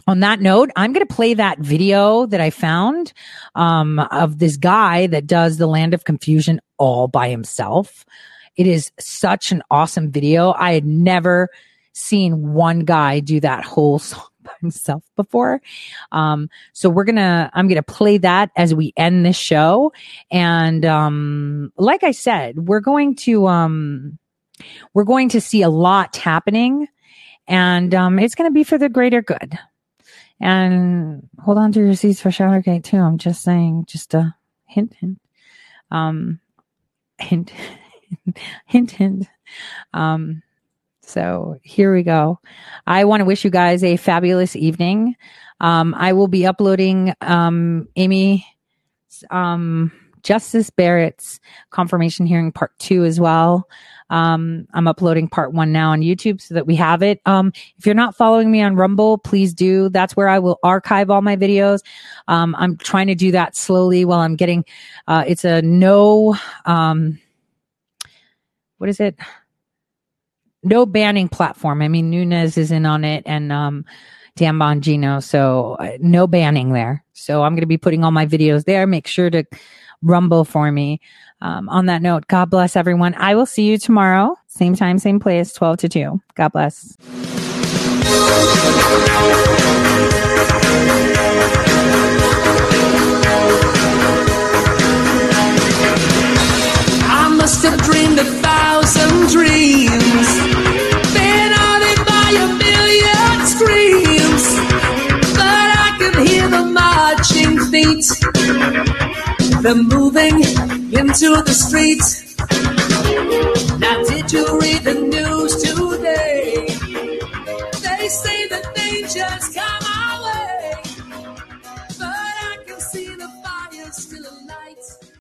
on that note, I'm going to play that video that I found um, of this guy that does the land of confusion all by himself. It is such an awesome video. I had never seen one guy do that whole song by himself before. Um, so we're gonna, I'm gonna play that as we end this show. And, um, like I said, we're going to, um, we're going to see a lot happening and, um, it's to be for the greater good. And hold on to your seats for Showergate too. I'm just saying, just a hint, hint, um, hint, hint, hint. Um, so here we go. I want to wish you guys a fabulous evening. Um, I will be uploading um, Amy um, Justice Barrett's confirmation hearing part two as well. Um, I'm uploading part one now on YouTube so that we have it. Um, if you're not following me on Rumble, please do. That's where I will archive all my videos. Um, I'm trying to do that slowly while I'm getting, uh, it's a no, um, what is it? No banning platform. I mean, Nunes is in on it and, um, Dan Bongino. So uh, no banning there. So I'm going to be putting all my videos there. Make sure to rumble for me. Um, on that note, God bless everyone. I will see you tomorrow. Same time, same place, 12 to 2. God bless. I must have dreamed a thousand dreams. feet. They're moving into the streets. Now, did you read the news today? They say the danger's coming.